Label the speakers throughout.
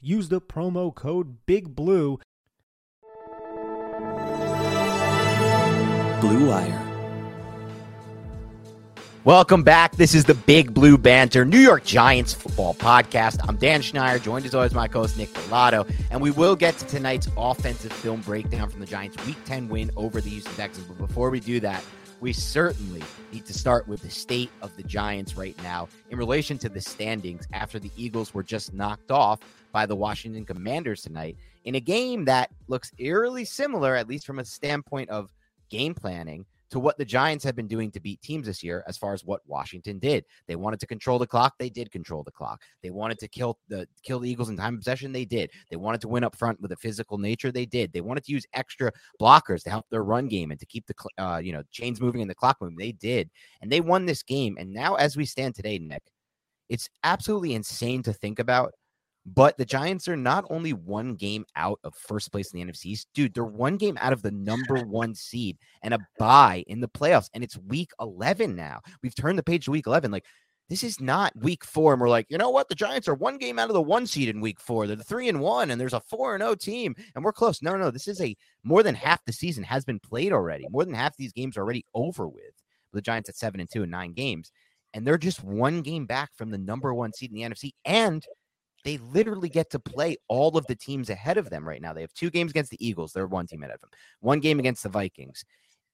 Speaker 1: use the promo code Big Blue.
Speaker 2: Blue Wire. Welcome back. This is the Big Blue Banter New York Giants football podcast. I'm Dan Schneider, joined as always by my co-host Nick Falato, and we will get to tonight's offensive film breakdown from the Giants' Week 10 win over the Houston Texans. But before we do that, we certainly need to start with the state of the Giants right now in relation to the standings after the Eagles were just knocked off by the Washington Commanders tonight in a game that looks eerily similar, at least from a standpoint of game planning, to what the Giants have been doing to beat teams this year as far as what Washington did. They wanted to control the clock, they did control the clock. They wanted to kill the kill the Eagles in time of possession, they did. They wanted to win up front with a physical nature, they did. They wanted to use extra blockers to help their run game and to keep the uh, you know, chains moving and the clock moving. They did. And they won this game. And now as we stand today, Nick, it's absolutely insane to think about but the Giants are not only one game out of first place in the NFC East, dude, they're one game out of the number one seed and a bye in the playoffs. And it's week 11 now. We've turned the page to week 11. Like, this is not week four. And we're like, you know what? The Giants are one game out of the one seed in week four. They're the three and one, and there's a four and oh team, and we're close. No, no, this is a more than half the season has been played already. More than half these games are already over with. The Giants at seven and two in nine games, and they're just one game back from the number one seed in the NFC. And they literally get to play all of the teams ahead of them right now. They have two games against the Eagles. They're one team ahead of them. One game against the Vikings.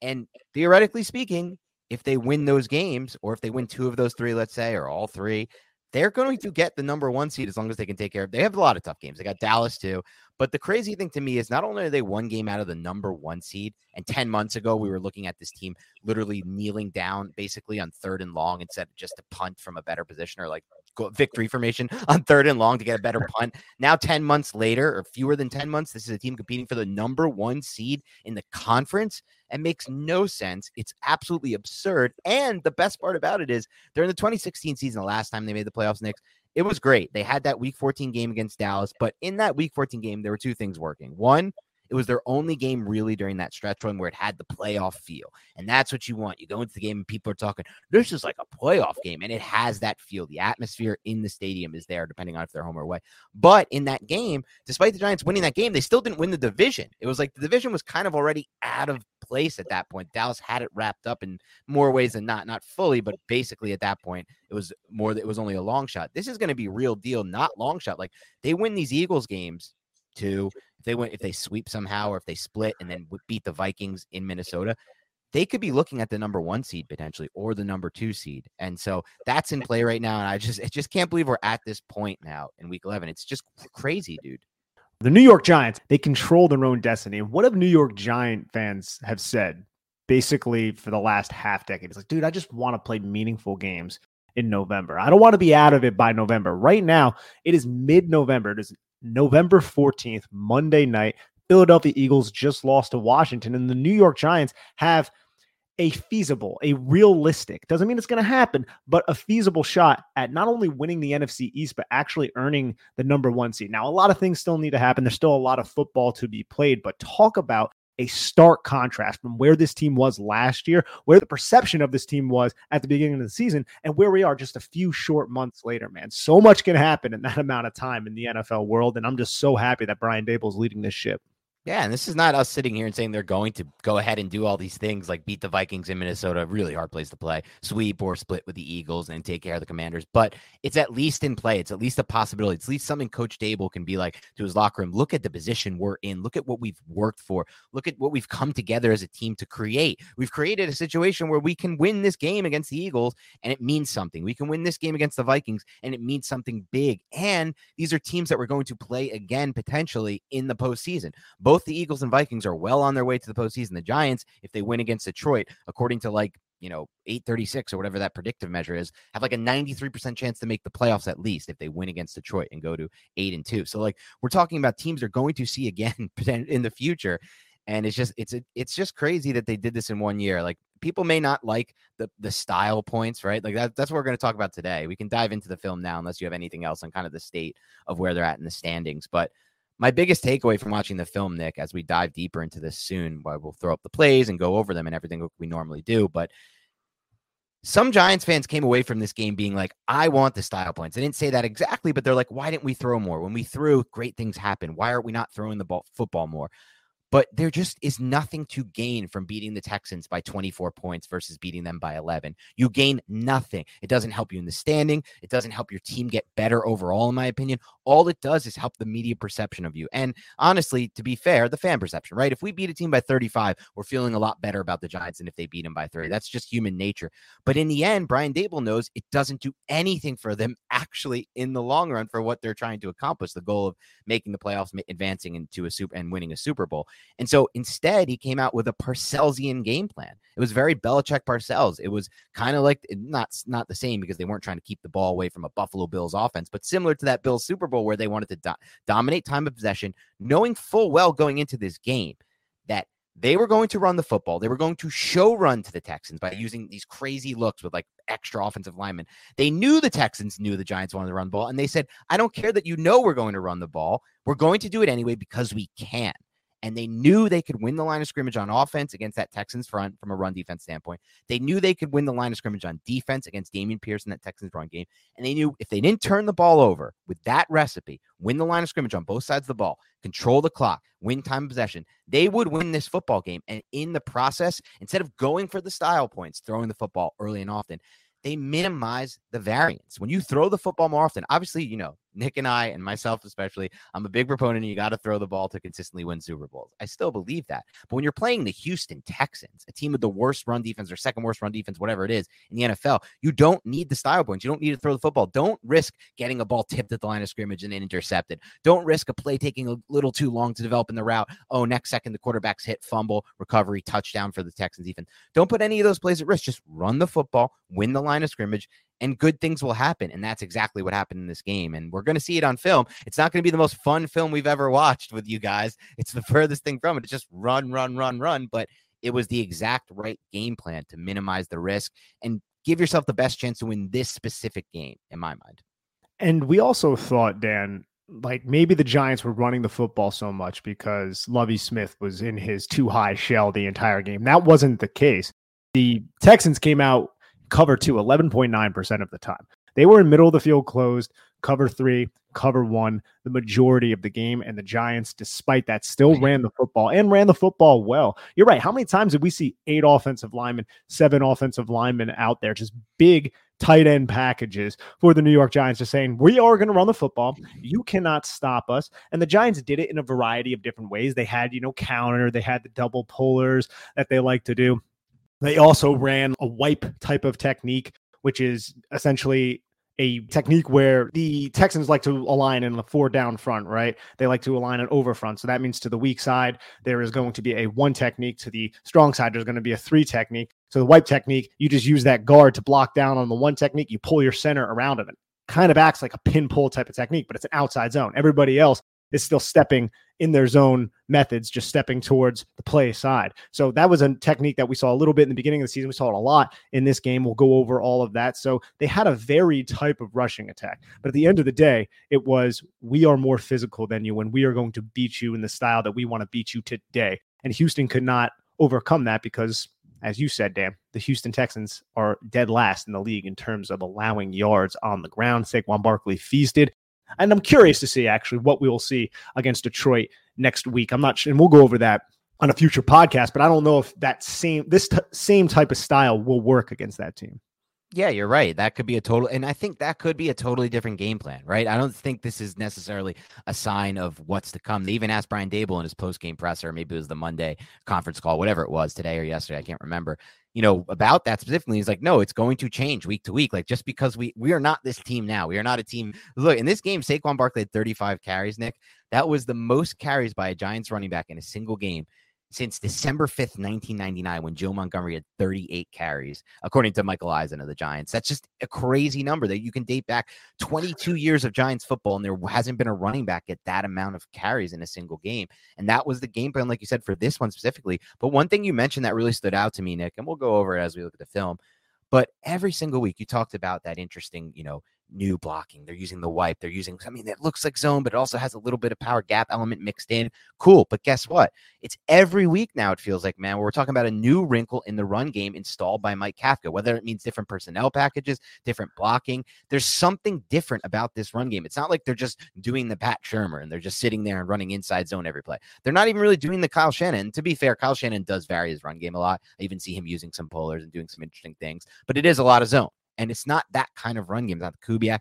Speaker 2: And theoretically speaking, if they win those games, or if they win two of those three, let's say, or all three, they're going to get the number one seed as long as they can take care of. They have a lot of tough games. They got Dallas too. But the crazy thing to me is not only are they one game out of the number one seed, and 10 months ago, we were looking at this team literally kneeling down basically on third and long instead of just a punt from a better position or like victory formation on third and long to get a better punt. Now, 10 months later, or fewer than 10 months, this is a team competing for the number one seed in the conference and makes no sense. It's absolutely absurd. And the best part about it is during the 2016 season, the last time they made the playoffs, Knicks, it was great. They had that week 14 game against Dallas, but in that week 14 game, there were two things working. One, it was their only game really during that stretch run where it had the playoff feel. And that's what you want. You go into the game and people are talking, this is like a playoff game. And it has that feel. The atmosphere in the stadium is there, depending on if they're home or away. But in that game, despite the Giants winning that game, they still didn't win the division. It was like the division was kind of already out of place at that point. Dallas had it wrapped up in more ways than not, not fully, but basically at that point, it was more it was only a long shot. This is going to be real deal, not long shot. Like they win these Eagles games too if they went if they sweep somehow or if they split and then beat the Vikings in Minnesota, they could be looking at the number one seed potentially or the number two seed. And so that's in play right now. And I just I just can't believe we're at this point now in week 11. It's just crazy, dude.
Speaker 1: The New York Giants, they control their own destiny. And what have New York Giant fans have said basically for the last half decade? It's like, dude, I just want to play meaningful games in November. I don't want to be out of it by November. Right now, it is mid November. It is November 14th, Monday night. Philadelphia Eagles just lost to Washington, and the New York Giants have a feasible, a realistic, doesn't mean it's going to happen, but a feasible shot at not only winning the NFC East, but actually earning the number one seed. Now, a lot of things still need to happen. There's still a lot of football to be played, but talk about a stark contrast from where this team was last year, where the perception of this team was at the beginning of the season, and where we are just a few short months later, man. So much can happen in that amount of time in the NFL world. And I'm just so happy that Brian Daboll's leading this ship.
Speaker 2: Yeah, and this is not us sitting here and saying they're going to go ahead and do all these things like beat the Vikings in Minnesota, really hard place to play, sweep or split with the Eagles and take care of the Commanders. But it's at least in play. It's at least a possibility. It's at least something Coach Daboll can be like to his locker room. Look at the position we're in. Look at what we've worked for. Look at what we've come together as a team to create. We've created a situation where we can win this game against the Eagles and it means something. We can win this game against the Vikings and it means something big. And these are teams that we're going to play again potentially in the postseason. Both the Eagles and Vikings Vikings are well on their way to the postseason. The Giants, if they win against Detroit, according to like you know 836 or whatever that predictive measure is have like a 93% chance to make the playoffs at least if they win against detroit and go to 8 and 2 so like we're talking about teams they're going to see again in the future. And it's just it's it's just crazy that they did this in one year. Like people may not like the the style points right? Like that, that's what we're going to talk about today. We can dive into the film now unless you have anything else on kind of the state of where they're at in the standings. But my biggest takeaway from watching the film, Nick, as we dive deeper into this soon, where we'll throw up the plays and go over them and everything we normally do, but some Giants fans came away from this game being like, I want the style points. They didn't say that exactly, but they're like, why didn't we throw more? When we threw, great things happen. Why are we not throwing the ball football more? But there just is nothing to gain from beating the Texans by 24 points versus beating them by 11. You gain nothing. It doesn't help you in the standing. It doesn't help your team get better overall, in my opinion. All it does is help the media perception of you. And honestly, to be fair, the fan perception, right? If we beat a team by 35, we're feeling a lot better about the Giants than if they beat them by 30. That's just human nature. But in the end, Brian Daboll knows it doesn't do anything for them actually in the long run for what they're trying to accomplish the goal of making the playoffs, advancing into a super and winning a Super Bowl. And so instead, he came out with a Parcellsian game plan. It was very Belichick Parcells. It was kind of like eh, not not the same because they weren't trying to keep the ball away from a Buffalo Bills offense, but similar to that Bills Super Bowl where they wanted to do- dominate time of possession, knowing full well going into this game that they were going to run the football. They were going to show run to the Texans by using these crazy looks with like extra offensive linemen. They knew the Texans knew the Giants wanted to run the ball, and they said, I don't care that you know we're going to run the ball. We're going to do it anyway because we can and they knew they could win the line of scrimmage on offense against that Texans front from a run defense standpoint. They knew they could win the line of scrimmage on defense against Dameon Pierce in that Texans run game. And they knew if they didn't turn the ball over with that recipe, win the line of scrimmage on both sides of the ball, control the clock, win time possession, they would win this football game. And in the process, instead of going for the style points, throwing the football early and often, they minimize the variance. When you throw the football more often, obviously, you know, Nick and I, and myself especially, I'm a big proponent. You got to throw the ball to consistently win Super Bowls. I still believe that. But when you're playing the Houston Texans, a team with the worst run defense or second worst run defense, whatever it is in the NFL, you don't need the style points. You don't need to throw the football. Don't risk getting a ball tipped at the line of scrimmage and then intercepted. Don't risk a play taking a little too long to develop in the route. Oh, next second, the quarterback's hit, fumble, recovery, touchdown for the Texans defense. Don't put any of those plays at risk. Just run the football, win the line of scrimmage, and good things will happen. And that's exactly what happened in this game. And we're going to see it on film. It's not going to be the most fun film we've ever watched with you guys. It's the furthest thing from it. It's just run, run, run, run. But it was the exact right game plan to minimize the risk and give yourself the best chance to win this specific game, in my mind.
Speaker 1: And we also thought, Dan, like maybe the Giants were running the football so much because Lovie Smith was in his two high shell the entire game. That wasn't the case. The Texans came out cover two 11.9% of the time. They were in middle of the field closed, cover three, cover one, the majority of the game. And the Giants, despite that, still ran the football and ran the football well. You're right. How many times did we see eight offensive linemen, seven offensive linemen out there, just big tight end packages for the New York Giants, just saying, we are going to run the football. You cannot stop us. And the Giants did it in a variety of different ways. They had, you know, counter, they had the double pullers that they like to do. They also ran a wipe type of technique, which is essentially a technique where the Texans like to align in the four down front, right? They like to align an over front. So that means to the weak side, there is going to be a one technique. To the strong side, there's going to be a three technique. So the wipe technique, you just use that guard to block down on the one technique. You pull your center around. It kind of acts like a pin pull type of technique, but it's an outside zone. Everybody else is still stepping in their zone methods, just stepping towards the play side. So that was a technique that we saw a little bit in the beginning of the season. We saw it a lot in this game. We'll go over all of that. So they had a very type of rushing attack. But at the end of the day, it was we are more physical than you and we are going to beat you in the style that we want to beat you today. And Houston could not overcome that because, as you said, Dan, the Houston Texans are dead last in the league in terms of allowing yards on the ground. Saquon Barkley feasted. And I'm curious to see actually what we will see against Detroit next week. I'm not sure, and we'll go over that on a future podcast, but I don't know if that same this t- same type of style will work against that team.
Speaker 2: Yeah, you're right. That could be a total, and I think that could be a totally different game plan, right? I don't think this is necessarily a sign of what's to come. They even asked Brian Daboll in his post game presser, maybe it was the Monday conference call, whatever it was today or yesterday, I can't remember. You know about that specifically. He's like, no, it's going to change week to week. Like just because we we are not this team now, we are not a team. Look in this game, Saquon Barkley had 35 carries. Nick, that was the most carries by a Giants running back in a single game since December 5th, 1999, when Joe Montgomery had 38 carries, according to Michael Eisen of the Giants. That's just a crazy number that you can date back 22 years of Giants football, and there hasn't been a running back at that amount of carries in a single game. And that was the game plan, like you said, for this one specifically. But one thing you mentioned that really stood out to me, Nick, and we'll go over it as we look at the film. But every single week, you talked about that interesting, you know, new blocking. They're using the wipe. They're using, I mean, it looks like zone, but it also has a little bit of power gap element mixed in. Cool. But guess what? It's every week now, it feels like, man, we're talking about a new wrinkle in the run game installed by Mike Kafka, whether it means different personnel packages, different blocking. There's something different about this run game. It's not like they're just doing the Pat Shurmur and they're just sitting there and running inside zone every play. They're not even really doing the Kyle Shanahan. To be fair, Kyle Shanahan does vary his run game a lot. I even see him using some pullers and doing some interesting things, but it is a lot of zone. And it's not that kind of run game. It's not the Kubiak.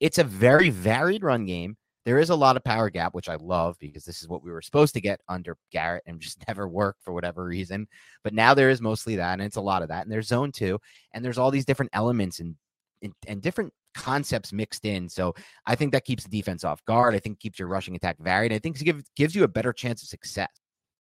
Speaker 2: It's a very varied run game. There is a lot of power gap, which I love because this is what we were supposed to get under Garrett and just never worked for whatever reason. But now there is mostly that, and it's a lot of that. And there's zone two, and there's all these different elements and and, and different concepts mixed in. So I think that keeps the defense off guard. I think keeps your rushing attack varied. I think it gives, gives you a better chance of success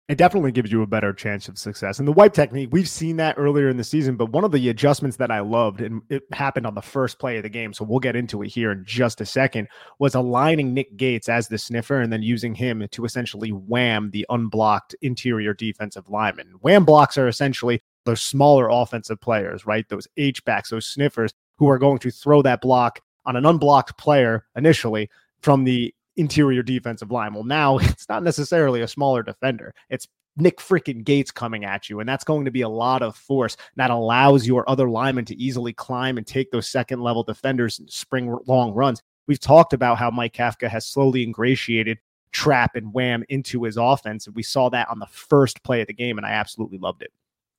Speaker 1: it definitely gives you a better chance of success. And the wipe technique, we've seen that earlier in the season, but one of the adjustments that I loved, and it happened on the first play of the game, so we'll get into it here in just a second, was aligning Nick Gates as the sniffer and then using him to essentially wham the unblocked interior defensive lineman. Wham blocks are essentially those smaller offensive players, right? Those H backs, those sniffers who are going to throw that block on an unblocked player initially from the interior defensive line. Well, now it's not necessarily a smaller defender. It's Nick freaking Gates coming at you. And that's going to be a lot of force that allows your other linemen to easily climb and take those second level defenders and spring long runs. We've talked about how Mike Kafka has slowly ingratiated trap and wham into his offense. And we saw that on the first play of the game, and I absolutely loved it.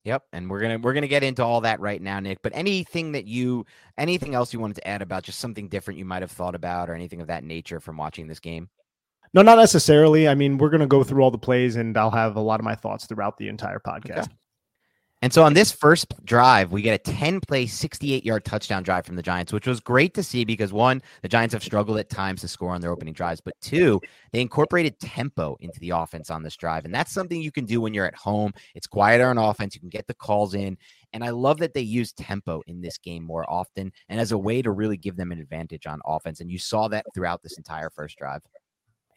Speaker 2: Yep, and we're gonna we're gonna get into all that right now, Nick. But anything that you anything else you wanted to add about just something different you might have thought about or anything of that nature from watching this game?
Speaker 1: No, not necessarily. I mean, we're gonna go through all the plays and I'll have a lot of my thoughts throughout the entire podcast. Okay.
Speaker 2: And so on this first drive, we get a 10 play, 68 yard touchdown drive from the Giants, which was great to see because one, the Giants have struggled at times to score on their opening drives, but two, they incorporated tempo into the offense on this drive. And that's something you can do when you're at home. It's quieter on offense. You can get the calls in. And I love that they use tempo in this game more often and as a way to really give them an advantage on offense. And you saw that throughout this entire first drive.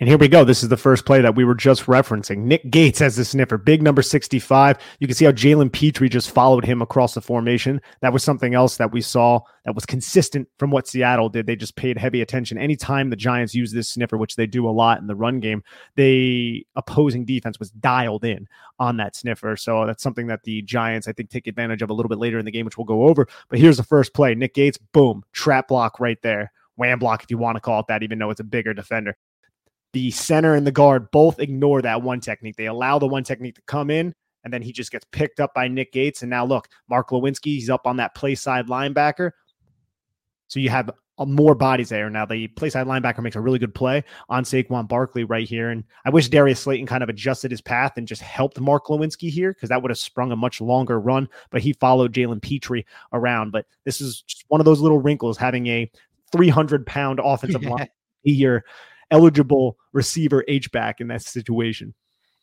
Speaker 1: And here we go. This is the first play that we were just referencing. Nick Gates as the sniffer, big number 65. You can see how Jalen Pitre just followed him across the formation. That was something else that we saw that was consistent from what Seattle did. They just paid heavy attention. Anytime the Giants use this sniffer, which they do a lot in the run game, the opposing defense was dialed in on that sniffer. So that's something that the Giants, I think, take advantage of a little bit later in the game, which we'll go over. But here's the first play Nick Gates, boom, trap block right there wham block if you want to call it that, even though it's a bigger defender the center and the guard both ignore that one technique. They allow the one technique to come in, and then he just gets picked up by Nick Gates. And now look, Mark Glowinski, he's up on that play side linebacker. So you have uh, more bodies there. Now the play side linebacker makes a really good play on Saquon Barkley right here. And I wish Darius Slayton kind of adjusted his path and just helped Mark Glowinski here because that would have sprung a much longer run. But he followed Jalen Pitre around. But this is just one of those little wrinkles having a 300 pound offensive line here eligible receiver H back in that situation.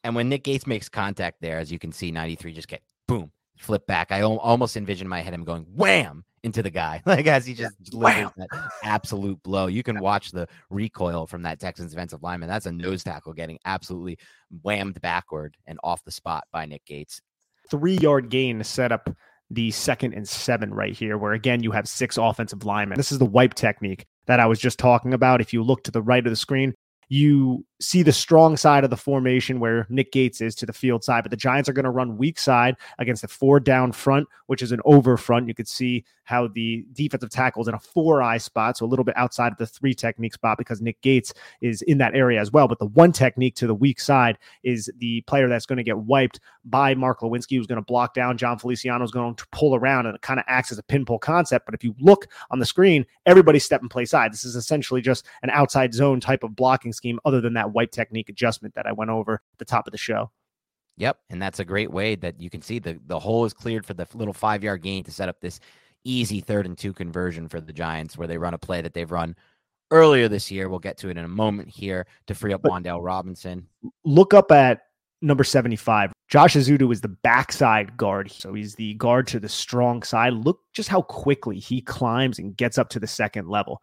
Speaker 2: And when Nick Gates makes contact there, as you can see, 93 just get boom, flip back. I almost envision my head him going wham into the guy, like as he just delivers that absolute blow. You can watch the recoil from that Texans defensive lineman. That's a nose tackle getting absolutely whammed backward and off the spot by Nick Gates.
Speaker 1: Three yard gain to set up the second and seven right here, where again you have six offensive linemen. This is the wipe technique that I was just talking about. If you look to the right of the screen, you see the strong side of the formation where Nick Gates is to the field side, but the Giants are going to run weak side against the four down front, which is an over front. You could see how the defensive tackles in a four eye spot, so a little bit outside of the three technique spot because Nick Gates is in that area as well. But the one technique to the weak side is the player that's going to get wiped by Mark Glowinski, who's going to block down. Jon Feliciano is going to pull around, and it kind of acts as a pinpull concept. But if you look on the screen, everybody's step and play side. This is essentially just an outside zone type of blocking scheme, other than that wipe technique adjustment that I went over at the top of the show.
Speaker 2: Yep, and that's a great way that you can see the the hole is cleared for the little five yard gain to set up this easy third and two conversion for the Giants, where they run a play that they've run earlier this year. We'll get to it in a moment here to free up but Wan'Dale Robinson.
Speaker 1: Look up at number 75. Josh Ezeudu is the backside guard. So he's the guard to the strong side. Look just how quickly he climbs and gets up to the second level.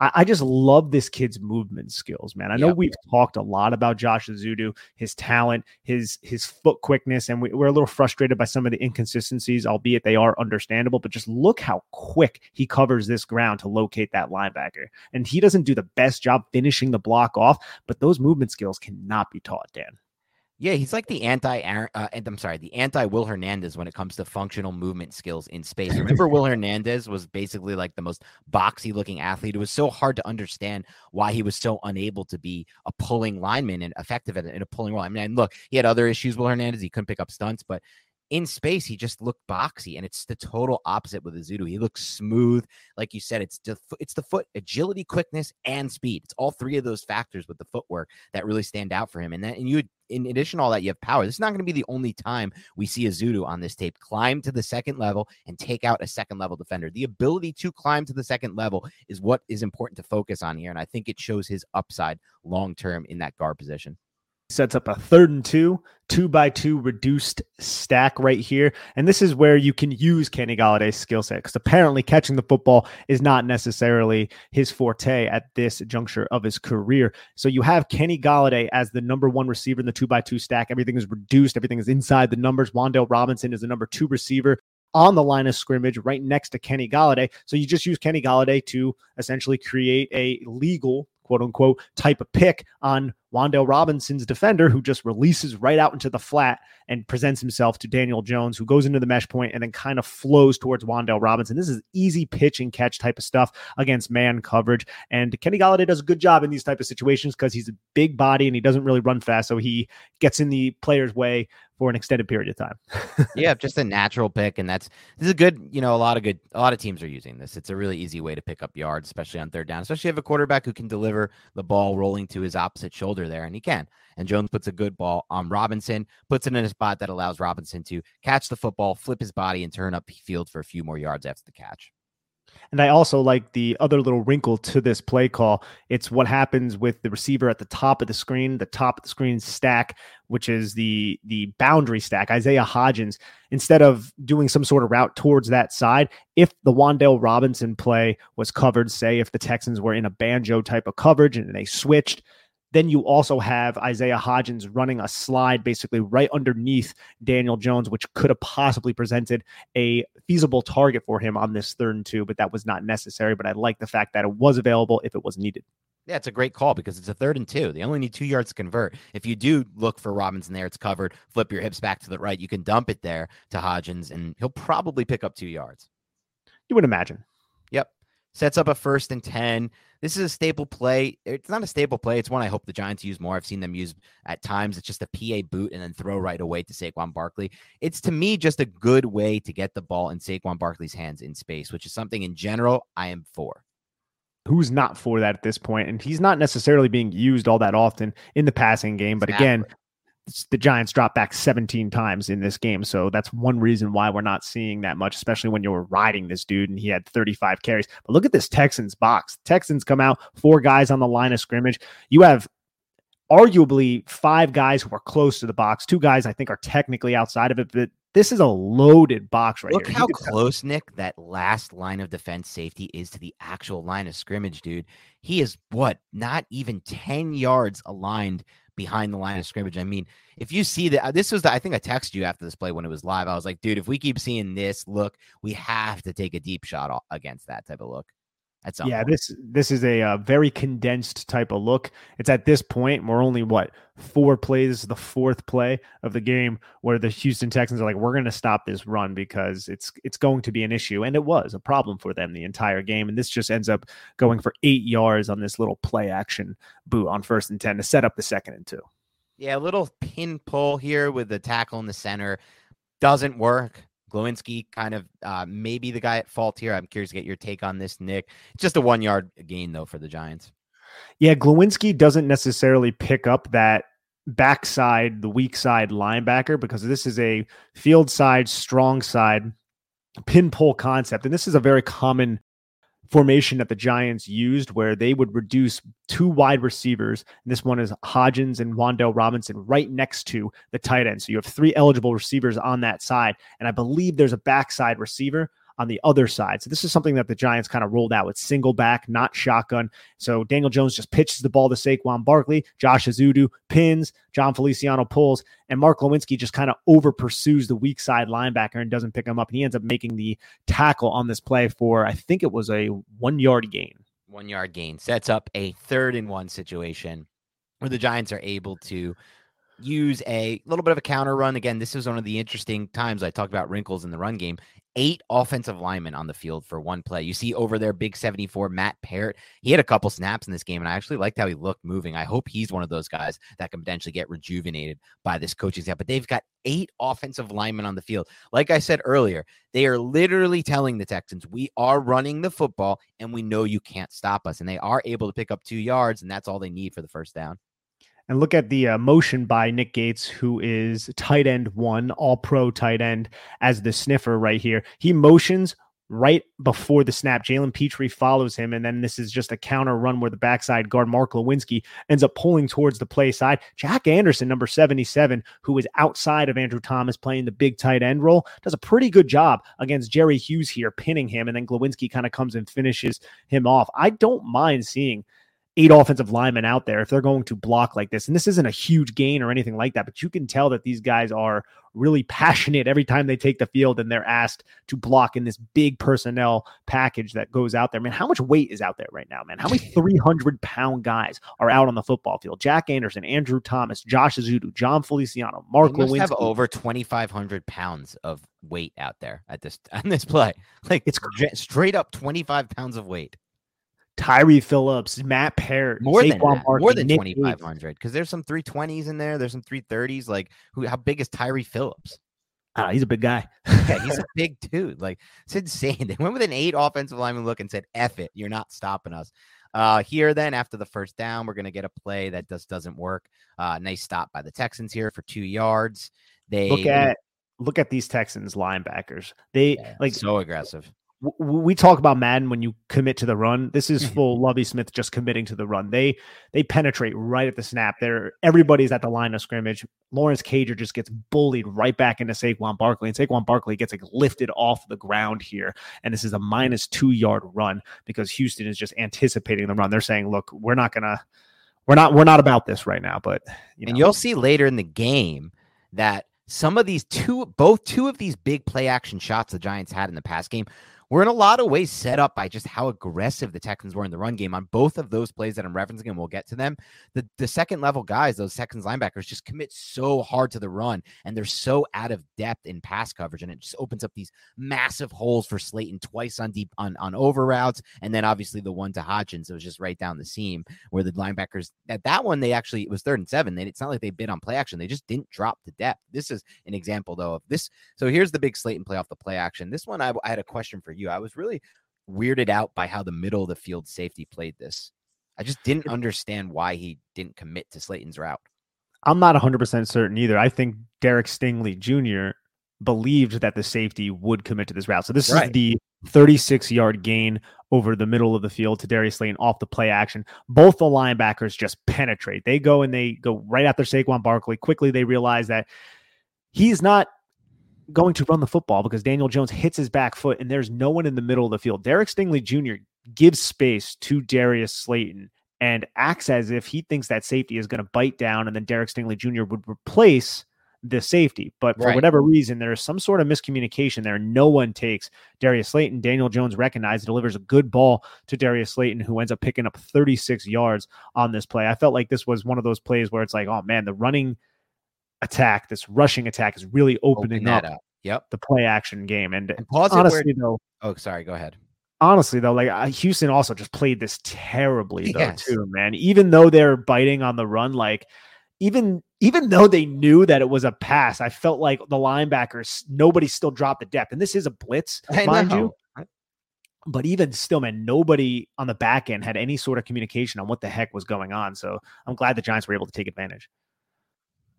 Speaker 1: I, I just love this kid's movement skills, man. I know yep. we've talked a lot about Josh Ezeudu, his talent, his his foot quickness, and we, we're a little frustrated by some of the inconsistencies, albeit they are understandable. But just look how quick he covers this ground to locate that linebacker. And he doesn't do the best job finishing the block off, but those movement skills cannot be taught, Dan.
Speaker 2: Yeah, he's like the anti uh, I'm sorry, the anti Will Hernandez when it comes to functional movement skills in space. Remember Will Hernandez was basically like the most boxy looking athlete. It was so hard to understand why he was so unable to be a pulling lineman and effective in a pulling role. I mean, and look, he had other issues Will Hernandez. He couldn't pick up stunts, but in space, he just looked boxy, and it's the total opposite with Ezeudu. He looks smooth, like you said. It's the it's the foot agility, quickness, and speed. It's all three of those factors with the footwork that really stand out for him. And that, and you, in addition to all that, you have power. This is not going to be the only time we see Ezeudu on this tape climb to the second level and take out a second level defender. The ability to climb to the second level is what is important to focus on here, and I think it shows his upside long term in that guard position
Speaker 1: sets up a third and two, two by two reduced stack right here. And this is where you can use Kenny Golladay's skill set because apparently catching the football is not necessarily his forte at this juncture of his career. So you have Kenny Golladay as the number one receiver in the two by two stack. Everything is reduced, everything is inside the numbers. Wan'Dale Robinson is the number two receiver on the line of scrimmage right next to Kenny Golladay. So you just use Kenny Golladay to essentially create a legal quote unquote type of pick on Wan'Dale Robinson's defender, who just releases right out into the flat and presents himself to Daniel Jones, who goes into the mesh point and then kind of flows towards Wan'Dale Robinson. This is easy pitch and catch type of stuff against man coverage. And Kenny Golladay does a good job in these type of situations because he's a big body and he doesn't really run fast. So he gets in the player's way for an extended period of time.
Speaker 2: yeah, just a natural pick, and that's this is a good. You know, a lot of good, a lot of teams are using this. It's a really easy way to pick up yards, especially on third down. Especially if you have a quarterback who can deliver the ball rolling to his opposite shoulder there, and he can. And Jones puts a good ball on Robinson, puts it in a spot that allows Robinson to catch the football, flip his body, and turn up field for a few more yards after the catch.
Speaker 1: And I also like the other little wrinkle to this play call. It's what happens with the receiver at the top of the screen, the top of the screen stack, which is the the boundary stack. Isaiah Hodgins, instead of doing some sort of route towards that side, if the Wan'Dale Robinson play was covered, say if the Texans were in a banjo type of coverage and they switched, then you also have Isaiah Hodgins running a slide basically right underneath Daniel Jones, which could have possibly presented a feasible target for him on this third and two, but that was not necessary. But I like the fact that it was available if it was needed.
Speaker 2: Yeah, it's a great call because it's a third and two. They only need two yards to convert. If you do look for Robinson there, it's covered. Flip your hips back to the right. You can dump it there to Hodgins, and he'll probably pick up two yards.
Speaker 1: You would imagine.
Speaker 2: Yep. Sets up a first and 10. This is a staple play. It's not a staple play. It's one I hope the Giants use more. I've seen them use at times. It's just a PA boot and then throw right away to Saquon Barkley. It's to me just a good way to get the ball in Saquon Barkley's hands in space, which is something in general I am for
Speaker 1: who's not for that at this point? and he's not necessarily being used all that often in the passing game but exactly. again the Giants dropped back 17 times in this game. So that's one reason why we're not seeing that much, especially when you're riding this dude and he had 35 carries. But look at this Texans box. Texans come out, four guys on the line of scrimmage. You have arguably five guys who are close to the box. Two guys I think are technically outside of it, but this is a loaded box right
Speaker 2: Look
Speaker 1: here.
Speaker 2: how close, Nick, that last line of defense safety is to the actual line of scrimmage, dude. He is what, not even 10 yards aligned behind the line of scrimmage. I mean, if you see that, uh, this was the, I think I texted you after this play when it was live. I was like, dude, if we keep seeing this look, we have to take a deep shot against that type of look. At some
Speaker 1: yeah,
Speaker 2: point.
Speaker 1: this this is a uh, very condensed type of look. It's at this point we're only what four plays, this is the fourth play of the game where the Houston Texans are like, we're going to stop this run because it's it's going to be an issue, and it was a problem for them the entire game. And this just ends up going for eight yards on this little play action boot on first and ten to set up the second and two.
Speaker 2: Yeah, a little pin pull here with the tackle in the center doesn't work. Glowinski kind of uh, maybe the guy at fault here. I'm curious to get your take on this, Nick. Just a one yard gain though for the Giants.
Speaker 1: Yeah, Glowinski doesn't necessarily pick up that backside, the weak side linebacker because this is a field side, strong side pin pull concept. And this is a very common formation that the Giants used where they would reduce two wide receivers. And this one is Hodgins and Wan'Dale Robinson right next to the tight end. So you have three eligible receivers on that side. And I believe there's a backside receiver on the other side. So this is something that the Giants kind of rolled out with single back, not shotgun. So Daniel Jones just pitches the ball to Saquon Barkley, Josh Ezeudu pins, Jon Feliciano pulls, and Mark Glowinski just kind of over pursues the weak side linebacker and doesn't pick him up. And he ends up making the tackle on this play for I think it was a one yard gain.
Speaker 2: One yard gain sets up a third and one situation where the Giants are able to use a little bit of a counter run. Again, this is one of the interesting times I talked about wrinkles in the run game. Eight offensive linemen on the field for one play. You see over there, big 74, Matt Parrott. He had a couple snaps in this game, and I actually liked how he looked moving. I hope he's one of those guys that can potentially get rejuvenated by this coaching staff. But they've got eight offensive linemen on the field. Like I said earlier, they are literally telling the Texans, we are running the football, and we know you can't stop us. And they are able to pick up two yards, and that's all they need for the first down.
Speaker 1: And look at the uh, motion by Nick Gates, who is tight end one, all pro tight end, as the sniffer right here. He motions right before the snap. Jalen Pitre follows him, and then this is just a counter run where the backside guard Mark Glowinski ends up pulling towards the play side. Jack Anderson, number 77, who is outside of Andrew Thomas playing the big tight end role, does a pretty good job against Jerry Hughes here, pinning him, and then Glowinski kind of comes and finishes him off. I don't mind seeing eight offensive linemen out there if they're going to block like this. And this isn't a huge gain or anything like that, but you can tell that these guys are really passionate every time they take the field and they're asked to block in this big personnel package that goes out there. Man, how much weight is out there right now, man? How many 300 pound guys are out on the football field? Jack Anderson, Andrew Thomas, Josh Ezeudu, Jon Feliciano, Mark
Speaker 2: They must
Speaker 1: Glowinski.
Speaker 2: have over 2,500 pounds of weight out there at this on this play. Like
Speaker 1: It's
Speaker 2: straight up 25 pounds of weight.
Speaker 1: Tyree Phillips, Matt Parrott,
Speaker 2: More than
Speaker 1: Saquon
Speaker 2: that.
Speaker 1: Barkley,
Speaker 2: more than 2,500 because there's some 320s in there. There's some 330s. Like who? How big is Tyree Phillips?
Speaker 1: Ah, he's a big guy.
Speaker 2: Yeah, he's a big dude. Like it's insane. They went with an eight offensive lineman look and said, "F it, you're not stopping us." Uh, here then after the first down, we're gonna get a play that just doesn't work. Uh, nice stop by the Texans here for two yards. They
Speaker 1: Look at look at these Texans linebackers. They
Speaker 2: yeah,
Speaker 1: like
Speaker 2: so aggressive.
Speaker 1: W- we talk about Madden when you commit to the run. This is
Speaker 2: Mhm.
Speaker 1: full Lovie Smith just committing to the run. They they penetrate right at the snap. They're everybody's at the line of scrimmage. Lawrence Cager just gets bullied right back into Saquon Barkley, and Saquon Barkley gets like lifted off the ground here. And this is a minus two yard run because Houston is just anticipating the run. They're saying, "Look, we're not gonna." We're not we're not about this right now, but you know,
Speaker 2: and you'll see later in the game that some of these two, both two of these big play action shots the Giants had in the past game were in a lot of ways set up by just how aggressive the Texans were in the run game on both of those plays that I'm referencing, and we'll get to them. The the second level guys, those Texans linebackers, just commit so hard to the run, and they're so out of depth in pass coverage, and it just opens up these massive holes for Slayton twice on deep on on over routes, and then obviously the one to Hodgins, it was just right down the seam where the linebackers at that one they actually it was third and seven. They it's not like they bid on play action, they just didn't drop the depth. This is an example though of this. So here's the big Slayton play off the play action. This one I, I had a question for you. I was really weirded out by how the middle of the field safety played this. I just didn't understand why he didn't commit to Slayton's route.
Speaker 1: I'm not 100% certain either. I think Derek Stingley Jr. believed that the safety would commit to this route. So this is the 36 yard gain over the middle of the field to Darius Slayton off the play action. Both the linebackers just penetrate. They go and they go right after Saquon Barkley. Quickly, they realize that he's not going to run the football because Daniel Jones hits his back foot and there's no one in the middle of the field. Derek Stingley Jr. gives space to Darius Slayton and acts as if he thinks that safety is going to bite down and then Derek Stingley Jr. would replace the safety. But for
Speaker 2: Right.
Speaker 1: whatever reason, there's some sort of miscommunication there. No one takes Darius Slayton. Daniel Jones recognizes, delivers a good ball to Darius Slayton, who ends up picking up 36 yards on this play. I felt like this was one of those plays where it's like, oh man, the running attack, this rushing attack is really opening
Speaker 2: Open
Speaker 1: up,
Speaker 2: up. Yep.
Speaker 1: the play action game. And
Speaker 2: And pause
Speaker 1: honestly,
Speaker 2: where.
Speaker 1: though,
Speaker 2: Oh, sorry. Go ahead.
Speaker 1: honestly though, like uh, Houston also just played this terribly though
Speaker 2: Yes.
Speaker 1: too, man. Even though they're biting on the run, like even even though they knew that it was a pass, I felt like the linebackers nobody still dropped the depth, and this is a blitz,
Speaker 2: I
Speaker 1: mind
Speaker 2: know.
Speaker 1: you. But even still, man, nobody on the back end had any sort of communication on what the heck was going on. So I'm glad the Giants were able to take advantage.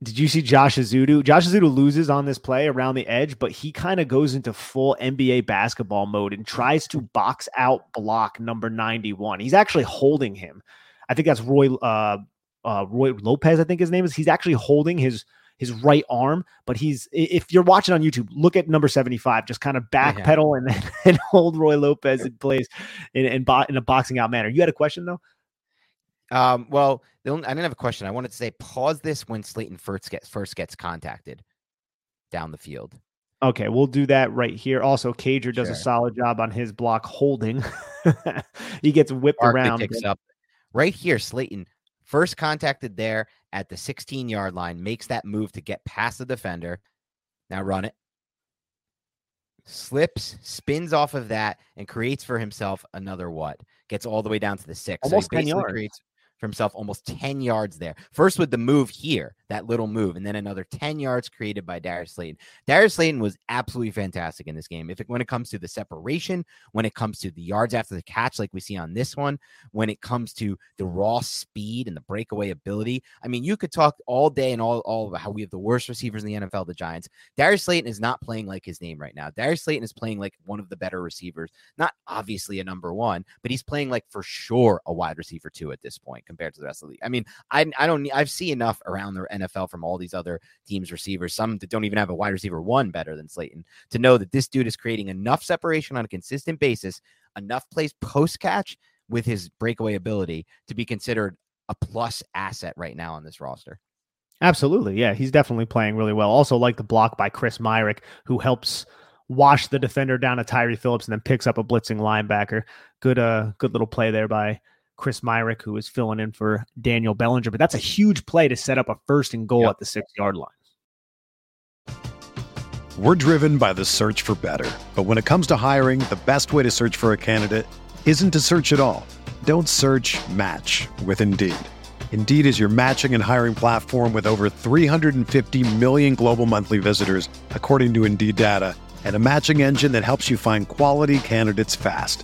Speaker 1: Did you see Josh Ezeudu? Josh Ezeudu loses on this play around the edge, but he kind of goes into full NBA basketball mode and tries to box out block number 91. He's actually holding him. I think that's Roy uh, uh, Roy Lopez, I think his name is. He's actually holding his his right arm, but he's if you're watching on YouTube, look at number 75, just kind of backpedal and, and hold Roy Lopez in place in, in, bo- in a boxing out manner. You had a question though?
Speaker 2: Um, well, the only, I didn't have a question. I wanted to say pause this when Slayton first gets first gets contacted down the field.
Speaker 1: Okay, we'll do that right here. Also, Cager does a solid job on his block holding. he gets whipped around.
Speaker 2: picks up right here. Slayton first contacted there at the 16 yard line, makes that move to get past the defender. Now run it. Slips, spins off of that, and creates for himself another what? Gets all the way down to the six.
Speaker 1: Almost
Speaker 2: so
Speaker 1: 10 yards.
Speaker 2: creates for himself almost 10 yards there. First with the move here, that little move, and then another 10 yards created by Darius Slayton. Darius Slayton was absolutely fantastic in this game. If it, when it comes to the separation, when it comes to the yards after the catch, like we see on this one, when it comes to the raw speed and the breakaway ability. I mean, you could talk all day and all, all about how we have the worst receivers in the NFL, the Giants. Darius Slayton is not playing like his name right now. Darius Slayton is playing like one of the better receivers, not obviously a number one, but he's playing like for sure a wide receiver two at this point compared to the rest of the league. I mean, I, I don't, I've seen enough around the NFL from all these other teams' receivers, some that don't even have a wide receiver one better than Slayton, to know that this dude is creating enough separation on a consistent basis, enough plays post catch with his breakaway ability to be considered a plus asset right now on this roster.
Speaker 1: Absolutely. Yeah, he's definitely playing really well. Also, like the block by Chris Myarick, who helps wash the defender down to Tyree Phillips and then picks up a blitzing linebacker. Good uh good little play there by Chris Myarick, who is filling in for Daniel Bellinger. But that's a huge play to set up a first and goal
Speaker 2: Yep.
Speaker 1: at the six yard line.
Speaker 3: We're driven by the search for better. But when it comes to hiring, the best way to search for a candidate isn't to search at all. Don't search match with Indeed. Indeed is your matching and hiring platform with over 350 million global monthly visitors, according to Indeed data, and a matching engine that helps you find quality candidates fast.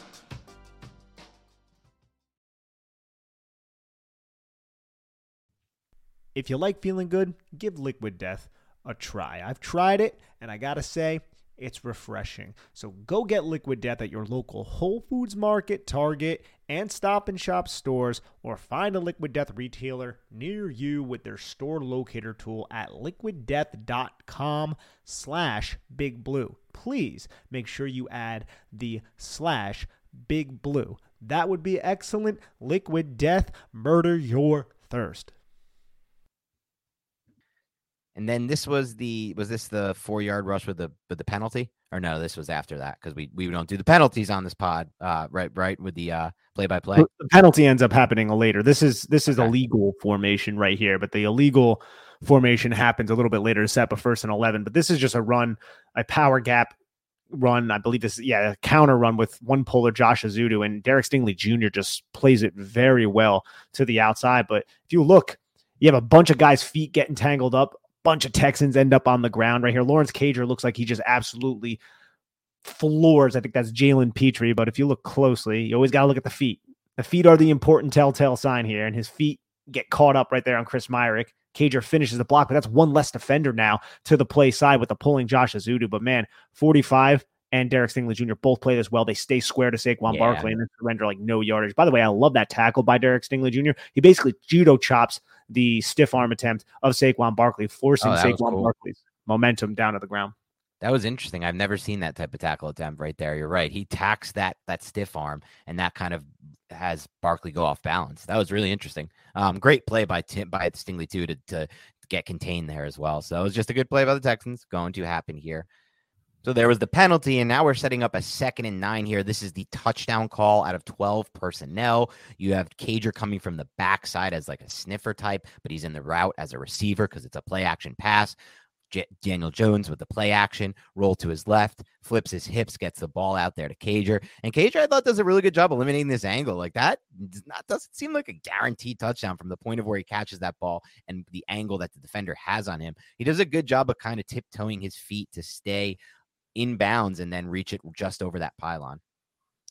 Speaker 1: If you like feeling good, give Liquid Death a try. I've tried it, and I gotta say, it's refreshing. So go get Liquid Death at your local Whole Foods Market, Target, and Stop and Shop stores, or find a Liquid Death retailer near you with their store locator tool at liquiddeath.com slash big blue. Please make sure you add the slash big blue. That would be excellent. Liquid Death, murder your thirst.
Speaker 2: And then this was the was this the four yard rush with the with the penalty or no? This was after that because we we don't do the penalties on this pod, uh, right? Right with the uh play by play.
Speaker 1: The penalty ends up happening later. This is this is a legal formation right here, but the illegal formation happens a little bit later to set up a first and eleven. But this is just a run, a power gap run. I believe this, yeah, a counter run with one puller, Josh Ezeudu, and Derek Stingley Jr. just plays it very well to the outside. But if you look, You have a bunch of guys' feet getting tangled up. Bunch of Texans end up on the ground right here. Lawrence Cager looks like he just absolutely floors. I think that's Jalen Pitre. But if you look closely, you always got to look at the feet. The feet are the important telltale sign here, and his feet get caught up right there on Chris Myarick. Cager finishes the block, but that's one less defender now to the play side with the pulling Josh Ezeudu. But man, 45 and Derek Stingley Jr. both play this well. They stay square to Saquon yeah. Barkley and then surrender like no yardage. By the way, I love that tackle by Derek Stingley Jr. He basically judo chops the stiff arm attempt of Saquon Barkley, forcing oh, Saquon cool. Barkley's momentum down to the ground.
Speaker 2: That was interesting. I've never seen that type of tackle attempt right there. You're right. He tacks that that stiff arm, and that kind of has Barkley go off balance. That was really interesting. Um, great play by Tim by Stingley too to to get contained there as well. So it was just a good play by the Texans. Going to happen here. So there was the penalty, and now we're setting up a second and nine here. This is the touchdown call out of 12 personnel. You have Cager coming from the backside as like a sniffer type, but he's in the route as a receiver because it's a play action pass. J- Daniel Jones with the play action, roll to his left, flips his hips, gets the ball out there to Cager. And Cager, I thought, does a really good job eliminating this angle. Like that does not, doesn't seem like a guaranteed touchdown from the point of where he catches that ball and the angle that the defender has on him. He does a good job of kind of tiptoeing his feet to stay in bounds and then reach it just over that pylon.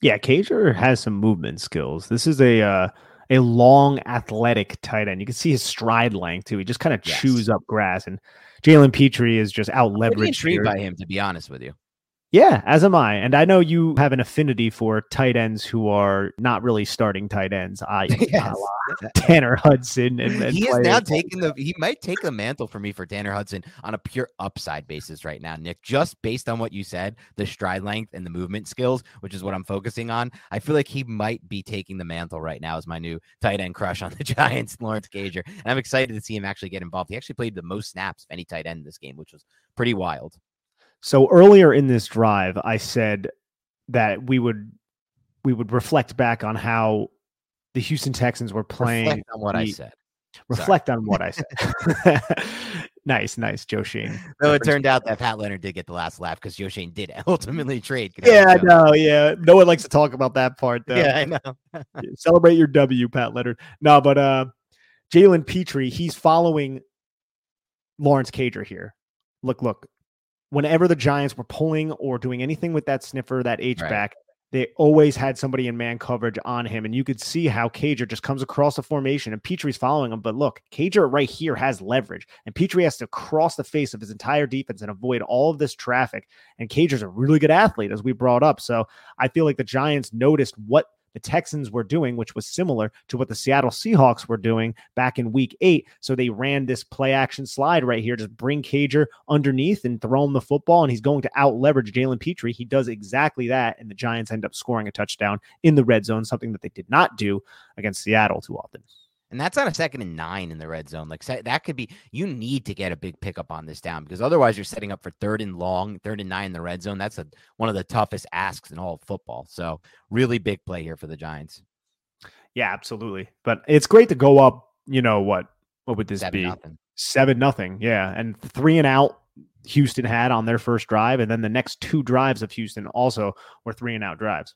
Speaker 1: Yeah, Cager has some movement skills. This is a uh, a long, athletic tight end. You can see his stride length too. He just kind of yes. chews up grass, and Jalen Pitre is just out leveraged.
Speaker 2: Intrigued by him, to be honest with you.
Speaker 1: Yeah, as am I. And I know you have an affinity for tight ends who are not really starting tight ends. I yes. Tanner Hudson and, and
Speaker 2: he is now taking the he might take the mantle for me for Tanner Hudson on a pure upside basis right now, Nick. Just based on what you said, the stride length and the movement skills, which is what I'm focusing on. I feel like he might be taking the mantle right now as my new tight end crush on the Giants, Lawrence Cager. And I'm excited to see him actually get involved. He actually played the most snaps of any tight end in this game, which was pretty wild.
Speaker 1: So earlier in this drive, I said that we would we would reflect back on how the Houston Texans were playing.
Speaker 2: Reflect on what the, I said.
Speaker 1: Reflect Sorry. on what I said. nice, nice, Joe Schoen.
Speaker 2: No, it turned out that Pat Leonard did get the last laugh because Joe Schoen did ultimately trade.
Speaker 1: Yeah, I know. Yeah, no one likes to talk about that part. Though.
Speaker 2: Yeah, I know.
Speaker 1: Celebrate your W, Pat Leonard. No, but uh, Jalen Pitre, he's following Lawrence Cager here. Look, look whenever the Giants were pulling or doing anything with that sniffer, that H back, right. they always had somebody in man coverage on him. And you could see how Cager just comes across the formation and Pitre's following him. But look, Cager right here has leverage, and Pitre has to cross the face of his entire defense and avoid all of this traffic. And Cager's a really good athlete, as we brought up. So I feel like the Giants noticed what the Texans were doing, which was similar to what the Seattle Seahawks were doing back in week eight. So they ran this play action slide right here, just bring Cager underneath and throw him the football, and he's going to out leverage Jalen Pitre. He does exactly that, and the Giants end up scoring a touchdown in the red zone, something that they did not do against Seattle too often.
Speaker 2: And that's on a second and nine in the red zone. Like that could be, you need to get a big pickup on this down because otherwise you're setting up for third and long, third and nine in the red zone. That's a, one of the toughest asks in all of football. So really big play here for the Giants.
Speaker 1: Yeah, absolutely. But it's great to go up. You know what? What would this
Speaker 2: Seven
Speaker 1: be?
Speaker 2: Nothing.
Speaker 1: Seven nothing. Yeah, and three and out. Houston had on their first drive, and then the next two drives of Houston also were three and out drives.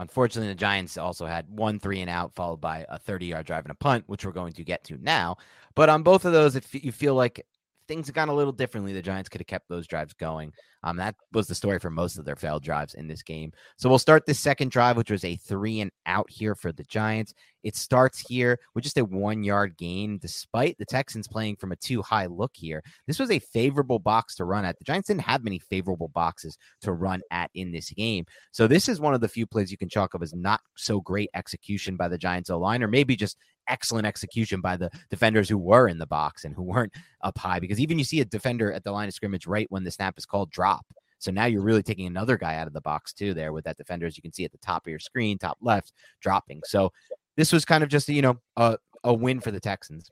Speaker 2: Unfortunately, the Giants also had one three and out, followed by a 30 yard drive and a punt, which we're going to get to now. But on both of those, if you feel like things have gone a little differently, the Giants could have kept those drives going. Um, that was the story for most of their failed drives in this game. So we'll start this second drive, which was a three and out here for the Giants. It starts here with just a one yard gain, despite the Texans playing from a two high look here. This was a favorable box to run at. The Giants didn't have many favorable boxes to run at in this game. So this is one of the few plays you can chalk up as not so great execution by the Giants O line, or maybe just excellent execution by the defenders who were in the box and who weren't up high. Because even you see a defender at the line of scrimmage right when the snap is called drop. So now you're really taking another guy out of the box too, there with that defender, as you can see at the top of your screen, top left, dropping. So this was kind of just you know a, a win for the Texans.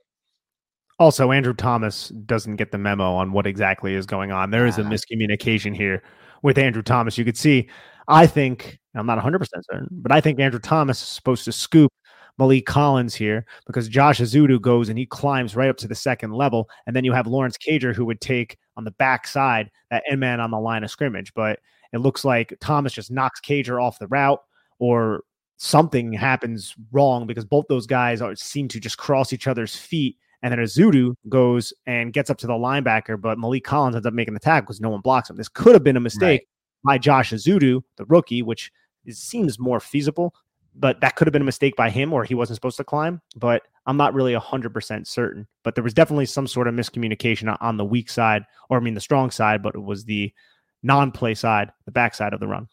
Speaker 1: Also, Andrew Thomas doesn't get the memo on what exactly is going on. There is a ah. miscommunication here with Andrew Thomas. You could see, I think, I'm not 100% certain, but I think Andrew Thomas is supposed to scoop Maliek Collins here because Josh Ezeudu goes and he climbs right up to the second level. And then you have Lawrence Cager who would take on the backside that end man on the line of scrimmage. But it looks like Thomas just knocks Cager off the route or something happens wrong because both those guys are, seem to just cross each other's feet And then Ezeudu goes and gets up to the linebacker, but Maliek Collins ends up making the tackle because no one blocks him. This could have been a mistake right. by Josh Ezeudu, the rookie, which is, seems more feasible, but that could have been a mistake by him or he wasn't supposed to climb. But I'm not really 100% certain. But there was definitely some sort of miscommunication on the weak side, or I mean the strong side, but it was the non play side, the backside of the run.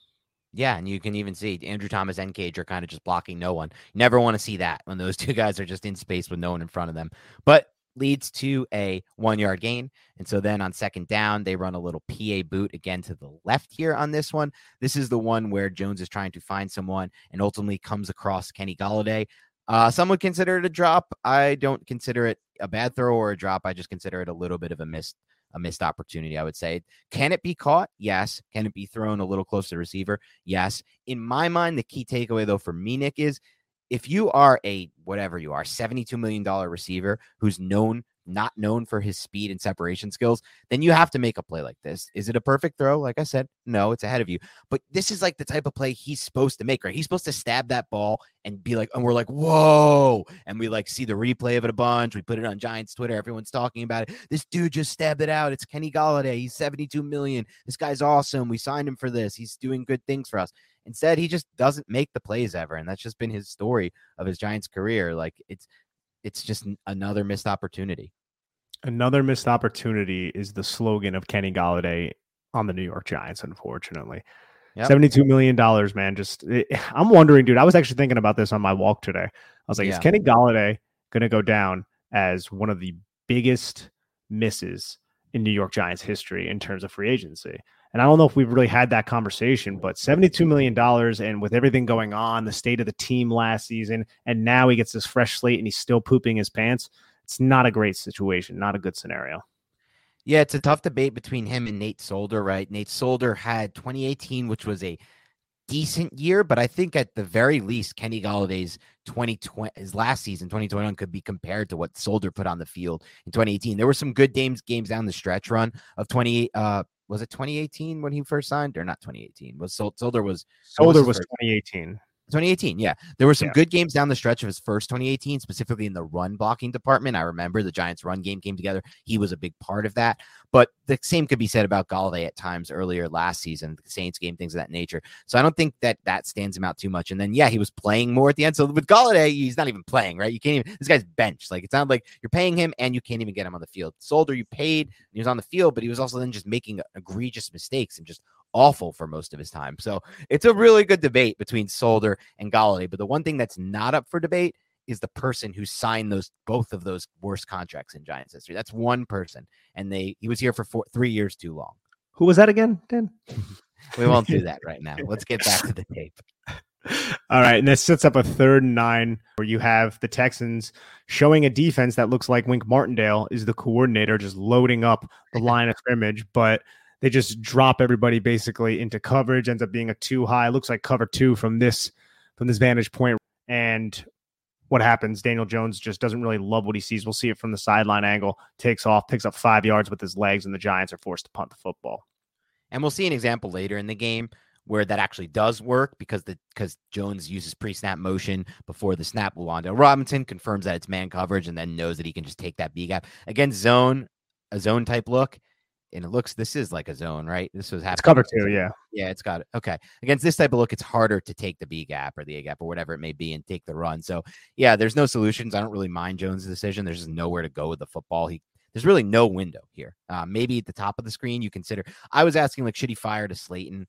Speaker 2: Yeah, and you can even see Andrew Thomas and Cage are kind of just blocking no one. Never want to see that when those two guys are just in space with no one in front of them. But leads to a one yard gain. And so then on second down, they run a little PA boot again to the left here on this one. This is the one where Jones is trying to find someone and ultimately comes across Kenny Golladay. Uh, some would consider it a drop. I don't consider it a bad throw or a drop. I just consider it a little bit of a missed a missed opportunity, I would say. Can it be caught? Yes. Can it be thrown a little close to the receiver? Yes. In my mind, the key takeaway though for me, Nick, is if you are a whatever you are, $72 million receiver who's known not known for his speed and separation skills, then you have to make a play like this. Is it a perfect throw? Like I said, no, it's ahead of you. But this is like the type of play he's supposed to make, right? He's supposed to stab that ball and be like, and we're like, whoa. And we like see the replay of it a bunch. We put it on Giants Twitter. Everyone's talking about it. This dude just stabbed it out. It's Kenny Golladay. He's 72 million. This guy's awesome. We signed him for this. He's doing good things for us. Instead, he just doesn't make the plays ever, and that's just been his story of his Giants career. Like it's it's just another missed opportunity.
Speaker 1: Another missed opportunity is the slogan of Kenny Golladay on the New York Giants. Unfortunately, yep. seventy-two million dollars, man. Just eh, it, I'm wondering, dude. I was actually thinking about this on my walk today. I was like, yeah. is Kenny Golladay going to go down as one of the biggest misses in New York Giants history in terms of free agency? And I don't know if we've really had that conversation, but $72 million and with everything going on, the state of the team last season, and now he gets this fresh slate and he's still pooping his pants. It's not a great situation, not a good scenario.
Speaker 2: Yeah, it's a tough debate between him and Nate Solder, right? Nate Solder had 2018, which was a decent year, but I think at the very least, Kenny Golladay's 2020 his last season, 2021, could be compared to what Solder put on the field in 2018. There were some good games games down the stretch run of 20 uh was it 2018 when he first signed or not 2018 was Solder was
Speaker 1: Solder was, was 2018
Speaker 2: 2018, yeah. There were some yeah. good games down the stretch of his first 2018, specifically in the run blocking department. I remember the Giants' run game came together. He was a big part of that. But the same could be said about Golladay at times earlier last season, the Saints game, things of that nature. So I don't think that that stands him out too much. And then, yeah, he was playing more at the end. So with Golladay, he's not even playing, right? You can't even, this guy's benched. Like, it's not like you're paying him and you can't even get him on the field. Solder, you paid, he was on the field, but he was also then just making egregious mistakes and just awful for most of his time. So it's a really good debate between Solder and Golladay. But the one thing that's not up for debate is the person who signed those both of those worst contracts in Giants history. That's one person, and they he was here for four, three years too long.
Speaker 1: Who was that again, Dan?
Speaker 2: we won't do that right now. Let's get back to the tape.
Speaker 1: All right, and this sets up a third and nine where you have the Texans showing a defense that looks like Wink Martindale is the coordinator, just loading up the line of scrimmage, but they just drop everybody basically into coverage. Ends up being a two high. Looks like cover two from this from this vantage point. And what happens? Daniel Jones just doesn't really love what he sees. We'll see it from the sideline angle. Takes off, picks up five yards with his legs, and the Giants are forced to punt the football.
Speaker 2: And we'll see an example later in the game where that actually does work because the because Jones uses pre-snap motion before the snap. Wan'Dale Robinson confirms that it's man coverage and then knows that he can just take that B gap against zone, a zone type look and it looks this is like a zone, right? This was happening.
Speaker 1: It's cover two, yeah.
Speaker 2: Yeah, it's got it. Okay. Against this type of look, it's harder to take the B gap or the A gap or whatever it may be and take the run. So yeah, there's no solutions. I don't really mind Jones' decision. There's just nowhere to go with the football. He there's really no window here. Uh, maybe at the top of the screen, you consider. I was asking like, should he fire to Slayton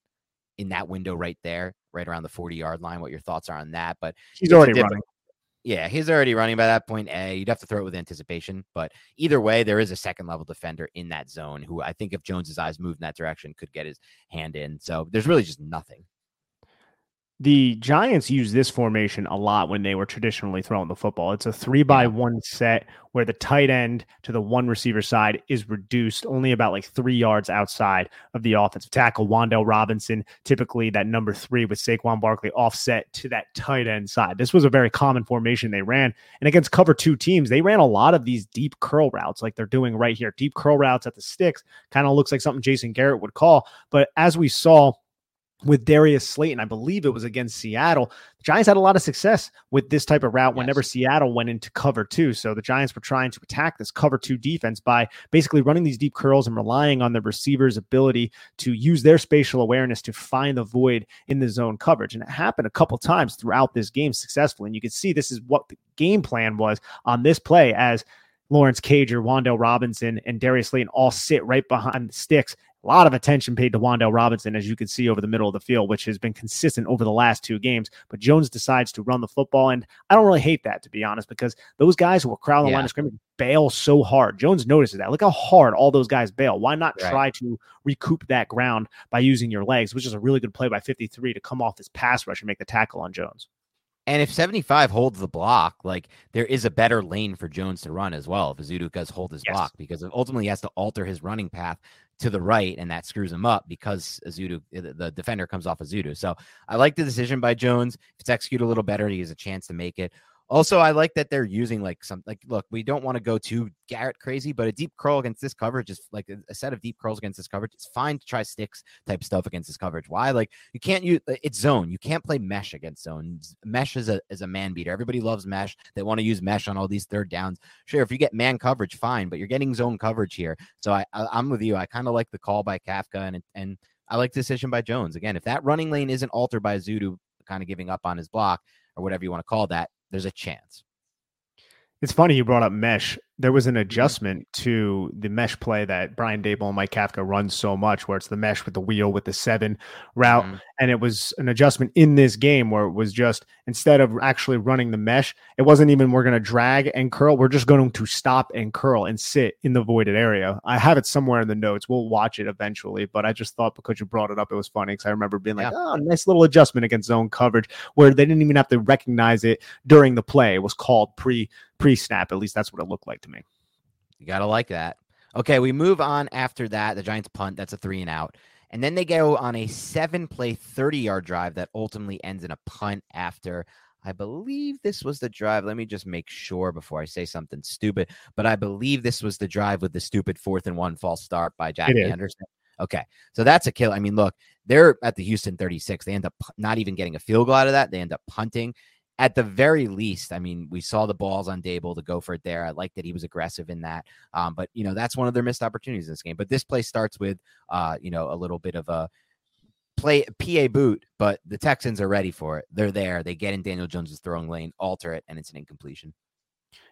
Speaker 2: in that window right there, right around the 40 yard line? What your thoughts are on that? But
Speaker 1: he's already running.
Speaker 2: Yeah, he's already running by that point. A, you'd have to throw it with anticipation, but either way, there is a second level defender in that zone who I think if Jones's eyes move in that direction could get his hand in. So there's really just nothing.
Speaker 1: The Giants use this formation a lot when they were traditionally throwing the football. It's a three by one set where the tight end to the one receiver side is reduced only about like three yards outside of the offensive tackle. Wan'Dale Robinson, typically that number three with Saquon Barkley offset to that tight end side. This was a very common formation they ran. And against cover two teams, they ran a lot of these deep curl routes like they're doing right here. Deep curl routes at the sticks kind of looks like something Jason Garrett would call. But as we saw, with Darius Slayton. I believe it was against Seattle. The Giants had a lot of success with this type of route yes. whenever Seattle went into cover two. So the Giants were trying to attack this cover two defense by basically running these deep curls and relying on the receiver's ability to use their spatial awareness to find the void in the zone coverage. And it happened a couple times throughout this game successfully. And you can see this is what the game plan was on this play as Lawrence Cager, Wan'Dale Robinson, and Darius Slayton all sit right behind the sticks a lot of attention paid to Wan'Dale Robinson, as you can see over the middle of the field, which has been consistent over the last two games. But Jones decides to run the football, and I don't really hate that to be honest, because those guys who are crowding the yeah. line of scrimmage bail so hard. Jones notices that. Look how hard all those guys bail. Why not right. try to recoup that ground by using your legs? Which is a really good play by 53 to come off this pass rush and make the tackle on Jones.
Speaker 2: And if 75 holds the block, like there is a better lane for Jones to run as well if Ezeudu does hold his yes. block because ultimately he has to alter his running path to the right, and that screws him up because Ezeudu, eh, the defender comes off Ezeudu. So I like the decision by Jones. If it's executed a little better, he has a chance to make it. Also, I like that they're using like some like look, we don't want to go too Garrett crazy, but a deep curl against this coverage is like a, set of deep curls against this coverage. It's fine to try sticks type stuff against this coverage. Why? Like you can't use uh, it's zone. You can't play mesh against zone. Mesh is a is a man beater. Everybody loves mesh. They want to use mesh on all these third downs. Sure, if you get man coverage, fine, but you're getting zone coverage here. So I, I am with you. I kind of like the call by Kafka and and I like the decision by Jones. Again, if that running lane isn't altered by Ezeudu kind of giving up on his block or whatever you want to call that, there's a chance.
Speaker 1: It's funny you brought up mesh there was an mm-hmm. adjustment to the mesh play that Brian Daboll and Mike Kafka run so much, where it's the mesh with the wheel with the seven route. Mm-hmm. And it was an adjustment in this game where it was just instead of actually running the mesh, it wasn't even we're going to drag and curl. We're just going to stop and curl and sit in the voided area. I have it somewhere in the notes. We'll watch it eventually, but I just thought because you brought it up, it was funny because I remember being like, yeah. oh, nice little adjustment against zone coverage where they didn't even have to recognize it during the play. It was called pre pre snap. At least that's what it looked like to me.
Speaker 2: You got to like that. Okay, we move on after that. The Giants punt. That's a three and out. And then they go on a seven play, 30 yard drive that ultimately ends in a punt after. I believe this was the drive. Let me just make sure before I say something stupid. But I believe this was the drive with the stupid fourth and one false start by Jackie Anderson. Okay. So that's a kill. I mean, look, they're at the Houston 36. They end up not even getting a field goal out of that. They end up punting at the very least, I mean, we saw the balls on Daboll to go for it there. I like that he was aggressive in that. Um, but you know, that's one of their missed opportunities in this game. But this play starts with uh, you know, a little bit of a play PA boot, but the Texans are ready for it. They're there. They get in Daniel Jones's throwing lane, alter it, and it's an incompletion.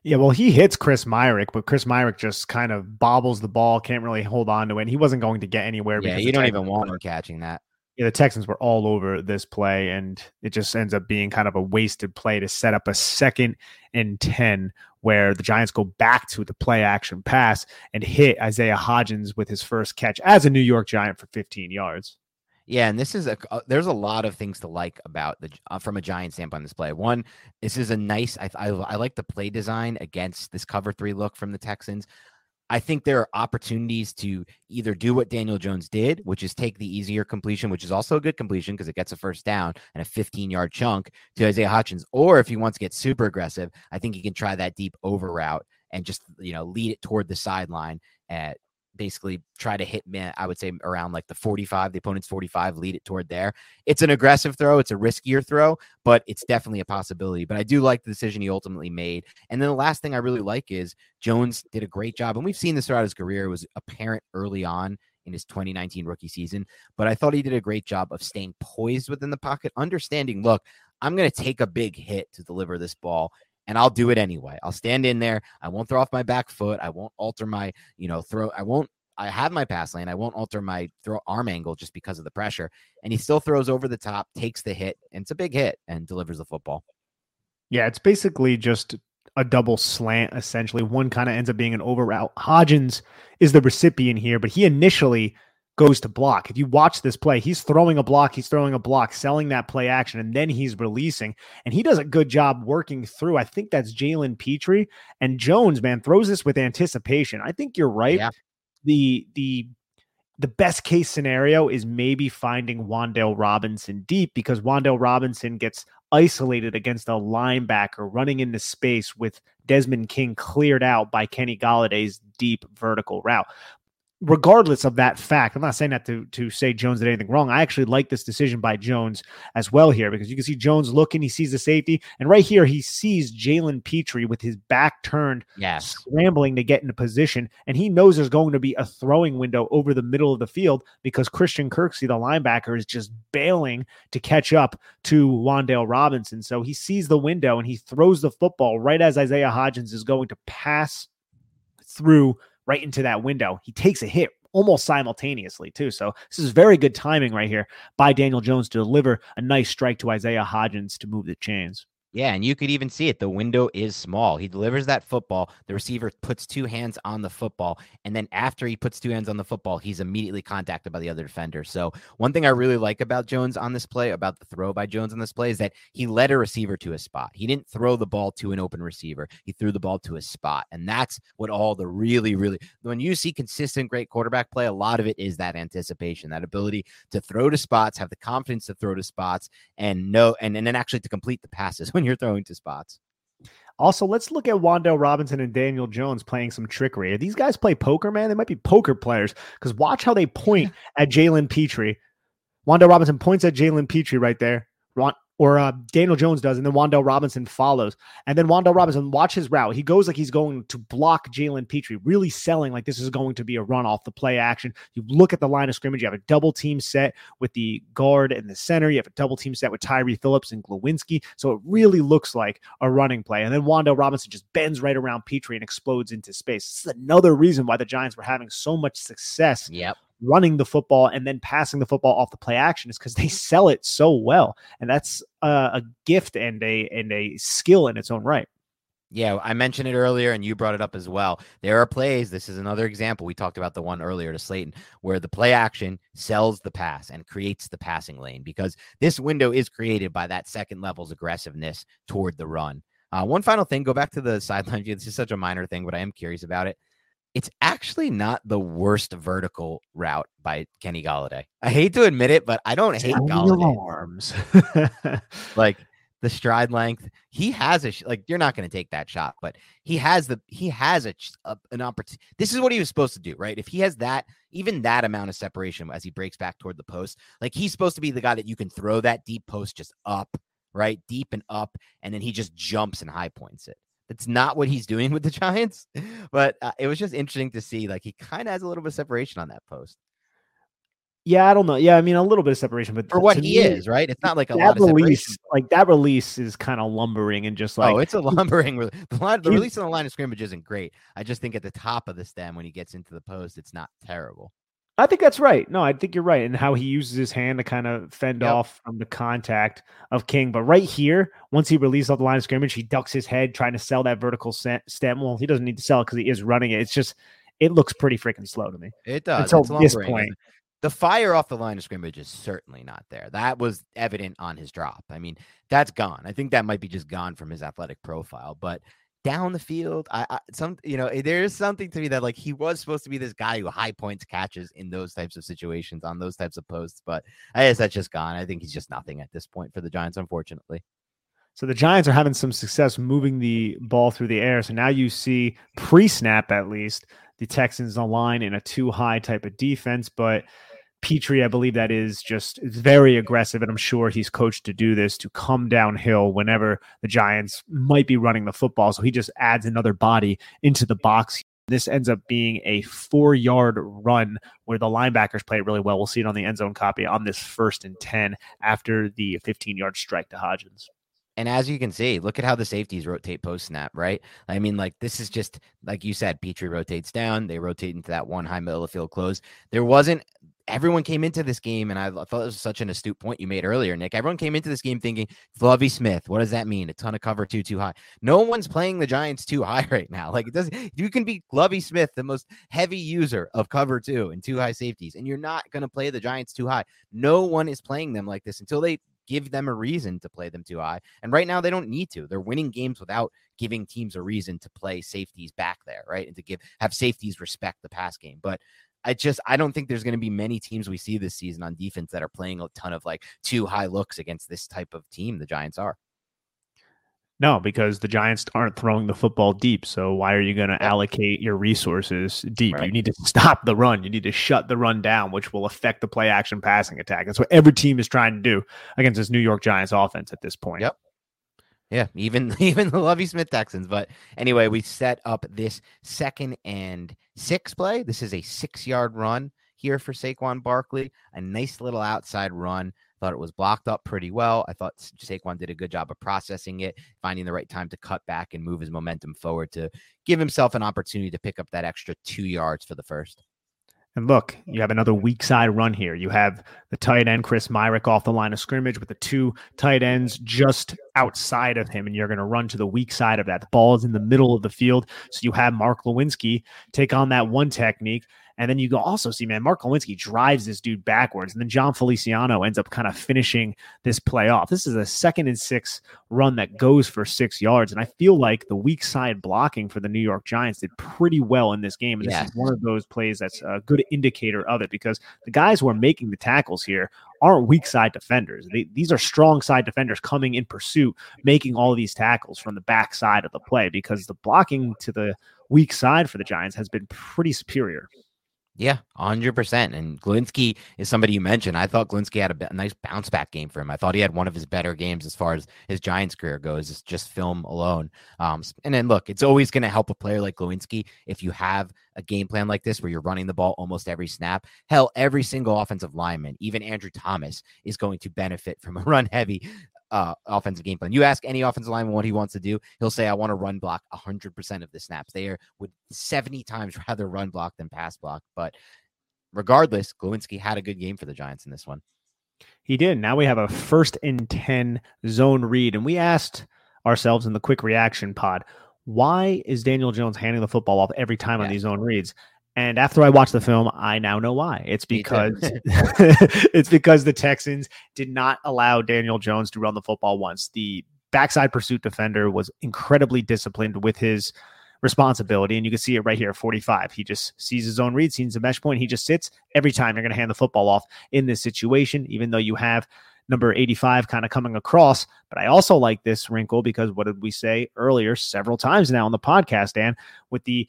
Speaker 1: Yeah, well, he hits Chris Myarick, but Chris Myarick just kind of bobbles the ball, can't really hold on to it. And he wasn't going to get anywhere.
Speaker 2: Yeah, you don't even want him catching that
Speaker 1: the Texans were all over this play, and it just ends up being kind of a wasted play to set up a second and 10 where the Giants go back to the play action pass and hit Isaiah Hodgins with his first catch as a New York Giant for 15 yards.
Speaker 2: Yeah, and this is a uh, there's a lot of things to like about the uh, from a Giant standpoint this play. One, this is a nice I, I I like the play design against this cover three look from the Texans. I think there are opportunities to either do what Daniel Jones did, which is take the easier completion, which is also a good completion because it gets a first down and a 15 yard chunk to Isaiah Hodgins. Or if he wants to get super aggressive, I think he can try that deep over route and just, you know, lead it toward the sideline at basically try to hit man i would say around like the 45 the opponent's 45 lead it toward there. It's an aggressive throw it's a riskier throw but it's definitely a possibility but i do like the decision he ultimately made and then the last thing i really like is jones did a great job and we've seen this throughout his career it was apparent early on in his 2019 rookie season but i thought he did a great job of staying poised within the pocket understanding look i'm going to take a big hit to deliver this ball and I'll do it anyway. I'll stand in there. I won't throw off my back foot. I won't alter my, you know, throw. I won't. I have my pass lane. I won't alter my throw arm angle just because of the pressure. And he still throws over the top, takes the hit, and it's a big hit and delivers the football.
Speaker 1: Yeah, it's basically just a double slant essentially. One kind of ends up being an over route. Hodgins is the recipient here, but he initially goes to block. If you watch this play, he's throwing a block, he's throwing a block, selling that play action, and then he's releasing. And he does a good job working through. I think that's Jalen Pitre. And Jones, man, throws this with anticipation. I think you're right. Yeah. The the the best case scenario is maybe finding Wan'Dale Robinson deep because Wan'Dale Robinson gets isolated against a linebacker running into space with Desmond King cleared out by Kenny Golladay's deep vertical route regardless of that fact, I'm not saying that to to say Jones did anything wrong. I actually like this decision by Jones as well here because you can see Jones looking, he sees the safety, and right here he sees Jalen Pitre with his back turned,
Speaker 2: yes.
Speaker 1: scrambling to get into position, and he knows there's going to be a throwing window over the middle of the field because Christian Kirksey, the linebacker, is just bailing to catch up to Wan'Dale Robinson. So he sees the window and he throws the football right as Isaiah Hodgins is going to pass through right into that window. He takes a hit almost simultaneously, too. So this is very good timing right here by Daniel Jones to deliver a nice strike to Isaiah Hodgins to move the chains.
Speaker 2: Yeah, and you could even see it. The window is small. He delivers that football. The receiver puts two hands on the football. And then after he puts two hands on the football, he's immediately contacted by the other defender. So, one thing I really like about Jones on this play, about the throw by Jones on this play, is that he led a receiver to a spot. He didn't throw the ball to an open receiver, he threw the ball to a spot. And that's what all the really, really, when you see consistent great quarterback play, a lot of it is that anticipation, that ability to throw to spots, have the confidence to throw to spots, and know, and, and then actually to complete the passes when you're throwing to spots.
Speaker 1: Also, let's look at Wan'Dale Robinson and Daniel Jones playing some trickery. These guys play poker, man. They might be poker players because watch how they point at Jalen Pitre. Wan'Dale Robinson points at Jalen Pitre right there or uh, Daniel Jones does, and then Wan'Dale Robinson follows. And then Wan'Dale Robinson, watch his route. He goes like he's going to block Jalen Pitre, really selling like this is going to be a run off the play action. You look at the line of scrimmage, you have a double team set with the guard and the center. You have a double team set with Tyree Phillips and Glowinski. So it really looks like a running play. And then Wan'Dale Robinson just bends right around Pitre and explodes into space. This is another reason why the Giants were having so much success
Speaker 2: yep
Speaker 1: running the football and then passing the football off the play action is because they sell it so well, and that's a, gift and a and a skill in its own right.
Speaker 2: Yeah, I mentioned it earlier and you brought it up as well. There are plays. This is another example. We talked about the one earlier to Slayton where the play action sells the pass and creates the passing lane because this window is created by that second level's aggressiveness toward the run. Uh, one final thing go back to the sideline view. This is such a minor thing, but I am curious about it it's actually not the worst vertical route by Kenny Golladay. I hate to admit it, but I don't hate Golladay.
Speaker 1: Arms.
Speaker 2: like the stride length, he has a like. You're not going to take that shot, but he has the he has a, a an opportunity. This is what he was supposed to do, right? If he has that, even that amount of separation as he breaks back toward the post, like he's supposed to be the guy that you can throw that deep post just up, right, deep and up, and then he just jumps and high points it. That's not what he's doing with the Giants, but uh, it was just interesting to see. Like he kind of has a little bit of separation on that post.
Speaker 1: Yeah, I don't know. Yeah, I mean a little bit of separation, but
Speaker 2: for what he me, is, right? It's not like a
Speaker 1: that release. Like that release is kind of lumbering and just like
Speaker 2: oh, it's a lumbering. the, line, the release on the line of scrimmage isn't great. I just think at the top of the stem when he gets into the post, it's not terrible.
Speaker 1: I think that's right. No, I think you're right. And how he uses his hand to kind of fend yep. off from the contact of King. But right here, once he releases off the line of scrimmage, he ducks his head trying to sell that vertical stem. Well, he doesn't need to sell it because he is running it. It's just, it looks pretty freaking slow to me.
Speaker 2: It does. Until this point. The fire off the line of scrimmage is certainly not there. That was evident on his drop. I mean, that's gone. I think that might be just gone from his athletic profile. But down the field. I, I, some you know eh, there is something to me that like he was supposed to be this guy who high points catches in those types of situations on those types of posts, but I guess that's just gone. I think he's just nothing at this point for the Giants, unfortunately.
Speaker 1: So the Giants are having some success moving the ball through the air. So now you see pre-snap at least the Texans align in a two high type of defense, but Pitre, I believe that is just very aggressive, and I'm sure he's coached to do this to come downhill whenever the Giants might be running the football. So he just adds another body into the box. This ends up being a four yard run where the linebackers play it really well. We'll see it on the end zone copy on this first and 10 after the 15 yard strike to Hodgins.
Speaker 2: And as you can see, look at how the safeties rotate post snap, right? I mean, like this is just like you said, Pitre rotates down, they rotate into that one high middle of field close. There wasn't everyone came into this game, and I thought it was such an astute point you made earlier, Nick. Everyone came into this game thinking Lovie Smith. What does that mean? A ton of cover two too high. No one's playing the Giants two high right now. Like it doesn't. You can be Lovie Smith, the most heavy user of cover two and two high safeties, and you're not going to play the Giants two high. No one is playing them like this until they give them a reason to play them two high. And right now they don't need to. They're winning games without giving teams a reason to play safeties back there, right? And to give have safeties respect the pass game. But I just I don't think there's going to be many teams we see this season on defense that are playing a ton of like two high looks against this type of team the Giants are.
Speaker 1: No, because the Giants aren't throwing the football deep. So why are you going to allocate your resources deep? Right. You need to stop the run. You need to shut the run down, which will affect the play action passing attack. That's what every team is trying to do against this New York Giants offense at this point.
Speaker 2: Yep. Yeah, even even the Lovie Smith Texans. But anyway, we set up this second and six play. This is a six yard run here for Saquon Barkley. A nice little outside run thought it was blocked up pretty well. I thought Saquon did a good job of processing it, finding the right time to cut back and move his momentum forward to give himself an opportunity to pick up that extra two yards for the first.
Speaker 1: And look, you have another weak side run here. You have the tight end, Chris Myarick, off the line of scrimmage with the two tight ends just outside of him, and you're going to run to the weak side of that. The ball is in the middle of the field. So you have Mark Glowinski take on that one technique. And then you go also see, man, Mark Glowinski drives this dude backwards. And then Jon Feliciano ends up kind of finishing this play off. This is a second and six run that goes for six yards. And I feel like the weak side blocking for the New York Giants did pretty well in this game. And this is one of those plays that's a good indicator of it because the guys who are making the tackles here aren't weak side defenders. They, these are strong side defenders coming in pursuit, making all these tackles from the back side of the play because the blocking to the weak side for the Giants has been pretty superior.
Speaker 2: Yeah, 100%. And Glowinski is somebody you mentioned. I thought Glowinski had a, nice bounce back game for him. I thought he had one of his better games as far as his Giants career goes, it's just film alone. Um, and then look, it's always going to help a player like Glowinski if you have a game plan like this where you're running the ball almost every snap. Hell, every single offensive lineman, even Andrew Thomas, is going to benefit from a run heavy uh, offensive game plan. You ask any offensive lineman what he wants to do, he'll say, I want to run block 100% of the snaps. They are, would 70 times rather run block than pass block. But regardless, Glowinski had a good game for the Giants in this one.
Speaker 1: He did. Now we have a first and 10 zone read. And we asked ourselves in the quick reaction pod, why is Daniel Jones handing the football off every time yeah. on these zone reads? And after I watched the film, I now know why. It's because it's because the Texans did not allow Daniel Jones to run the football once. The backside pursuit defender was incredibly disciplined with his responsibility. And you can see it right here 45. He just sees his own read, sees the mesh point. He just sits every time you're going to hand the football off in this situation, even though you have number 85 kind of coming across. But I also like this wrinkle because what did we say earlier several times now on the podcast, Dan, with the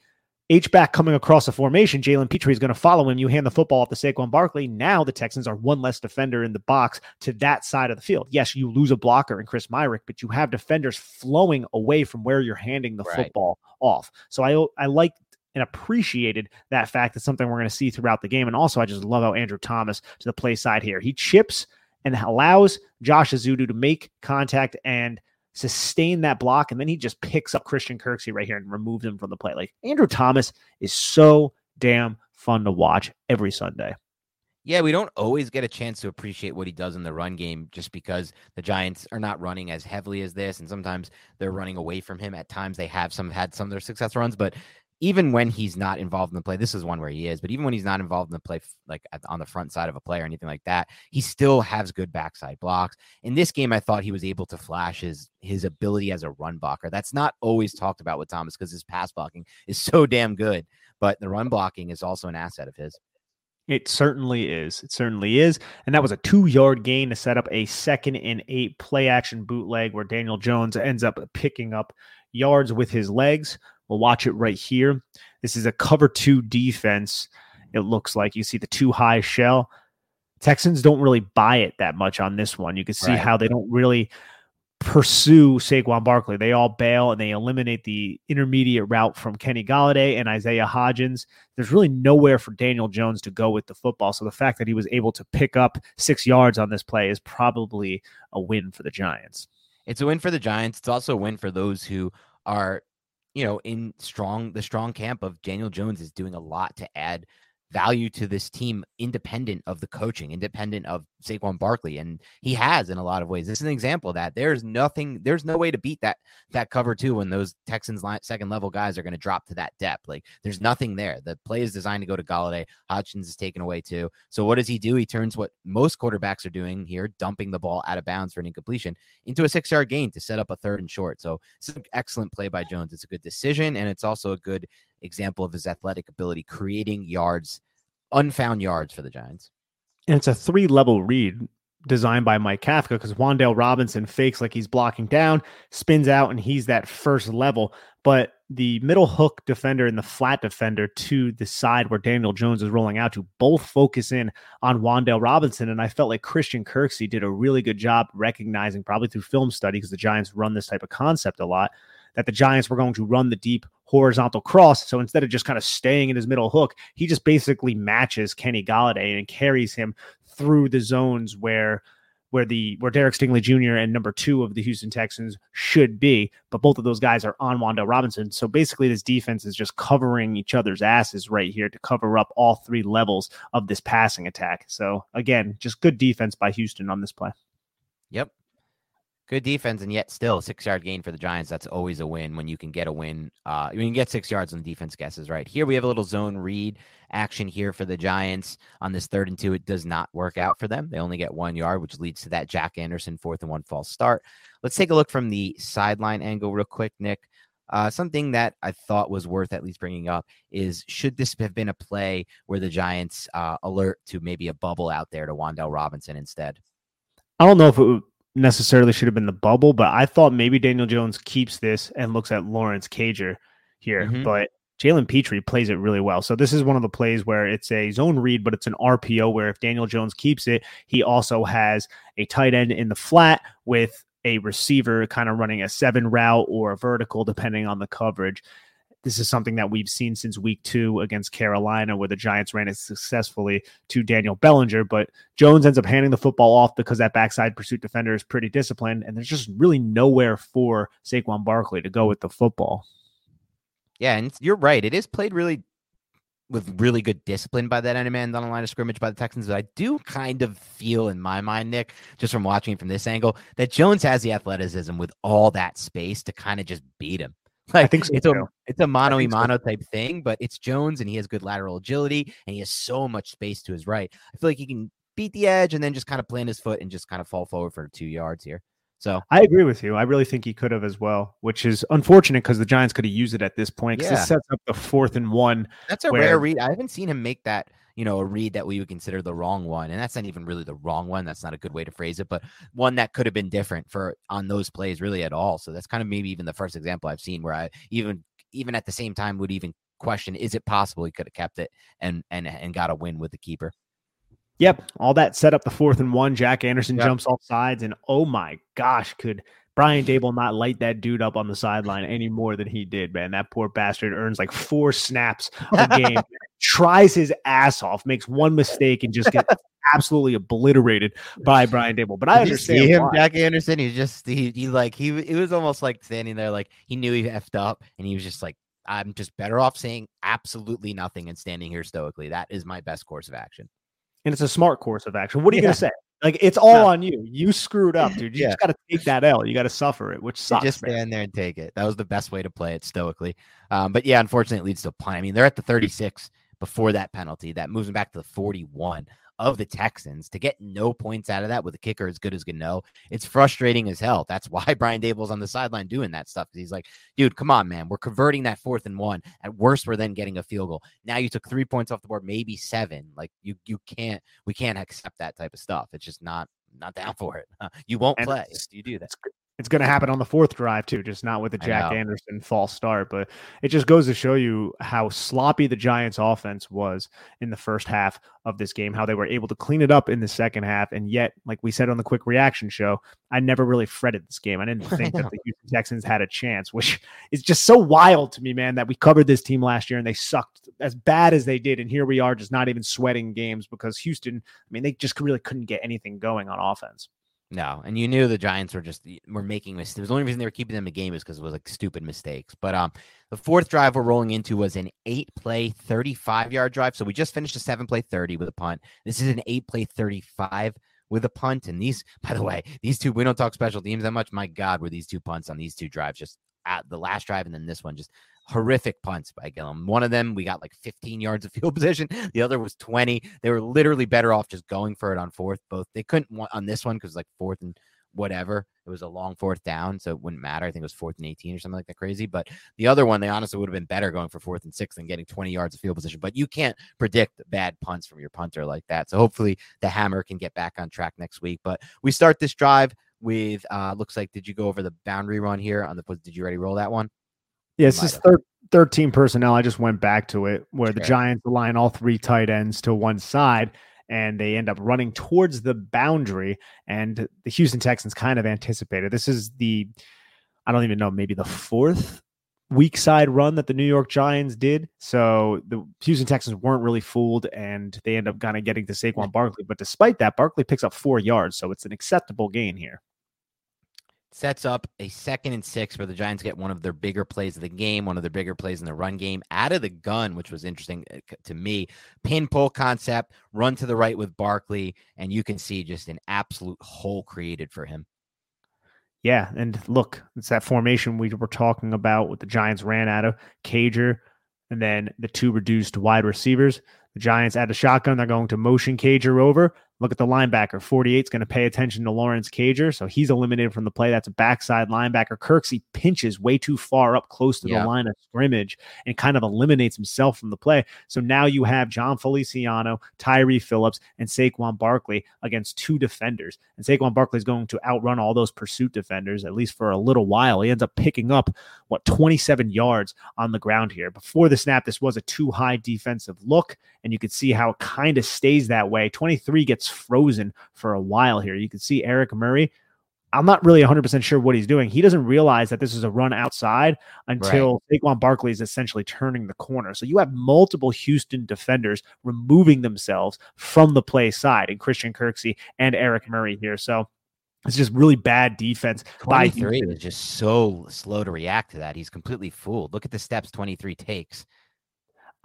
Speaker 1: H back coming across a formation, Jalen Pitre is going to follow him. You hand the football off to Saquon Barkley. Now the Texans are one less defender in the box to that side of the field. Yes, you lose a blocker in Chris Myarick, but you have defenders flowing away from where you're handing the right. football off. So I I like and appreciated that fact. That's something we're going to see throughout the game. And also, I just love how Andrew Thomas to the play side here. He chips and allows Josh Ezeudu to make contact and sustain that block, and then he just picks up Christian Kirksey right here and removes him from the play. Like Andrew Thomas is so damn fun to watch every Sunday.
Speaker 2: Yeah, we don't always get a chance to appreciate what he does in the run game just because the Giants are not running as heavily as this. And sometimes they're running away from him. At times they have some had some of their success runs, but even when he's not involved in the play, this is one where he is, but even when he's not involved in the play, like on the front side of a play or anything like that, he still has good backside blocks. In this game, I thought he was able to flash his his ability as a run blocker. That's not always talked about with Thomas because his pass blocking is so damn good, but the run blocking is also an asset of his.
Speaker 1: It certainly is. It certainly is. And that was a two yard gain to set up a second and eight play action bootleg where Daniel Jones ends up picking up yards with his legs. We'll watch it right here. This is a cover two defense. It looks like you see the two high shell. Texans don't really buy it that much on this one. You can see right. how they don't really pursue Saquon Barkley. They all bail and they eliminate the intermediate route from Kenny Golladay and Isaiah Hodgins. There's really nowhere for Daniel Jones to go with the football. So the fact that he was able to pick up six yards on this play is probably a win for the Giants.
Speaker 2: It's a win for the Giants. It's also a win for those who are you know, in strong the strong camp of Daniel Jones is doing a lot to add value to this team independent of the coaching, independent of Saquon Barkley. And he has in a lot of ways. This is an example of that. There's nothing, there's no way to beat that that cover two when those Texans line, second level guys are going to drop to that depth. Like there's nothing there. The play is designed to go to Golladay. Hodgins is taken away too. So what does he do? He turns what most quarterbacks are doing here, dumping the ball out of bounds for an incompletion into a six yard gain to set up a third and short. So it's an excellent play by Jones. It's a good decision and it's also a good example of his athletic ability, creating yards, unfound yards for the Giants.
Speaker 1: And it's a three level read. designed by Mike Kafka because Wan'Dale Robinson fakes like he's blocking down, spins out, and he's that first level. But the middle hook defender and the flat defender to the side where Daniel Jones is rolling out to both focus in on Wan'Dale Robinson. And I felt like Christian Kirksey did a really good job recognizing, probably through film study, because the Giants run this type of concept a lot, that the Giants were going to run the deep horizontal cross. So instead of just kind of staying in his middle hook, he just basically matches Kenny Golladay and carries him through the zones where where the where Derek Stingley Jr. and number two of the Houston Texans should be, but both of those guys are on Wan'Dale Robinson. So basically, this defense is just covering each other's asses right here to cover up all three levels of this passing attack. So again, just good defense by Houston on this play.
Speaker 2: Yep, good defense, and yet still six yard gain for the Giants. That's always a win when you can get a win. Uh, you can get six yards on defense guesses, right? Here we have a little zone read action here for the Giants on this third and two. It does not work out for them. They only get one yard, which leads to that Jack Anderson fourth and one false start. Let's take a look from the sideline angle real quick, Nick. Uh, something that I thought was worth at least bringing up is should this have been a play where the Giants uh, alert to maybe a bubble out there to Wan'Dale Robinson instead?
Speaker 1: I don't know if it necessarily should have been the bubble, but I thought maybe Daniel Jones keeps this and looks at Lawrence Cager here. Mm-hmm. But Jalen Pitre plays it really well. So this is one of the plays where it's a zone read, but it's an RPO where if Daniel Jones keeps it, he also has a tight end in the flat with a receiver kind of running a seven route or a vertical, depending on the coverage. This is something that we've seen since week two against Carolina, where the Giants ran it successfully to Daniel Bellinger. But Jones ends up handing the football off because that backside pursuit defender is pretty disciplined, and there's just really nowhere for Saquon Barkley to go with the football.
Speaker 2: Yeah, and you're right. It is played really with really good discipline by that enemy man on the line of scrimmage by the Texans. But I do kind of feel in my mind, Nick, just from watching it from this angle, that Jones has the athleticism with all that space to kind of just beat him. Like, I think so it's too. a it's a mono a mono so. type thing, but it's Jones and he has good lateral agility and he has so much space to his right. I feel like he can beat the edge and then just kind of plant his foot and just kind of fall forward for two yards here. So
Speaker 1: I agree with you. I really think he could have as well, which is unfortunate because the Giants could have used it at this point because yeah. it sets up the fourth and one.
Speaker 2: That's a where... rare read. I haven't seen him make that you know, a read that we would consider the wrong one. And that's not even really the wrong one. That's not a good way to phrase it, but one that could have been different for on those plays really at all. So that's kind of maybe even the first example I've seen where I even even at the same time would even question is it possible he could have kept it and and and got a win with the keeper.
Speaker 1: Yep, all that set up the fourth and one. Jack Anderson yep. jumps off sides, and oh my gosh, could Brian Daboll not light that dude up on the sideline any more than he did, man? That poor bastard earns like four snaps a game, tries his ass off, makes one mistake, and just gets absolutely obliterated by Brian Daboll. But I Did understand
Speaker 2: him, why. Jack Anderson. He's just he, he like he it was almost like standing there, like he knew he effed up, and he was just like, I'm just better off saying absolutely nothing and standing here stoically. That is my best course of action
Speaker 1: and it's a smart course of action. What are you yeah. gonna say? Like it's all no. on you. You screwed up, dude. You yeah. just got to take that L. You got to suffer it, which sucks.
Speaker 2: You just stand man. there and take it. That was the best way to play it stoically. Um, but yeah, unfortunately, it leads to a punt. I mean, they're at the 36 before that penalty. That moves them back to the 41 of the Texans to get no points out of that with a kicker as good as Gano. It's frustrating as hell. That's why Brian Daboll's on the sideline doing that stuff. He's like, dude, come on, man. We're converting that fourth and one. At worst, we're then getting a field goal. Now you took three points off the board, maybe seven. Like you, you can't, we can't accept that type of stuff. It's just not, not down for it. You won't and play if you do that.
Speaker 1: It's going to happen on the fourth drive too, just not with the Jack Anderson false start. But it just goes to show you how sloppy the Giants' offense was in the first half of this game. How they were able to clean it up in the second half, and yet, like we said on the quick reaction show, I never really fretted this game. I didn't think that the Houston Texans had a chance, which is just so wild to me, man. That we covered this team last year and they sucked as bad as they did, and here we are, just not even sweating games because Houston. I mean, they just really couldn't get anything going on offense.
Speaker 2: No, and you knew the Giants were just were making mistakes. The only reason they were keeping them in the game is because it was like stupid mistakes. But um, the fourth drive we're rolling into was an eight play, 35 yard drive. So we just finished a seven play 30 with a punt. This is an eight play 35 with a punt. And these, by the way, these two, we don't talk special teams that much. My God, were these two punts on these two drives just at the last drive and then this one just horrific punts by Gillan. One of them, we got like 15 yards of field position. The other was 20. They were literally better off just going for it on fourth. Both they couldn't want on this one because like fourth and whatever. It was a long fourth down, so it wouldn't matter. I think it was fourth and 18 or something like that crazy. But the other one, they honestly would have been better going for fourth and six than getting 20 yards of field position. But you can't predict bad punts from your punter like that. So hopefully the hammer can get back on track next week. But we start this drive with uh looks like did you go over the boundary run here on the did you already roll that one?
Speaker 1: Yeah, it's just thir- 13 personnel. I just went back to it where the Giants align all three tight ends to one side and they end up running towards the boundary. And the Houston Texans kind of anticipated this is the, I don't even know, maybe the fourth weak side run that the New York Giants did. So the Houston Texans weren't really fooled and they end up kind of getting to Saquon Barkley. But despite that, Barkley picks up four yards. So it's an acceptable gain here
Speaker 2: sets up a second and six where the Giants get one of their bigger plays of the game, one of their bigger plays in the run game out of the gun, which was interesting uh, to me. Pin pull concept, run to the right with Barkley, and you can see just an absolute hole created for him.
Speaker 1: Yeah, and look, it's that formation we were talking about what the Giants ran out of Cager, and then the two reduced wide receivers. The Giants add a shotgun. They're going to motion Cager over. Look at the linebacker. 48 is going to pay attention to Lawrence Cager. So he's eliminated from the play. That's a backside linebacker. Kirksey pinches way too far up close to yeah. the line of scrimmage and kind of eliminates himself from the play. So now you have Jon Feliciano, Tyree Phillips, and Saquon Barkley against two defenders. And Saquon Barkley is going to outrun all those pursuit defenders, at least for a little while. He ends up picking up, what, 27 yards on the ground here. Before the snap, this was a two high defensive look. And you could see how it kind of stays that way. 23 gets frozen for a while here. You can see Eric Murray. I'm not really 100% sure what he's doing. He doesn't realize that this is a run outside until right. Saquon Barkley is essentially turning the corner. So you have multiple Houston defenders removing themselves from the play side, and Christian Kirksey and Eric Murray here. So it's just really bad defense.
Speaker 2: 23 is just so slow to react to that. He's completely fooled. Look at the steps 23 takes.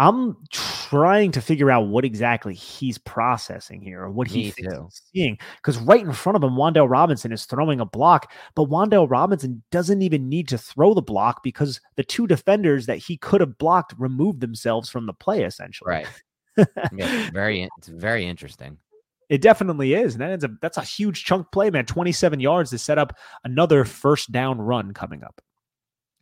Speaker 1: I'm trying to figure out what exactly he's processing here or what he he's seeing. Because right in front of him, Wan'Dale Robinson is throwing a block, but Wan'Dale Robinson doesn't even need to throw the block because the two defenders that he could have blocked removed themselves from the play, essentially.
Speaker 2: Right. yeah, very it's very interesting.
Speaker 1: It definitely is. And that's a that's a huge chunk play, man. 27 yards to set up another first down run coming up.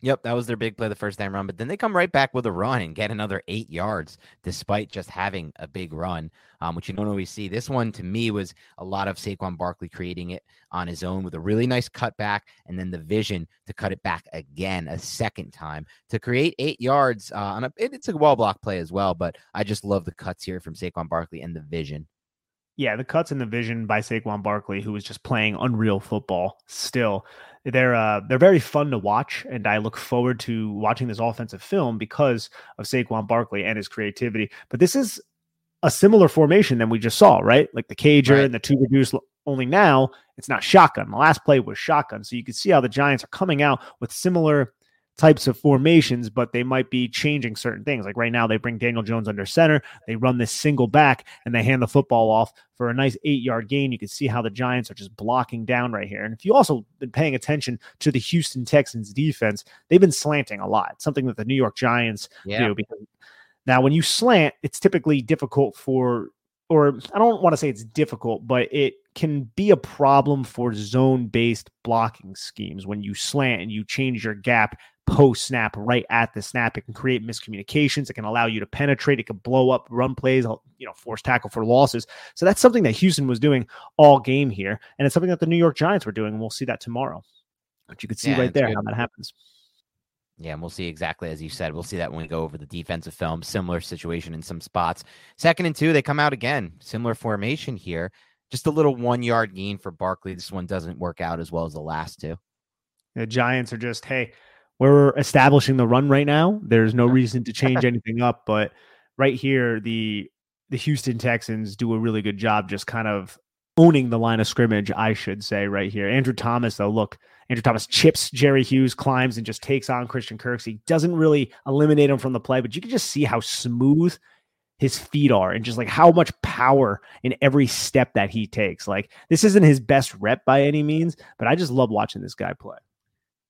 Speaker 2: Yep, that was their big play the first time run, but then they come right back with a run and get another eight yards despite just having a big run, um, which you don't always see. This one to me was a lot of Saquon Barkley creating it on his own with a really nice cutback and then the vision to cut it back again a second time to create eight yards. Uh, on a, it's a well block play as well, but I just love the cuts here from Saquon Barkley and the vision.
Speaker 1: Yeah, the cuts and the vision by Saquon Barkley, who was just playing unreal football still. They're uh, they're very fun to watch, and I look forward to watching this offensive film because of Saquon Barkley and his creativity. But this is a similar formation than we just saw, right? Like the Cager right. and the two reduced. Only now it's not shotgun. The last play was shotgun, so you can see how the Giants are coming out with similar types of formations, but they might be changing certain things. Like right now, they bring Daniel Jones under center, they run this single back, and they hand the football off for a nice eight yard gain. You can see how the Giants are just blocking down right here. And if you also been paying attention to the Houston Texans defense, they've been slanting a lot, something that the New York Giants yeah. do. Because now, when you slant, it's typically difficult for or I don't want to say it's difficult, but it can be a problem for zone based blocking schemes when you slant and you change your gap post snap right at the snap. It can create miscommunications. It can allow you to penetrate. It can blow up run plays, you know, force tackle for losses. So that's something that Houston was doing all game here. And it's something that the New York Giants were doing. And we'll see that tomorrow. But you can see yeah, right there good. how that happens.
Speaker 2: Yeah, and we'll see exactly as you said. We'll see that when we go over the defensive film. Similar situation in some spots. Second and two, they come out again. Similar formation here. Just a little one yard gain for Barkley. This one doesn't work out as well as the last two.
Speaker 1: The Giants are just, hey, we're establishing the run right now. There's no reason to change anything up, but right here, the the Houston Texans do a really good job just kind of owning the line of scrimmage, I should say, right here. Andrew Thomas, though, look, Andrew Thomas chips Jerry Hughes, climbs and just takes on Christian Kirksey. Doesn't really eliminate him from the play, but you can just see how smooth his feet are and just like how much power in every step that he takes. Like this isn't his best rep by any means, but I just love watching this guy play.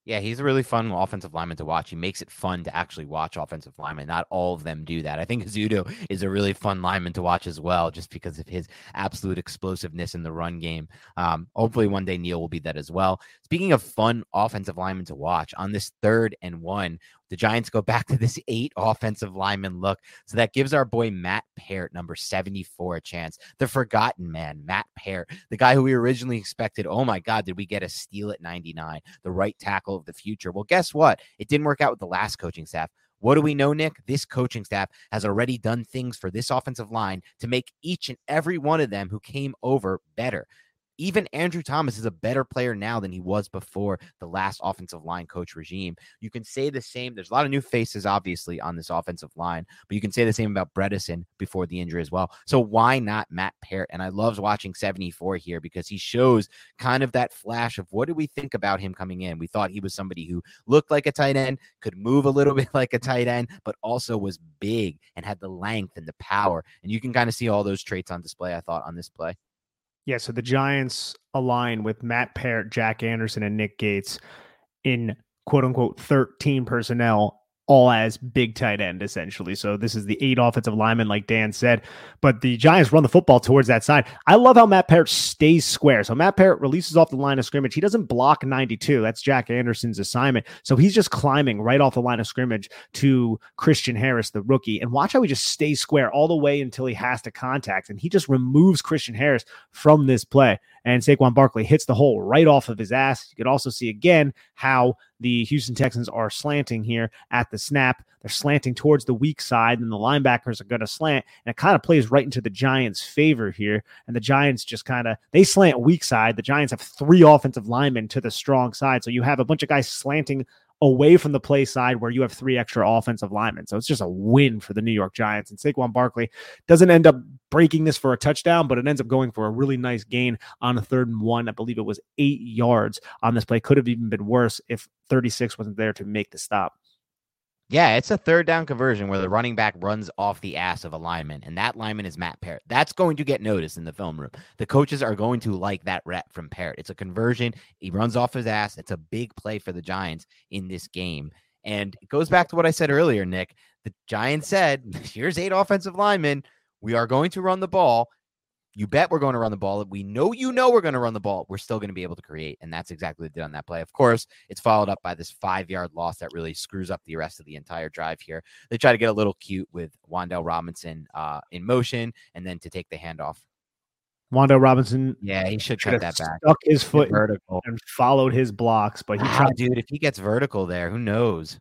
Speaker 2: Yeah, he's a really fun offensive lineman to watch. He makes it fun to actually watch offensive linemen. Not all of them do that. I think Ezeudu is a really fun lineman to watch as well, just because of his absolute explosiveness in the run game. Um, hopefully, one day Neal will be that as well. Speaking of fun offensive linemen to watch, on this third and one, the Giants go back to this eight offensive lineman look. So that gives our boy Matt Peart, number 74, a chance. The forgotten man, Matt Peart, the guy who we originally expected. Oh my God, did we get a steal at 99? The right tackle of the future. Well, guess what? It didn't work out with the last coaching staff. What do we know, Nick? This coaching staff has already done things for this offensive line to make each and every one of them who came over better even Andrew Thomas is a better player now than he was before the last offensive line coach regime. You can say the same. There's a lot of new faces, obviously, on this offensive line, but you can say the same about Bredeson before the injury as well. So why not Matt Peart? And I love watching 74 here because he shows kind of that flash of what do we think about him coming in? We thought he was somebody who looked like a tight end, could move a little bit like a tight end, but also was big and had the length and the power. And you can kind of see all those traits on display, I thought, on this play.
Speaker 1: Yeah, so the Giants align with Matt Peart, Jack Anderson, and Nick Gates in quote unquote 13 personnel all as big tight end, essentially. So this is the eight offensive linemen, like Dan said. But the Giants run the football towards that side. I love how Matt Peart stays square. So Matt Peart releases off the line of scrimmage. He doesn't block 92. That's Jack Anderson's assignment. So he's just climbing right off the line of scrimmage to Christian Harris, the rookie. And watch how he just stays square all the way until he has to contact. And he just removes Christian Harris from this play and Saquon Barkley hits the hole right off of his ass. You could also see again how the Houston Texans are slanting here at the snap. They're slanting towards the weak side, and the linebackers are going to slant, and it kind of plays right into the Giants' favor here. And the Giants just kind of they slant weak side. The Giants have three offensive linemen to the strong side, so you have a bunch of guys slanting away from the play side where you have three extra offensive linemen. So it's just a win for the New York Giants. And Saquon Barkley doesn't end up breaking this for a touchdown, but it ends up going for a really nice gain on a third and one. I believe it was eight yards on this play. Could have even been worse if 36 wasn't there to make the stop.
Speaker 2: Yeah, it's a third down conversion where the running back runs off the ass of a lineman, and that lineman is Matt Peart. That's going to get noticed in the film room. The coaches are going to like that rep from Peart. It's a conversion. He runs off his ass. It's a big play for the Giants in this game. And it goes back to what I said earlier, Nick. The Giants said, here's eight offensive linemen. We are going to run the ball you bet we're going to run the ball. We know you know we're going to run the ball. We're still going to be able to create. And that's exactly what they did on that play. Of course, it's followed up by this five yard loss that really screws up the rest of the entire drive here. They try to get a little cute with Wan'Dale Robinson uh, in motion and then to take the handoff.
Speaker 1: Wan'Dale Robinson.
Speaker 2: Yeah, he should cut that back.
Speaker 1: Stuck his foot vertical and followed his blocks, but he
Speaker 2: wow, tried. Dude, if he gets vertical there, who knows?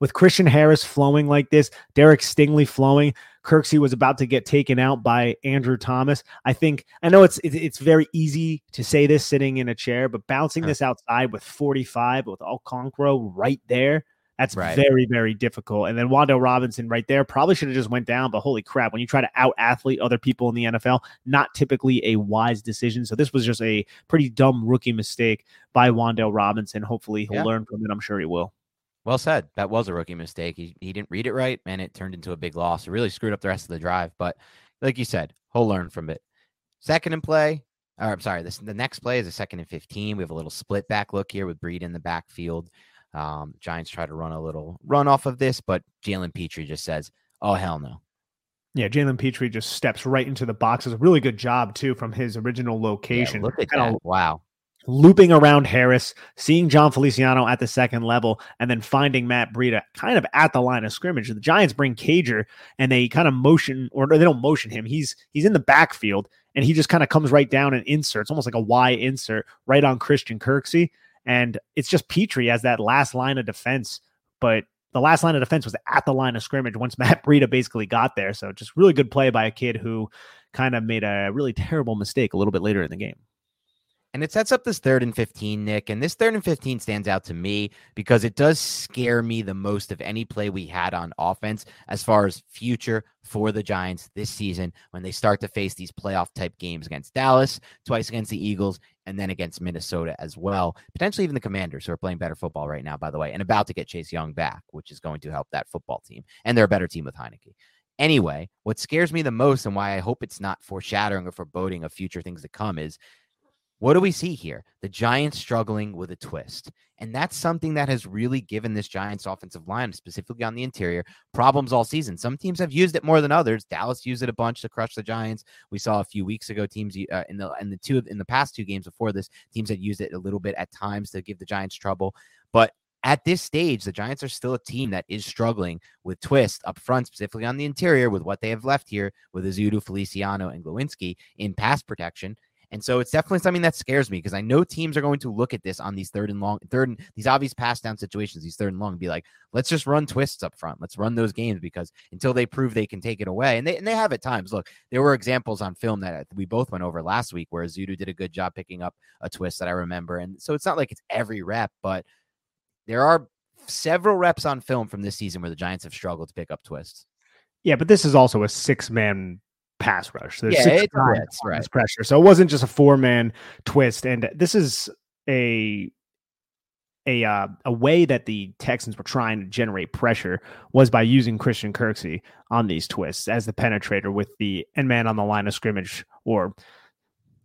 Speaker 1: with Christian Harris flowing like this, Derek Stingley flowing, Kirksey was about to get taken out by Andrew Thomas. I think I know it's it's very easy to say this sitting in a chair, but bouncing this outside with 45 with Okoronkwo right there, that's right. very very difficult. And then Wan'Dale Robinson right there probably should have just went down, but holy crap, when you try to out athlete other people in the NFL, not typically a wise decision. So this was just a pretty dumb rookie mistake by Wan'Dale Robinson. Hopefully he'll yeah. learn from it. I'm sure he will.
Speaker 2: Well said. That was a rookie mistake. He, he didn't read it right, and it turned into a big loss. It really screwed up the rest of the drive. But like you said, he'll learn from it. Second and play. Or I'm sorry. This the next play is a second and 15. We have a little split back look here with Breida in the backfield. Um, Giants try to run a little run off of this, but Jalen Pitre just says, "Oh hell no."
Speaker 1: Yeah, Jalen Pitre just steps right into the box. It's a really good job too from his original location.
Speaker 2: Yeah, look at that! Wow
Speaker 1: looping around Harris, seeing Jon Feliciano at the second level, and then finding Matt Breida kind of at the line of scrimmage. The Giants bring Cager and they kind of motion, or they don't motion him. He's he's in the backfield and he just kind of comes right down and inserts, almost like a Y insert, right on Christian Kirksey. And it's just Pitre as that last line of defense. But the last line of defense was at the line of scrimmage once Matt Breida basically got there. So just really good play by a kid who kind of made a really terrible mistake a little bit later in the game.
Speaker 2: And it sets up this third and 15, Nick. And this third and 15 stands out to me because it does scare me the most of any play we had on offense as far as future for the Giants this season when they start to face these playoff type games against Dallas, twice against the Eagles, and then against Minnesota as well. Potentially even the Commanders, who are playing better football right now, by the way, and about to get Chase Young back, which is going to help that football team. And they're a better team with Heinicke. Anyway, what scares me the most and why I hope it's not foreshadowing or foreboding of future things to come is what do we see here? The Giants struggling with a twist. And that's something that has really given this Giants offensive line, specifically on the interior, problems all season. Some teams have used it more than others. Dallas used it a bunch to crush the Giants. We saw a few weeks ago teams uh, in the in the two in the past two games before this, teams had used it a little bit at times to give the Giants trouble. But at this stage, the Giants are still a team that is struggling with twist up front, specifically on the interior, with what they have left here with Ezeudu, Feliciano, and Glowinski in pass protection. And so it's definitely something that scares me because I know teams are going to look at this on these third and long, third and these obvious pass down situations, these third and long, and be like, let's just run twists up front. Let's run those games because until they prove they can take it away, and they and they have at times. Look, there were examples on film that uh, we both went over last week where Ezeudu did a good job picking up a twist that I remember. And so it's not like it's every rep, but there are several reps on film from this season where the Giants have struggled to pick up twists.
Speaker 1: Yeah, but this is also a six man pass rush.
Speaker 2: There's yeah, six it's, it's right.
Speaker 1: pressure. So it wasn't just a four man twist. And this is a a uh, a way that the Texans were trying to generate pressure was by using Christian Kirksey on these twists as the penetrator with the end man on the line of scrimmage or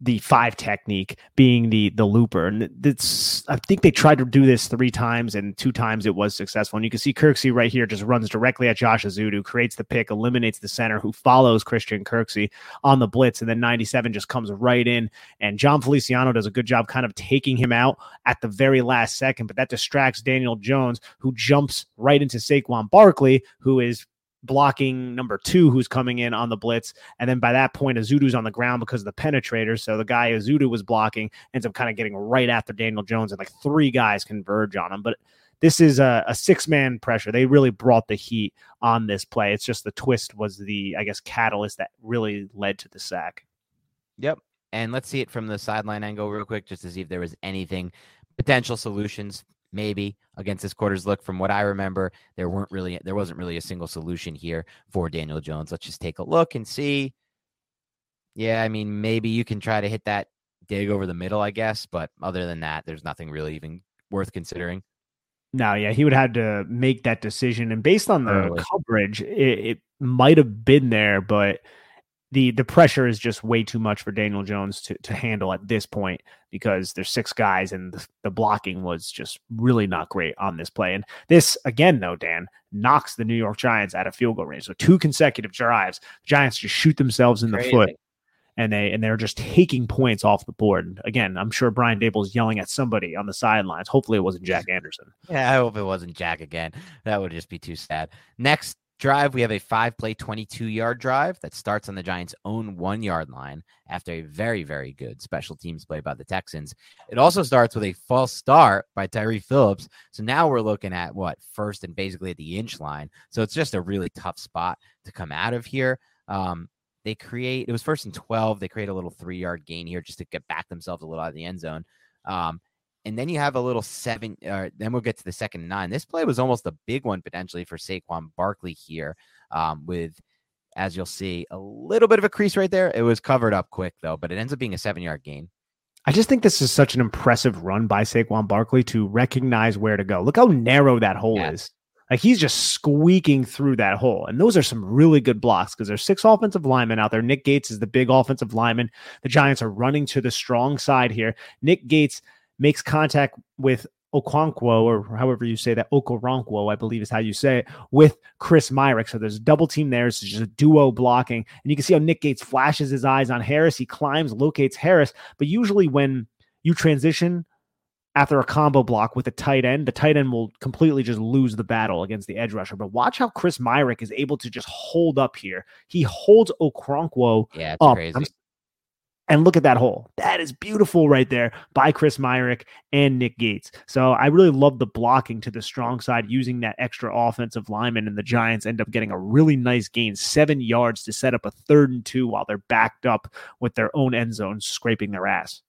Speaker 1: the five technique being the the looper. And it's I think they tried to do this three times and two times it was successful. And you can see Kirksey right here just runs directly at Josh Ezeudu, creates the pick, eliminates the center who follows Christian Kirksey on the blitz. And then 97 just comes right in. And Jon Feliciano does a good job kind of taking him out at the very last second, but that distracts Daniel Jones, who jumps right into Saquon Barkley, who is blocking number two who's coming in on the blitz. And then by that point, Ezeudu's on the ground because of the penetrator. So the guy Ezeudu was blocking ends up kind of getting right after Daniel Jones, and like three guys converge on him. But this is a, a six man pressure. They really brought the heat on this play. It's just the twist was the, I guess, catalyst that really led to the sack.
Speaker 2: Yep. And let's see it from the sideline angle real quick, just to see if there was anything potential solutions maybe against this quarter's look. From what I remember, there weren't really there wasn't really a single solution here for Daniel Jones. Let's just take a look and see. Yeah, I mean, maybe you can try to hit that dig over the middle, I guess, but other than that, there's nothing really even worth considering.
Speaker 1: No, yeah, he would have to make that decision, and based on the Early. coverage, it, it might have been there, but the the pressure is just way too much for Daniel Jones to to handle at this point because there's six guys and the, the, blocking was just really not great on this play. And this again, though, Dan knocks the New York Giants out of field goal range. So two consecutive drives, Giants just shoot themselves in the foot. And they and they're just taking points off the board. And again, I'm sure Brian Daboll's yelling at somebody on the sidelines. Hopefully, it wasn't Jack Anderson.
Speaker 2: Yeah, I hope it wasn't Jack again. That would just be too sad. Next drive, we have a five play, 22 yard drive that starts on the Giants' own one yard line after a very, very good special teams play by the Texans. It also starts with a false start by Tyree Phillips. So now we're looking at what first and basically at the inch line. So it's just a really tough spot to come out of here. Um, they create, it was first and 12. They create a little three yard gain here just to get back themselves a little out of the end zone. Um, and then you have a little seven. Uh, then we'll get to the second nine. This play was almost a big one potentially for Saquon Barkley here, um, with as you'll see a little bit of a crease right there. It was covered up quick though, but it ends up being a seven yard gain.
Speaker 1: I just think this is such an impressive run by Saquon Barkley to recognize where to go. Look how narrow that hole yeah. is. Like he's just squeaking through that hole. And those are some really good blocks because there's six offensive linemen out there. Nick Gates is the big offensive lineman. The Giants are running to the strong side here. Nick Gates makes contact with Okonkwo, or however you say that, Okoronkwo, I believe is how you say it, with Chris Myarick. So there's a double team there. It's just a duo blocking. And you can see how Nick Gates flashes his eyes on Harris. He climbs, locates Harris. But usually when you transition after a combo block with a tight end, the tight end will completely just lose the battle against the edge rusher. But watch how Chris Myarick is able to just hold up here. He holds Okoronkwo
Speaker 2: yeah,
Speaker 1: up.
Speaker 2: Crazy.
Speaker 1: I'm, and look at that hole. That is beautiful right there by Chris Myarick and Nick Gates. So I really love the blocking to the strong side using that extra offensive lineman. And the Giants end up getting a really nice gain, seven yards to set up a third and two while they're backed up with their own end zone scraping their ass.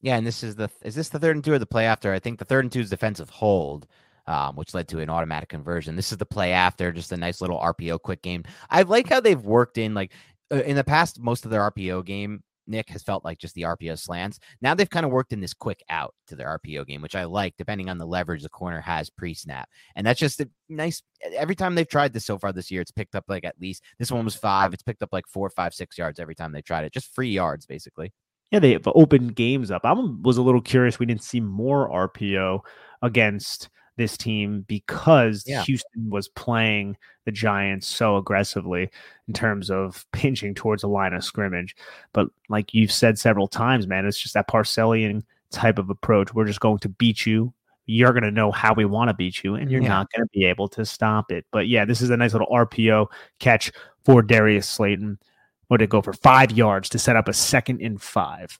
Speaker 2: Yeah, and this is the is this the third and two or the play after? I think the third and two is defensive hold. Um, which led to an automatic conversion. This is the play after, just a nice little RPO quick game. I like how they've worked in like uh, in the past. Most of their RPO game Nick has felt like just the RPO slants. Now they've kind of worked in this quick out to their RPO game, which I like, depending on the leverage the corner has pre snap. And that's just a nice. Every time they've tried this so far this year, it's picked up like at least this one was five. It's picked up like four, five, six yards every time they tried it. Just free yards, basically.
Speaker 1: yeah, they've opened games up. I was a little curious. We didn't see more RPO against this team because yeah. Houston was playing the Giants so aggressively in terms of pinching towards the line of scrimmage. But like you've said several times, man, it's just that Parcellian type of approach. We're just going to beat you. You're going to know how we want to beat you, and you're yeah. not going to be able to stop it. But yeah, this is a nice little RPO catch for Darius Slayton. What did it go for five yards to set up a second and five?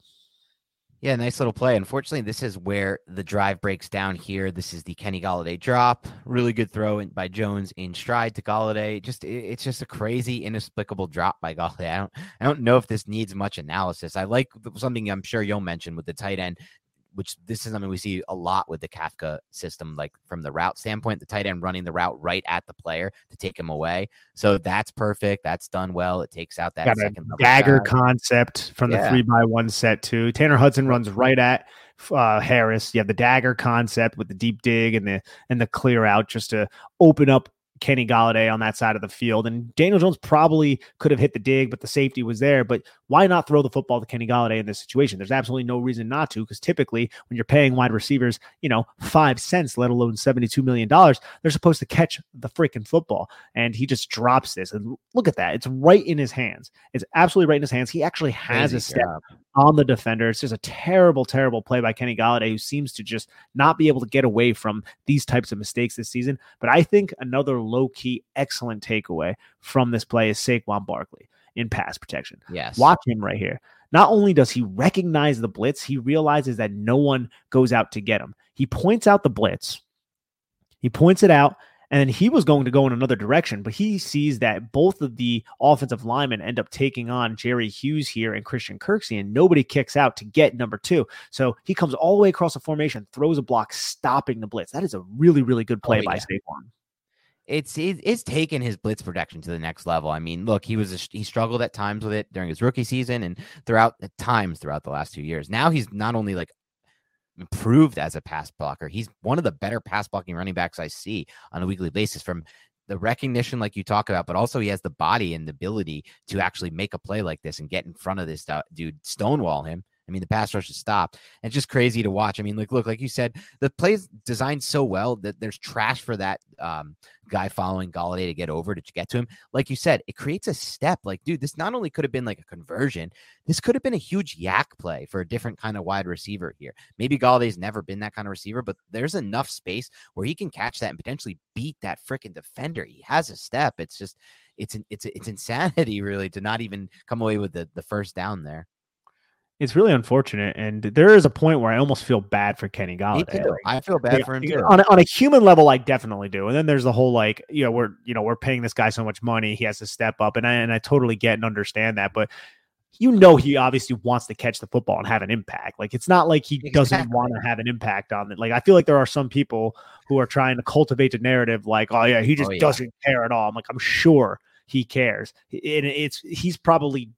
Speaker 2: Yeah, nice little play. Unfortunately, this is where the drive breaks down here. This is the Kenny Golladay drop. Really good throw in by Jones in stride to Golladay. Just it's just a crazy, inexplicable drop by Golladay. I don't I don't know if this needs much analysis. I like something I'm sure you'll mention with the tight end which this is something we see a lot with the Kafka system, like from the route standpoint, the tight end running the route right at the player to take him away. So that's perfect. That's done well. It takes out that
Speaker 1: dagger guy. concept from yeah. the three by one set too. Tanner Hudson runs right at uh, Harris. You have the dagger concept with the deep dig and the and the clear out just to open up Kenny Golladay on that side of the field. And Daniel Jones probably could have hit the dig, but the safety was there. But why not throw the football to Kenny Golladay in this situation? There's absolutely no reason not to, because typically when you're paying wide receivers, you know, five cents, let alone $72 million, they're supposed to catch the freaking football. And he just drops this. And look at that. It's right in his hands. It's absolutely right in his hands. He actually has Crazy a step job. on the defender. It's just a terrible, terrible play by Kenny Golladay, who seems to just not be able to get away from these types of mistakes this season. But I think another low key, excellent takeaway from this play is Saquon Barkley in pass protection.
Speaker 2: Yes.
Speaker 1: Watch him right here. Not only does he recognize the blitz, he realizes that no one goes out to get him. He points out the blitz, he points it out, and then he was going to go in another direction, but he sees that both of the offensive linemen end up taking on Jerry Hughes here and Christian Kirksey, and nobody kicks out to get number two. So he comes all the way across the formation, throws a block, stopping the blitz. That is a really, really good oh, play oh, yeah. by Saquon
Speaker 2: it's it's taken his blitz protection to the next level. I mean, look, he was a, he struggled at times with it during his rookie season and throughout at times throughout the last two years. Now he's not only like improved as a pass blocker, he's one of the better pass blocking running backs I see on a weekly basis from the recognition like you talk about, but also he has the body and the ability to actually make a play like this and get in front of this uh, dude, stonewall him I mean, the pass rush has stopped. It's just crazy to watch. I mean, like, look, like you said, the play's designed so well that there's trash for that um, guy following Golladay to get over to get to him. Like you said, it creates a step. Like, dude, this not only could have been like a conversion, this could have been a huge YAC play for a different kind of wide receiver here. Maybe Golladay's never been that kind of receiver, but there's enough space where he can catch that and potentially beat that freaking defender. He has a step. It's just, it's it's it's insanity really to not even come away with the the first down there
Speaker 1: it's really unfortunate, and there is a point where I almost feel bad for Kenny Golladay.
Speaker 2: Like, I feel bad for him too.
Speaker 1: On a, on a human level, I definitely do. And then there's the whole like, you know, we're you know we're paying this guy so much money, he has to step up, and I and I totally get and understand that, but you know he obviously wants to catch the football and have an impact. Like it's not like he exactly. doesn't want to have an impact on it. Like I feel like there are some people who are trying to cultivate the narrative like, oh yeah, he oh, just oh, yeah. doesn't care at all. I'm like, I'm sure he cares. And it's he's probably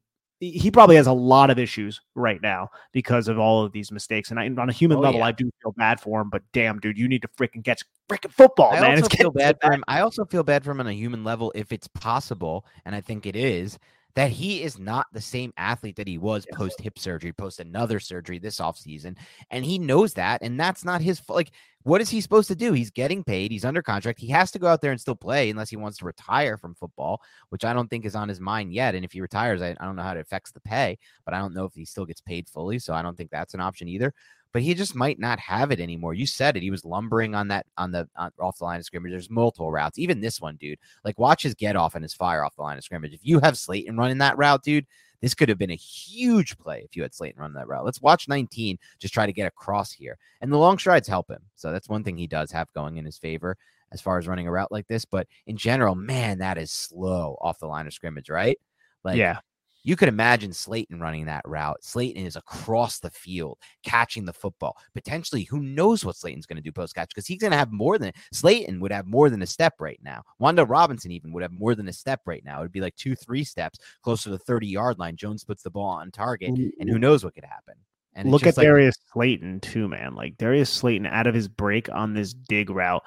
Speaker 1: he probably has a lot of issues right now because of all of these mistakes. And I, on a human oh, level, yeah. I do feel bad for him. But damn, dude, you need to freaking catch freaking football,
Speaker 2: I
Speaker 1: man.
Speaker 2: also feel bad for him. I also feel bad for him on a human level if it's possible, and I think it is that he is not the same athlete that he was post hip surgery, post another surgery this offseason. And he knows that. And that's not his fault. Like, what is he supposed to do? He's getting paid. He's under contract. He has to go out there and still play unless he wants to retire from football, which I don't think is on his mind yet. And if he retires, I, I don't know how it affects the pay, but I don't know if he still gets paid fully. So I don't think that's an option either but he just might not have it anymore. You said it. He was lumbering on that on the on, off the line of scrimmage. There's multiple routes. Even this one, dude. Like watch his get off and his fire off the line of scrimmage. If you have Slayton running that route, dude, this could have been a huge play if you had Slayton run that route. Let's watch 19 just try to get across here. And the long strides help him. So that's one thing he does have going in his favor as far as running a route like this. But in general, man, that is slow off the line of scrimmage, right?
Speaker 1: Like, yeah,
Speaker 2: you could imagine Slayton running that route. Slayton is across the field, catching the football. Potentially, who knows what Slayton's going to do post catch because he's going to have more than Slayton would have more than a step right now. Wan'Dale Robinson even would have more than a step right now. It would be like two, three steps closer to the 30 yard line. Jones puts the ball on target, and who knows what could happen. And
Speaker 1: look at like, Darius Slayton too, man. Like Darius Slayton out of his break on this dig route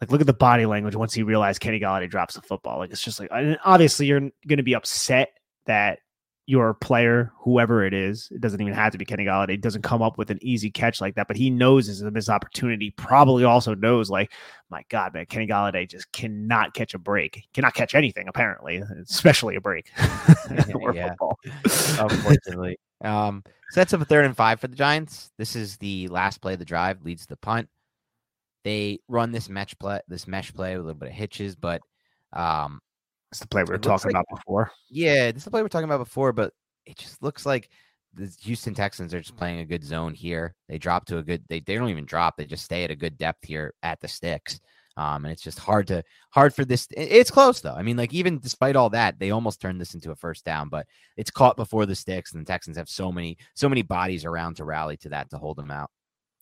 Speaker 1: like look at the body language once he realized Kenny Golladay drops the football. Like it's just like obviously you're going to be upset that your player, whoever it is, it doesn't even have to be Kenny Golladay, doesn't come up with an easy catch like that, but he knows this is a missed opportunity. Probably also knows, like, my God, man, Kenny Golladay just cannot catch a break, cannot catch anything, apparently, especially a break.
Speaker 2: yeah, unfortunately. Um, sets up a third and five for the Giants. This is the last play of the drive, leads to the punt. They run this mesh play, this mesh play with a little bit of hitches, but um,
Speaker 1: it's the play we were talking like, about before.
Speaker 2: Yeah, this is the play we are talking about before, but it just looks like the Houston Texans are just playing a good zone here. They drop to a good they, they don't even drop, they just stay at a good depth here at the sticks. Um, and it's just hard to hard for this. It's close though. I mean, like even despite all that, they almost turned this into a first down, but it's caught before the sticks, and the Texans have so many so many bodies around to rally to that to hold them out.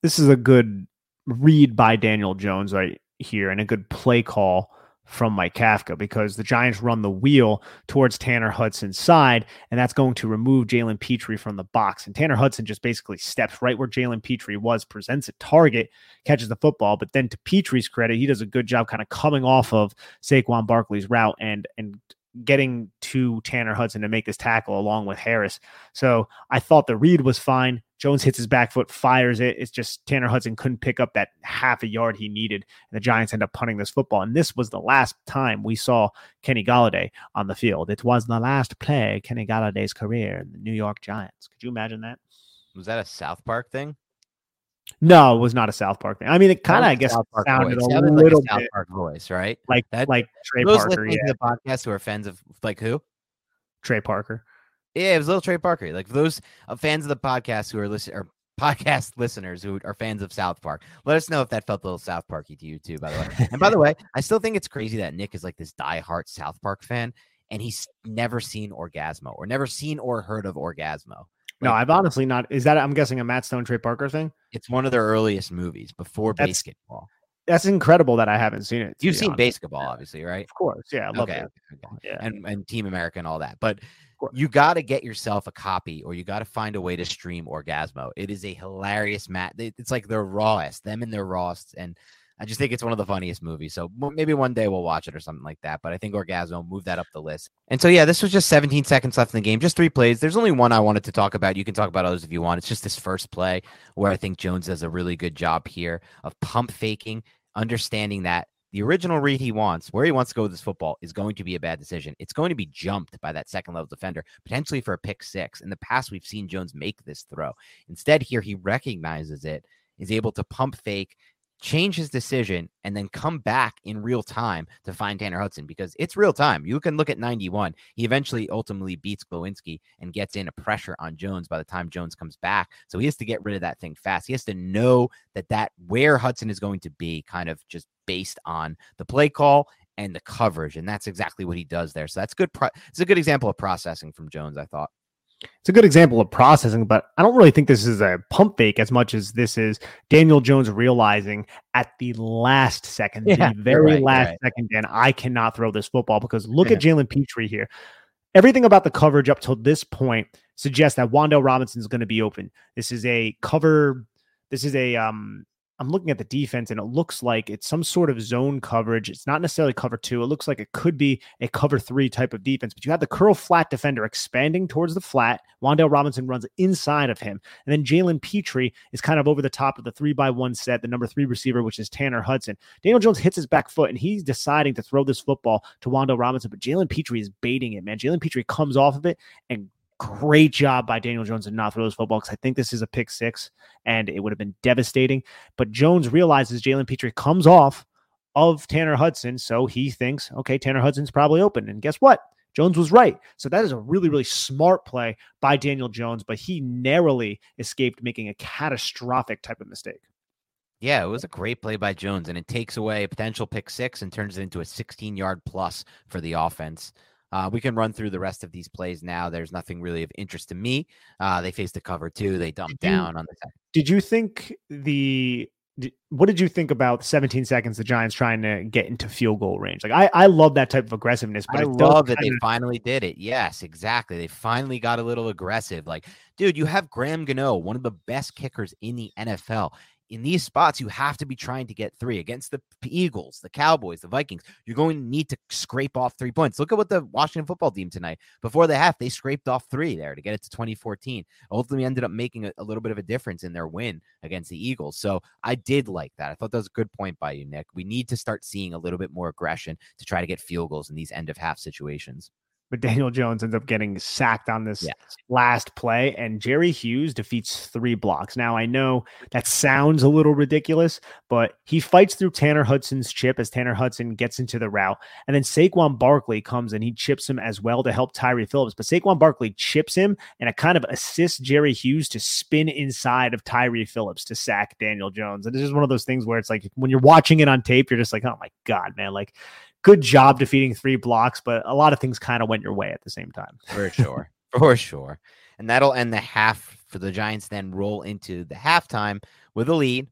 Speaker 1: This is a good read by Daniel Jones right here, and a good play call from Mike Kafka because the Giants run the wheel towards Tanner Hudson's side, and that's going to remove Jalen Pitre from the box. And Tanner Hudson just basically steps right where Jalen Pitre was, presents a target, catches the football. But then to Pitre's credit, he does a good job kind of coming off of Saquon Barkley's route and and getting to Tanner Hudson to make this tackle along with Harris. So I thought the read was fine. Jones hits his back foot, fires it. It's just Tanner Hudson couldn't pick up that half a yard he needed. And the Giants end up punting this football. And this was the last time we saw Kenny Golladay on the field. It was the last play Kenny Golladay's career in the New York Giants. Could you imagine that?
Speaker 2: Was that a South Park thing?
Speaker 1: No, it was not a South Park thing. I mean, it kind of, I guess, sounded, a
Speaker 2: sounded
Speaker 1: little
Speaker 2: like a South
Speaker 1: bit
Speaker 2: Park voice, right?
Speaker 1: Like that, like Trey
Speaker 2: those
Speaker 1: Parker. Yeah.
Speaker 2: the podcast who are fans of like who?
Speaker 1: Trey Parker.
Speaker 2: Yeah, it was a little Trey Parker. Like those uh, fans of the podcast who are listen or podcast listeners who are fans of South Park. Let us know if that felt a little South Parky to you too. By the way, and by the way, I still think it's crazy that Nick is like this diehard South Park fan, and he's never seen Orgazmo or never seen or heard of Orgazmo.
Speaker 1: No, I've honestly not. Is that I'm guessing a Matt Stone Trey Parker thing?
Speaker 2: It's one of their earliest movies before
Speaker 1: That's-
Speaker 2: BASEketball.
Speaker 1: That's incredible that I haven't seen it.
Speaker 2: You've seen
Speaker 1: honest.
Speaker 2: BASEketball, obviously, right?
Speaker 1: of course. Yeah, I love
Speaker 2: okay,
Speaker 1: it. Yeah.
Speaker 2: and and Team America and all that. But. You got to get yourself a copy, or you got to find a way to stream Orgazmo. It is a hilarious mat. It's like their rawest, them and their rawest, and I just think it's one of the funniest movies. So maybe one day we'll watch it or something like that. But I think Orgazmo move that up the list. And so yeah, this was just 17 seconds left in the game, just three plays. There's only one I wanted to talk about. You can talk about others if you want. It's just this first play where I think Jones does a really good job here of pump faking, understanding that the original read he wants, where he wants to go with this football, is going to be a bad decision. It's going to be jumped by that second level defender, potentially for a pick six. In the past, we've seen Jones make this throw. Instead, here he recognizes it, is able to pump fake, change his decision, and then come back in real time to find Tanner Hudson because it's real time. You can look at 91. He eventually ultimately beats Glowinski and gets in a pressure on Jones by the time Jones comes back. So he has to get rid of that thing fast. He has to know that that where Hudson is going to be kind of just based on the play call and the coverage. And that's exactly what he does there. So that's good. Pro- it's a good example of processing from Jones, I thought.
Speaker 1: It's a good example of processing, but I don't really think this is a pump fake as much as this is Daniel Jones realizing at the last second,
Speaker 2: Yeah,
Speaker 1: the very
Speaker 2: right,
Speaker 1: last
Speaker 2: right.
Speaker 1: second, Dan, I cannot throw this football because look at Jalen Pitre here. Everything about the coverage up till this point suggests that Wan'Dale Robinson is going to be open. This is a cover. This is a um. I'm looking at the defense and it looks like it's some sort of zone coverage. It's not necessarily cover two. It looks like it could be a cover three type of defense, but you have the curl flat defender expanding towards the flat. Wan'Dale Robinson runs inside of him. And then Jalen Pitre is kind of over the top of the three by one set, the number three receiver, which is Tanner Hudson. Daniel Jones hits his back foot and he's deciding to throw this football to Wan'Dale Robinson, but Jalen Pitre is baiting it, man. Jalen Pitre comes off of it and great job by Daniel Jones to not throw those football because I think this is a pick six and it would have been devastating. But Jones realizes Jalen Pitre comes off of Tanner Hudson. So he thinks, okay, Tanner Hudson's probably open. And guess what? Jones was right. So that is a really, really smart play by Daniel Jones, but he narrowly escaped making a catastrophic type of mistake.
Speaker 2: Yeah, it was a great play by Jones, and it takes away a potential pick six and turns it into a 16 yard plus for the offense. Uh, we can run through the rest of these plays now. There's nothing really of interest to me. Uh, they faced the cover two. They dumped
Speaker 1: Did you-
Speaker 2: down on the second.
Speaker 1: Did you think the did- what did you think about 17 seconds the Giants trying to get into field goal range? Like I, I love that type of aggressiveness, but
Speaker 2: I, love that they finally did it. Yes, exactly. They finally got a little aggressive. Like, dude, you have Graham Gano, one of the best kickers in the NFL in these spots, you have to be trying to get three against the Eagles, the Cowboys, the Vikings. You're going to need to scrape off three points. Look at what the Washington football team tonight, before the half, they scraped off three there to get it to 2014. Ultimately ended up making a, a little bit of a difference in their win against the Eagles. So I did like that. I thought that was a good point by you, Nick. We need to start seeing a little bit more aggression to try to get field goals in these end of half situations
Speaker 1: but Daniel Jones ends up getting sacked on this yes. last play, and Jerry Hughes defeats three blocks. Now, I know that sounds a little ridiculous, but he fights through Tanner Hudson's chip as Tanner Hudson gets into the route. And then Saquon Barkley comes and he chips him as well to help Tyree Phillips. But Saquon Barkley chips him and it kind of assists Jerry Hughes to spin inside of Tyree Phillips to sack Daniel Jones. And this is one of those things where it's like when you're watching it on tape, you're just like, oh my God, man. Like good job defeating three blocks, but a lot of things kind of went your way at the same time.
Speaker 2: For sure. For sure. And that'll end the half for the Giants, then roll into the halftime with a lead.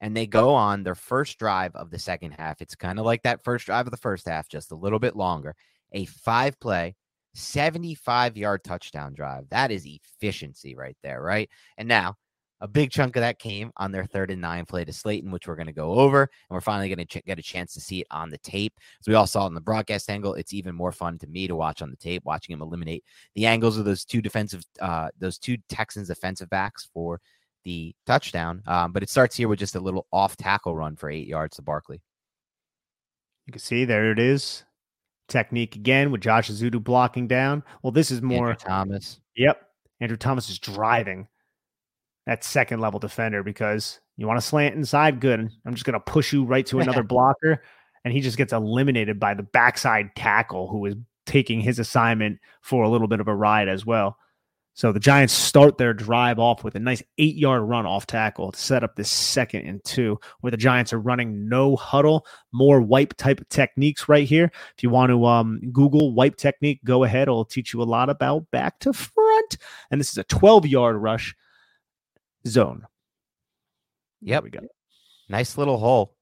Speaker 2: And they go on their first drive of the second half. It's kind of like that first drive of the first half, just a little bit longer. A five play, 75 yard touchdown drive. That is efficiency right there, right? And now a big chunk of that came on their third and nine play to Slayton, which we're going to go over. And we're finally going to ch- get a chance to see it on the tape. So we all saw it in the broadcast angle. It's even more fun to me to watch on the tape, watching him eliminate the angles of those two defensive, uh, those two Texans defensive backs for the touchdown. Um, but it starts here with just a little off tackle run for eight yards to Barkley.
Speaker 1: You can see there it is. Technique again with Josh Ezeudu blocking down. Well, this is more
Speaker 2: Andrew Thomas.
Speaker 1: Yep. Andrew Thomas is driving that second level defender because you want to slant inside, good. I'm just going to push you right to another blocker. And he just gets eliminated by the backside tackle who is taking his assignment for a little bit of a ride as well. So the Giants start their drive off with a nice eight yard run off tackle to set up this second and two, where the Giants are running no huddle, more wipe type techniques right here. If you want to um, Google wipe technique, go ahead. It'll teach you a lot about back to front. And this is a 12 yard rush zone.
Speaker 2: Yep. we go. Nice little hole.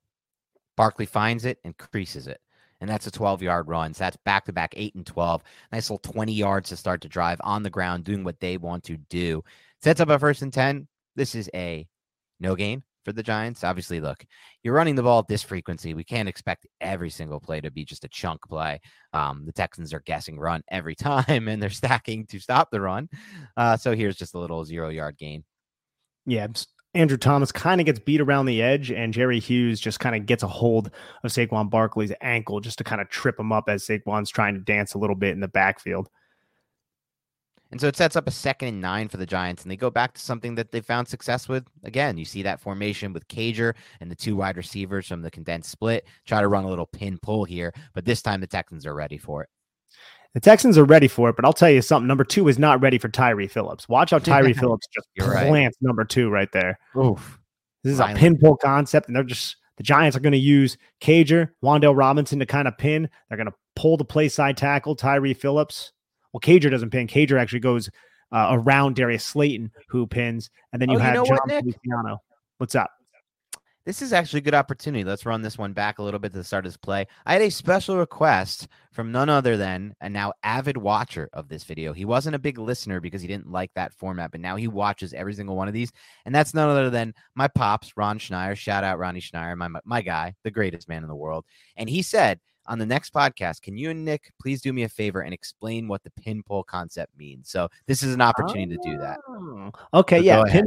Speaker 2: Barkley finds it and creases it. And that's a 12 yard run. So that's back to back 8 and 12. Nice little 20 yards to start to drive on the ground, doing what they want to do. Sets up a first and 10. This is a no gain for the Giants. Obviously, look, you're running the ball at this frequency. We can't expect every single play to be just a chunk play. Um, the Texans are guessing run every time and they're stacking to stop the run. Uh, so here's just a little zero yard gain.
Speaker 1: Yeah, Andrew Thomas kind of gets beat around the edge, and Jerry Hughes just kind of gets a hold of Saquon Barkley's ankle just to kind of trip him up as Saquon's trying to dance a little bit in the backfield.
Speaker 2: And so it sets up a second and nine for the Giants, and they go back to something that they found success with. Again, you see that formation with Cager and the two wide receivers from the condensed split. Try to run a little pin pull here, but this time the Texans are ready for it.
Speaker 1: The Texans are ready for it, but I'll tell you something. Number two is not ready for Tyree Phillips. Watch how Tyree Phillips just plants right. number two right there. Oof. This is Finally. a pin pull concept, and they're just the Giants are going to use Cager, Wan'Dale Robinson to kind of pin. They're going to pull the play side tackle, Tyree Phillips. Well, Cager doesn't pin. Cager actually goes uh, around Darius Slayton, who pins, and then you oh, have you know John what, Feliciano. What's up?
Speaker 2: This is actually a good opportunity. Let's run this one back a little bit to the start of this play. I had a special request from none other than a now avid watcher of this video. He wasn't a big listener because he didn't like that format, but now he watches every single one of these. And that's none other than my pops, Ron Schneier. Shout out Ronnie Schneier, my, my guy, the greatest man in the world. And he said, on the next podcast, can you and Nick please do me a favor and explain what the pin pull concept means? So this is an opportunity oh, to do that.
Speaker 1: Oh, okay, so yeah. Pin,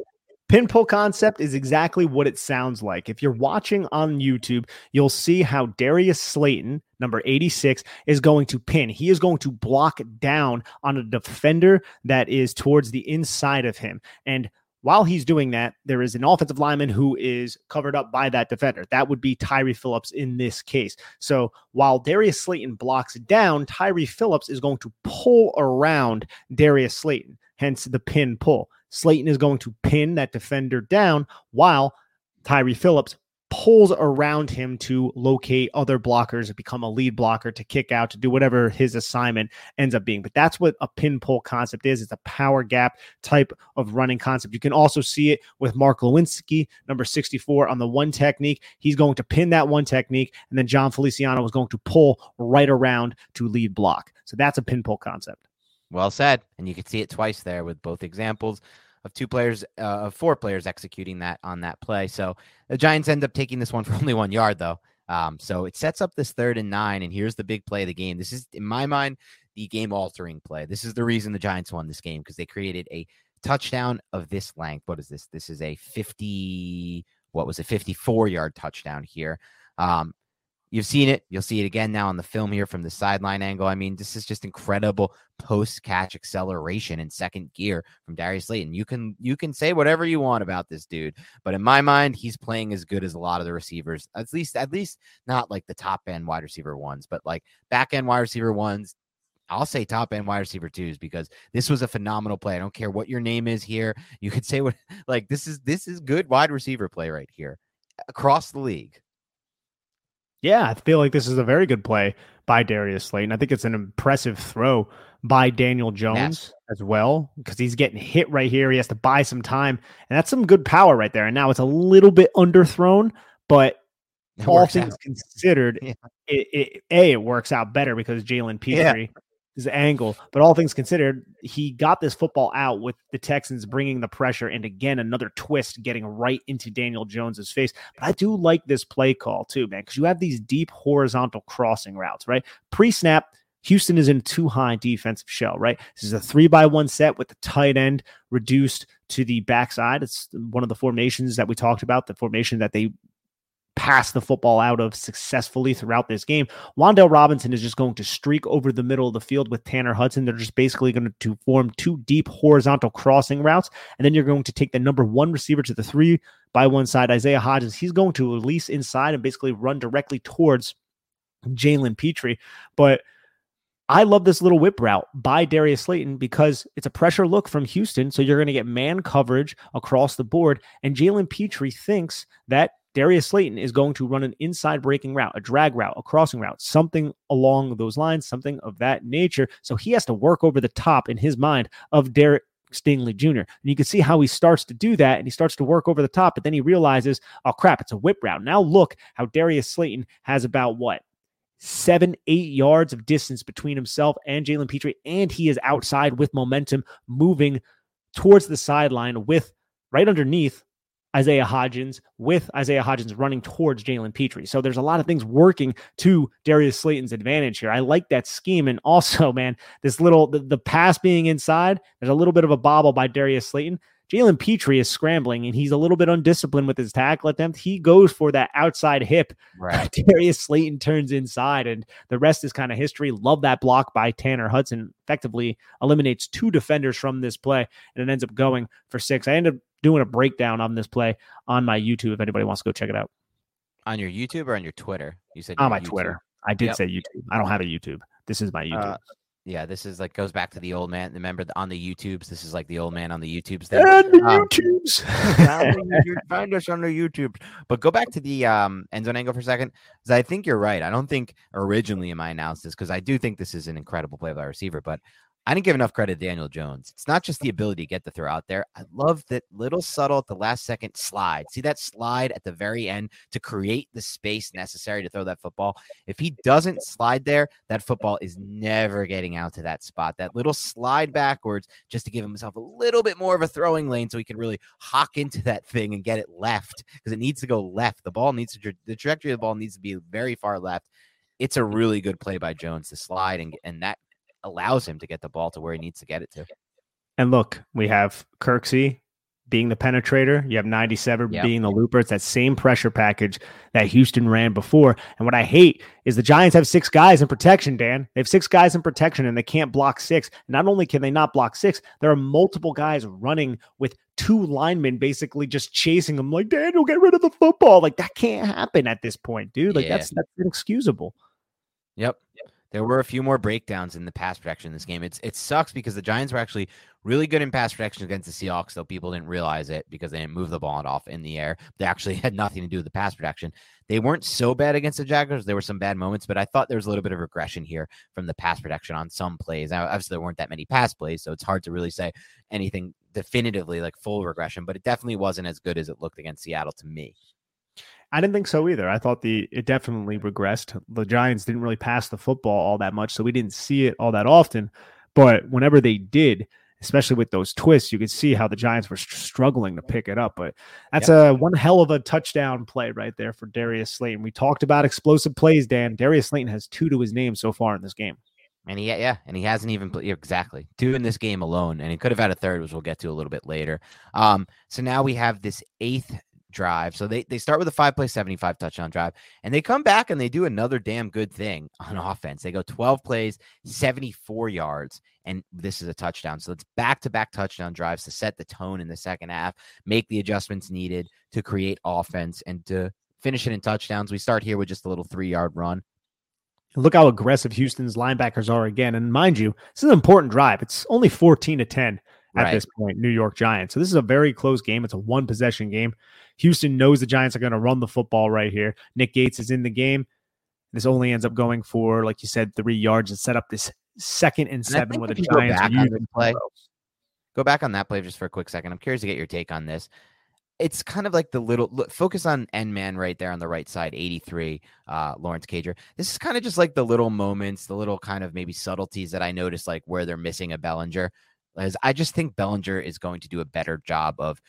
Speaker 1: Pin pull concept is exactly what it sounds like. If you're watching on YouTube, you'll see how Darius Slayton, number 86, is going to pin. He is going to block down on a defender that is towards the inside of him. And while he's doing that, there is an offensive lineman who is covered up by that defender. That would be Tyree Phillips in this case. So while Darius Slayton blocks down, Tyree Phillips is going to pull around Darius Slayton, hence the pin pull. Slayton is going to pin that defender down while Tyree Phillips pulls around him to locate other blockers become a lead blocker to kick out to do whatever his assignment ends up being. But that's what a pin pull concept is. It's a power gap type of running concept. You can also see it with Mark Glowinski, number 64, on the one technique. He's going to pin that one technique, and then John Feliciano is going to pull right around to lead block. So that's a pin pull concept.
Speaker 2: Well said. And you can see it twice there with both examples of two players, uh, of four players executing that on that play. So the Giants end up taking this one for only one yard, though. Um, so it sets up this third and nine. And here's the big play of the game. This is, in my mind, the game altering play. This is the reason the Giants won this game because they created a touchdown of this length. What is this? This is a 50, what was it, 54 yard touchdown here. Um, You've seen it. You'll see it again now on the film here from the sideline angle. I mean, this is just incredible post catch acceleration in second gear from Darius Slayton. You can you can say whatever you want about this dude, but in my mind, he's playing as good as a lot of the receivers. At least at least not like the top end wide receiver ones, but like back end wide receiver ones. I'll say top end wide receiver twos because this was a phenomenal play. I don't care what your name is here. You could say what like this is this is good wide receiver play right here across the league.
Speaker 1: Yeah, I feel like this is a very good play by Darius Slayton. I think it's an impressive throw by Daniel Jones as well because he's getting hit right here. He has to buy some time, and that's some good power right there. And now it's a little bit underthrown, but it all things out. considered, yeah. it, it, a it works out better because Jalen Pitre yeah his angle. But all things considered, he got this football out with the Texans bringing the pressure, and again another twist getting right into Daniel Jones's face. But I do like this play call too, man, because you have these deep horizontal crossing routes, right? Pre-snap. Houston is in two high defensive shell, right? This is a three by one set with the tight end reduced to the backside. It's one of the formations that we talked about, the formation that they pass the football out of successfully throughout this game. Wan'Dale Robinson is just going to streak over the middle of the field with Tanner Hudson. They're just basically going to form two deep horizontal crossing routes. And then you're going to take the number one receiver to the three by one side, Isaiah Hodgins. He's going to release inside and basically run directly towards Jalen Pitre. But I love this little whip route by Darius Slayton because it's a pressure look from Houston. So you're going to get man coverage across the board. And Jalen Pitre thinks that Darius Slayton is going to run an inside breaking route, a drag route, a crossing route, something along those lines, something of that nature. So he has to work over the top in his mind of Derek Stingley Jr. And you can see how he starts to do that and he starts to work over the top, but then he realizes, oh crap, it's a whip route. Now look how Darius Slayton has about what? Seven, eight yards of distance between himself and Jalen Pitre, and he is outside with momentum moving towards the sideline with right underneath Isaiah Hodgins with Isaiah Hodgins running towards Jalen Pitre. So there's a lot of things working to Darius Slayton's advantage here. I like that scheme. And also, man, this little, the, the pass being inside, there's a little bit of a bobble by Darius Slayton. Jalen Pitre is scrambling and he's a little bit undisciplined with his tackle attempt. He goes for that outside hip. Right. Darius Slayton turns inside, and the rest is kind of history. Love that block by Tanner Hudson. Effectively eliminates two defenders from this play, and it ends up going for six. I ended up doing a breakdown on this play on my YouTube if anybody wants to go check it out.
Speaker 2: On your YouTube or on your Twitter?
Speaker 1: You said on my YouTube. Twitter. I did yep. say YouTube. I don't have a YouTube. This is my uh, YouTube. Uh,
Speaker 2: yeah, this is like goes back to the old man. Remember the, on the YouTubes? This is like the old man on the YouTubes. Thing.
Speaker 1: And the um, YouTubes.
Speaker 2: find us on the YouTube. But go back to the um, end zone angle for a second, because I think you're right. I don't think originally in my analysis, because I do think this is an incredible play by receiver, but I didn't give enough credit to Daniel Jones. It's not just the ability to get the throw out there. I love that little subtle at the last second slide. See that slide at the very end to create the space necessary to throw that football. If he doesn't slide there, that football is never getting out to that spot. That little slide backwards just to give himself a little bit more of a throwing lane so he can really hawk into that thing and get it left because it needs to go left. The ball needs to, the trajectory of the ball needs to be very far left. It's a really good play by Jones to slide and, and that allows him to get the ball to where he needs to get it to.
Speaker 1: And look, we have Kirksey being the penetrator. You have 97 yep. being the looper. It's that same pressure package that Houston ran before. And what I hate is the Giants have six guys in protection, Dan. They have six guys in protection and they can't block six. Not only can they not block six, there are multiple guys running with two linemen basically just chasing them like, Daniel, get rid of the football. Like that can't happen at this point, dude. Like yeah. that's that's inexcusable.
Speaker 2: Yep. There were a few more breakdowns in the pass protection in this game. It's it sucks because the Giants were actually Really good in pass protection against the Seahawks, though people didn't realize it because they didn't move the ball off in the air. They actually had nothing to do with the pass protection. They weren't so bad against the Jaguars. There were some bad moments, but I thought there was a little bit of regression here from the pass protection on some plays. Now, obviously, there weren't that many pass plays, so it's hard to really say anything definitively like full regression, but it definitely wasn't as good as it looked against Seattle to me.
Speaker 1: I didn't think so either. I thought the it definitely regressed. The Giants didn't really pass the football all that much, so we didn't see it all that often. But whenever they did, especially with those twists, you could see how the Giants were struggling to pick it up. But that's yep. a one hell of a touchdown play right there for Darius Slayton. We talked about explosive plays, Dan. Darius Slayton has two to his name so far in this game.
Speaker 2: And he, yeah, and he hasn't even played exactly two in this game alone, and he could have had a third, which we'll get to a little bit later. Um, so now we have this eighth drive. So they, they start with a five play 75 touchdown drive and they come back and they do another damn good thing on offense. They go 12 plays, 74 yards, and this is a touchdown. So it's back to back touchdown drives to set the tone in the second half, make the adjustments needed to create offense and to finish it in touchdowns. We start here with just a little three yard run.
Speaker 1: Look how aggressive Houston's linebackers are again. And mind you, this is an important drive. It's only 14 to 10 at right. this point, New York Giants. So this is a very close game. It's a one possession game. Houston knows the Giants are going to run the football right here. Nick Gates is in the game. This only ends up going for, like you said, three yards and set up this second and, and seven with the Giants
Speaker 2: go back, play. go back on that play just for a quick second. I'm curious to get your take on this. It's kind of like the little look, focus on N man right there on the right side, 83, uh, Lawrence Cager. This is kind of just like the little moments, the little kind of maybe subtleties that I noticed, like where they're missing a Bellinger as I just think Bellinger is going to do a better job of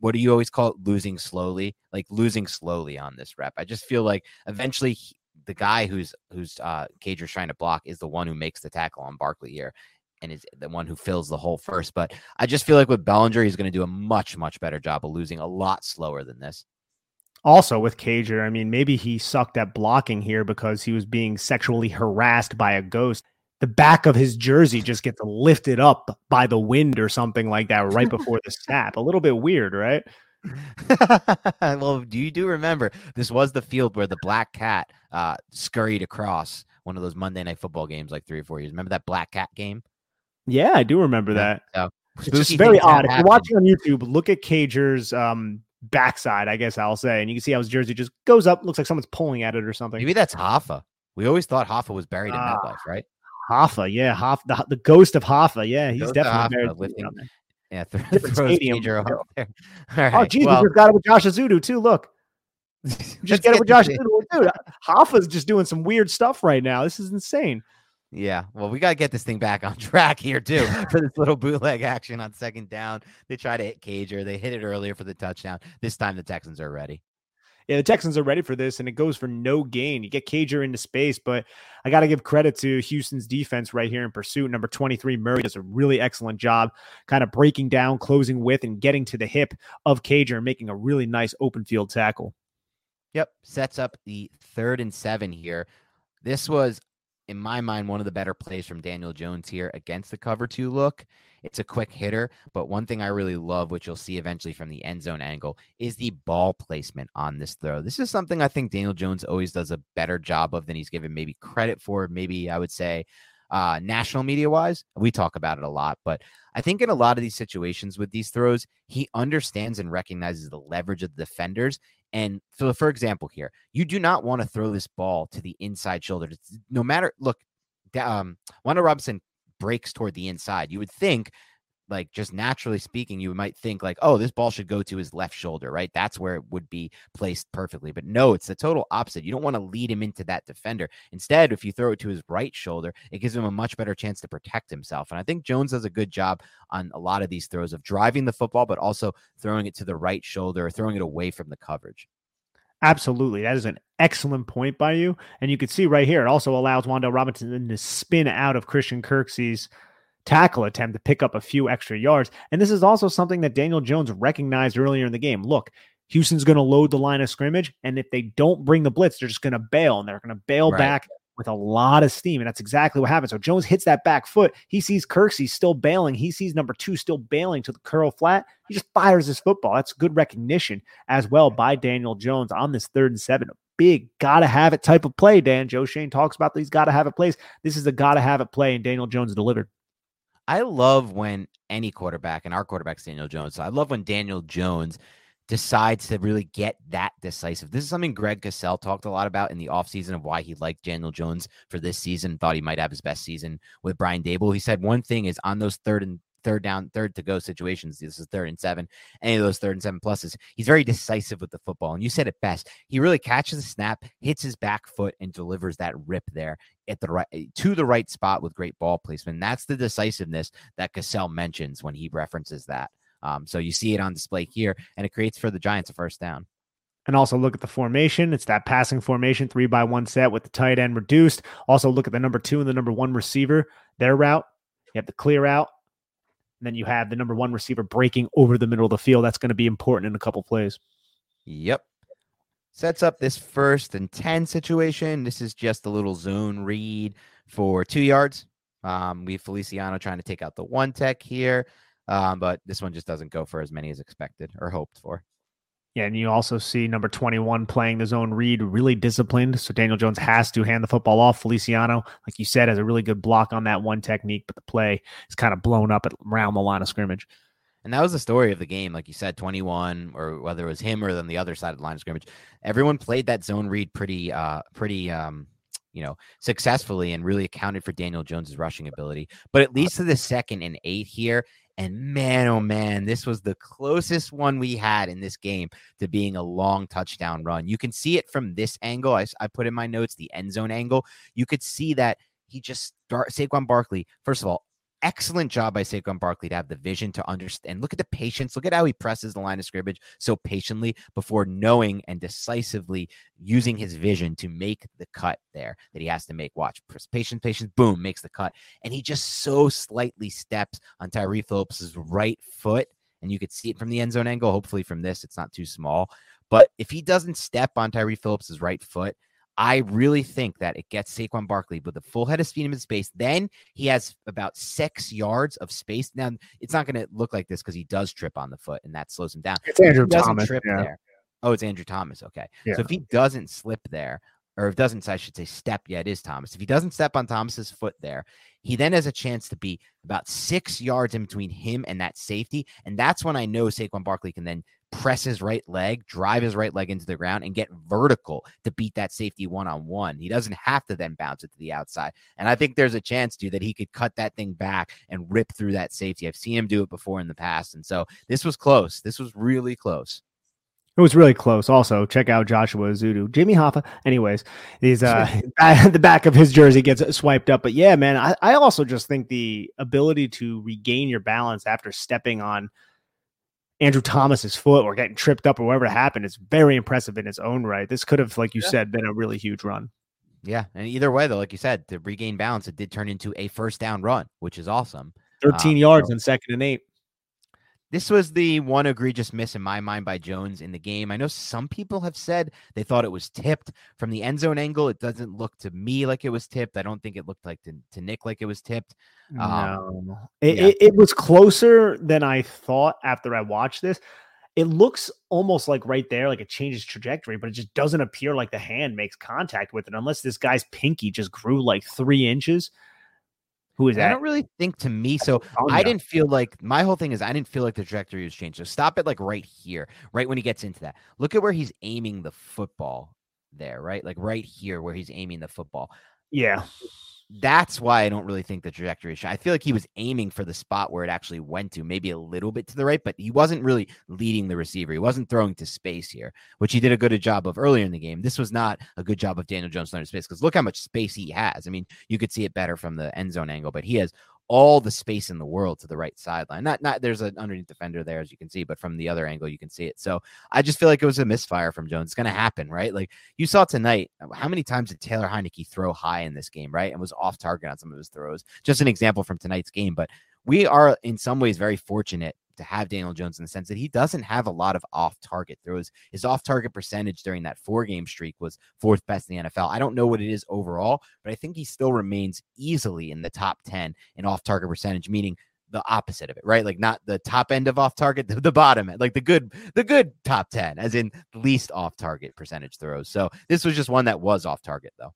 Speaker 2: what do you always call it losing slowly, like losing slowly on this rep. I just feel like eventually he, the guy who's who's uh Cager's trying to block is the one who makes the tackle on Barkley here and is the one who fills the hole first. But I just feel like with Bellinger, he's going to do a much, much better job of losing a lot slower than this.
Speaker 1: Also, with Cager, I mean, maybe he sucked at blocking here because he was being sexually harassed by a ghost the back of his jersey just gets lifted up by the wind or something like that right before the snap. A little bit weird, right?
Speaker 2: well, do you do remember this was the field where the black cat uh, scurried across one of those Monday night football games like three or four years. Remember that black cat game?
Speaker 1: Yeah, I do remember yeah. that. So, it's very odd. If you're watching on YouTube, look at Cager's um, backside, I guess I'll say, and you can see how his jersey just goes up. Looks like someone's pulling at it or something.
Speaker 2: Maybe that's Hoffa. We always thought Hoffa was buried in uh, MetLife, right?
Speaker 1: Hoffa, yeah, Hoffa, the, the ghost of Hoffa, yeah, he's definitely Hoffa, lifting,
Speaker 2: yeah, th- different stadium. there. All oh,
Speaker 1: right, oh, geez, well, we got it with Josh Ezeudu too. Look, just get it with Josh Ezeudu, dude. Hoffa's just doing some weird stuff right now. This is insane.
Speaker 2: Yeah, well, we got to get this thing back on track here too for this little bootleg action on second down. They try to hit Cager. They hit it earlier for the touchdown. This time the Texans are ready
Speaker 1: yeah, the Texans are ready for this, and it goes for no gain. You get Cager into space, but I got to give credit to Houston's defense right here in pursuit. Number 23, Murray does a really excellent job kind of breaking down, closing with, and getting to the hip of Cager and making a really nice open field tackle.
Speaker 2: Yep, sets up the third and seven here. This was, in my mind, one of the better plays from Daniel Jones here against the cover two look. It's a quick hitter, but one thing I really love, which you'll see eventually from the end zone angle, is the ball placement on this throw. This is something I think Daniel Jones always does a better job of than he's given maybe credit for. Maybe I would say uh, national media wise. We talk about it a lot, but I think in a lot of these situations with these throws, he understands and recognizes the leverage of the defenders. And so, for example, here, you do not want to throw this ball to the inside shoulder. No matter, look, um, Wan'Dale Robinson breaks toward the inside. You would think, like just naturally speaking, you might think like, oh, this ball should go to his left shoulder, right? That's where it would be placed perfectly. But no, it's the total opposite. You don't want to lead him into that defender. Instead, if you throw it to his right shoulder, it gives him a much better chance to protect himself. And I think Jones does a good job on a lot of these throws of driving the football, but also throwing it to the right shoulder or throwing it away from the coverage.
Speaker 1: Absolutely. That is an excellent point by you. And you can see right here, it also allows Wan'Dale Robinson to spin out of Christian Kirksey's tackle attempt to pick up a few extra yards. And this is also something that Daniel Jones recognized earlier in the game. Look, Houston's going to load the line of scrimmage. And if they don't bring the blitz, they're just going to bail and they're going to bail right. back with a lot of steam. And that's exactly what happened. So Jones hits that back foot. He sees Kirksey still bailing. He sees number two still bailing to the curl flat. He just fires his football. That's good recognition as well by Daniel Jones on this third and seven. A big, gotta have it type of play, Dan. Joe Schoen talks about these gotta have it plays. This is a gotta have it play, and Daniel Jones delivered.
Speaker 2: I love when any quarterback, and our quarterback's Daniel Jones. So I love when Daniel Jones decides to really get that decisive. This is something Greg Cosell talked a lot about in the offseason of why he liked Daniel Jones for this season, thought he might have his best season with Brian Daboll. He said one thing is on those third and third down, third to go situations. This is third and seven. Any of those third and seven pluses. He's very decisive with the football. And you said it best. He really catches the snap, hits his back foot, and delivers that rip there at the right to the right spot with great ball placement. That's the decisiveness that Cosell mentions when he references that. Um, so you see it on display here, and it creates for the Giants a first down.
Speaker 1: And also look at the formation. It's that passing formation, three by one set with the tight end reduced. Also look at the number two and the number one receiver, their route. You have the clear out, and then you have the number one receiver breaking over the middle of the field. That's going to be important in a couple plays.
Speaker 2: Yep. Sets up this first and 10 situation. This is just a little zone read for two yards. Um, we have Feliciano trying to take out the one tech here, um, but this one just doesn't go for as many as expected or hoped for.
Speaker 1: Yeah, and you also see number 21 playing the zone read, really disciplined. So Daniel Jones has to hand the football off. Feliciano, like you said, has a really good block on that one technique, but the play is kind of blown up around the line of scrimmage.
Speaker 2: And that was the story of the game, like you said, 21, or whether it was him or then the other side of the line of scrimmage. Everyone played that zone read pretty, uh, pretty, um, you know, successfully and really accounted for Daniel Jones's rushing ability. But at least to the second and eight here, and man, oh man, this was the closest one we had in this game to being a long touchdown run. You can see it from this angle. I, I put in my notes the end zone angle. You could see that he just start Saquon Barkley. First of all, excellent job by Saquon Barkley to have the vision to understand. Look at the patience. Look at how he presses the line of scrimmage so patiently before knowing and decisively using his vision to make the cut there that he has to make. Watch, patience, patience, boom, makes the cut. And he just so slightly steps on Tyree Phillips's right foot. And you could see it from the end zone angle. Hopefully, from this, it's not too small. But if he doesn't step on Tyree Phillips's right foot, I really think that it gets Saquon Barkley with a full head of speed in space. Then he has about six yards of space. Now it's not going to look like this because he does trip on the foot, and that slows him down.
Speaker 1: It's Andrew Thomas.
Speaker 2: Trip
Speaker 1: yeah.
Speaker 2: there. Oh, it's Andrew Thomas. Okay.
Speaker 1: Yeah.
Speaker 2: So if he doesn't slip there, or if doesn't, I should say step. Yeah, it is Thomas. If he doesn't step on Thomas's foot there, he then has a chance to be about six yards in between him and that safety. And that's when I know Saquon Barkley can then press his right leg, drive his right leg into the ground, and get vertical to beat that safety one on one. He doesn't have to then bounce it to the outside. And I think there's a chance, too, that he could cut that thing back and rip through that safety. I've seen him do it before in the past. And so this was close. This was really close.
Speaker 1: It was really close. Also, check out Josh Ezeudu, Jimmy Hoffa, anyways, he's uh the back of his jersey gets swiped up. But yeah, man, I, I also just think the ability to regain your balance after stepping on Andrew Thomas's foot or getting tripped up or whatever happened is very impressive in its own right. This could have, like you yeah. said, been a really huge run.
Speaker 2: Yeah. And either way, though, like you said, to regain balance, it did turn into a first down run, which is awesome.
Speaker 1: 13 um, yards so, in second and eight.
Speaker 2: This was the one egregious miss in my mind by Jones in the game. I know some people have said they thought it was tipped from the end zone angle. It doesn't look to me like it was tipped. I don't think it looked like to, to Nick like it was tipped.
Speaker 1: Um, no, it, yeah. it, it was closer than I thought after I watched this. It looks almost like right there, like it changes trajectory, but it just doesn't appear like the hand makes contact with it unless this guy's pinky just grew like three inches. Who is that?
Speaker 2: I don't really think to me. So I didn't feel like my whole thing is I didn't feel like the trajectory was changed. So stop it like right here, right when he gets into that. Look at where he's aiming the football there, right? Like right here where he's aiming the football.
Speaker 1: Yeah
Speaker 2: that's why I don't really think the trajectory. I feel like he was aiming for the spot where it actually went to, maybe a little bit to the right, but he wasn't really leading the receiver. He wasn't throwing to space here, which he did a good job of earlier in the game. This was not a good job of Daniel Jones throwing to space because look how much space he has. I mean, you could see it better from the end zone angle, but he has all the space in the world to the right sideline. Not not there's an underneath defender there as you can see, but from the other angle you can see it. So I just feel like it was a misfire from Jones. It's gonna happen, right? Like you saw tonight. Uh, how many times did Taylor Heinicke throw high in this game, right? And was off target on some of his throws. Just an example from tonight's game. But we are in some ways very fortunate to have Daniel Jones in the sense that he doesn't have a lot of off target throws. His off target percentage during that four game streak was fourth best in the NFL. I don't know what it is overall, but I think he still remains easily in the top 10 in off target percentage, meaning the opposite of it, right? Like not the top end of off target, the, the bottom end, like the good, the good top 10, as in least off target percentage throws. So this was just one that was off target though.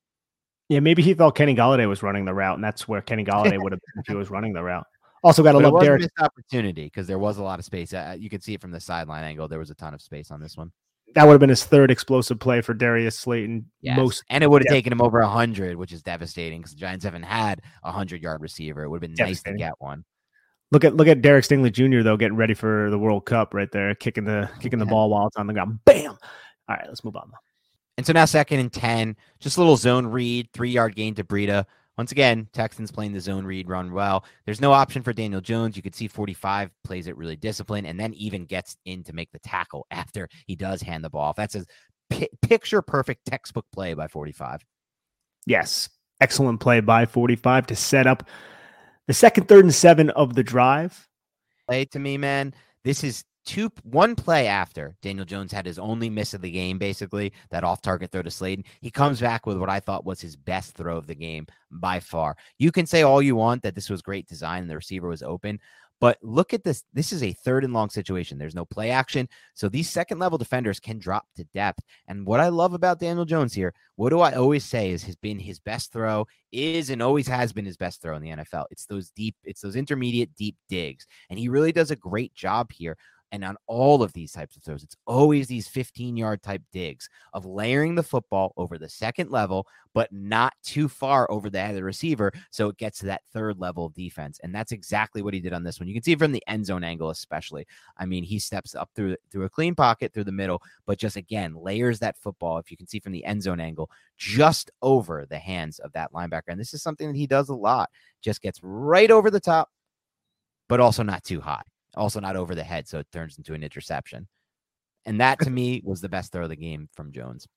Speaker 1: Yeah, maybe he thought Kenny Golladay was running the route, and that's where Kenny Golladay would have been if he was running the route. Also, got to love Derek.
Speaker 2: missed opportunity because there was a lot of space. Uh, you could see it from the sideline angle. There was a ton of space on this one.
Speaker 1: That would have been his third explosive play for Darius Slayton.
Speaker 2: Yes.
Speaker 1: Most
Speaker 2: and it would have
Speaker 1: yeah.
Speaker 2: taken him over 100, which is devastating because the Giants haven't had a 100 yard receiver. It would have been nice to get one.
Speaker 1: look at look at Derek Stingley Jr. though, getting ready for the World Cup right there, kicking the kicking the ball while it's on the ground. Bam. All right, let's move on.
Speaker 2: And so now second and 10, just a little zone read, three yard gain to Breida. Once again, Texans playing the zone read run well. There's no option for Daniel Jones. You could see 45 plays it really disciplined and then even gets in to make the tackle after he does hand the ball off. That's a picture perfect textbook play by 45.
Speaker 1: Yes, excellent play by 45 to set up the second, third, and seven of the drive.
Speaker 2: play to me, man. This is two one play after Daniel Jones had his only miss of the game, basically that off-target throw to Slayton. He comes back with what I thought was his best throw of the game by far. You can say all you want that this was great design and the receiver was open, but look at this. This is a third and long situation. There's no play action. So these second level defenders can drop to depth. And what I love about Daniel Jones here, what do I always say is has been his best throw, is and always has been his best throw in the NFL. It's those deep, it's those intermediate deep digs. And he really does a great job here. And on all of these types of throws, it's always these 15 yard type digs of layering the football over the second level, but not too far over the head of the receiver. So it gets to that third level of defense. And that's exactly what he did on this one. You can see from the end zone angle, especially. I mean, he steps up through through a clean pocket through the middle, but just again layers that football, if you can see from the end zone angle, just over the hands of that linebacker. And this is something that he does a lot. Just gets right over the top, but also not too high also not over the head, so it turns into an interception. And that to me was the best throw of the game from Jones.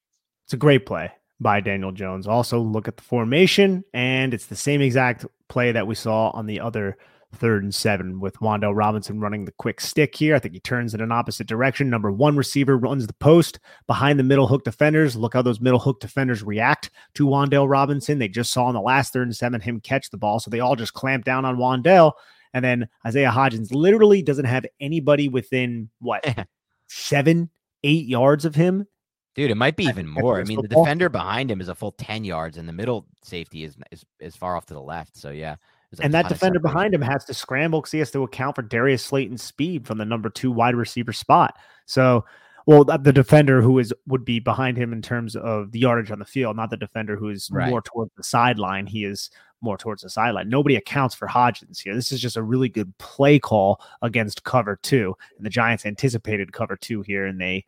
Speaker 1: It's a great play by Daniel Jones. Also, look at the formation, and it's the same exact play that we saw on the other third and seven with Wan'Dale Robinson running the quick stick here. I think he turns in an opposite direction. Number one receiver runs the post behind the middle hook defenders. Look how those middle hook defenders react to Wan'Dale Robinson. They just saw in the last third and seven him catch the ball, so they all just clamp down on Wan'Dale. And then Isaiah Hodgins literally doesn't have anybody within what seven, eight yards of him.
Speaker 2: Dude, it might be even more. I mean, the defender behind him is a full 10 yards, and the middle safety is is, is far off to the left. So, yeah.
Speaker 1: And that defender behind him has to scramble because he has to account for Darius Slayton's speed from the number two wide receiver spot. So, well, the defender who is would be behind him in terms of the yardage on the field, not the defender who is
Speaker 2: Right.
Speaker 1: more towards the sideline. He is more towards the sideline. Nobody accounts for Hodgins here. This is just a really good play call against cover two. And the Giants anticipated cover two here, and they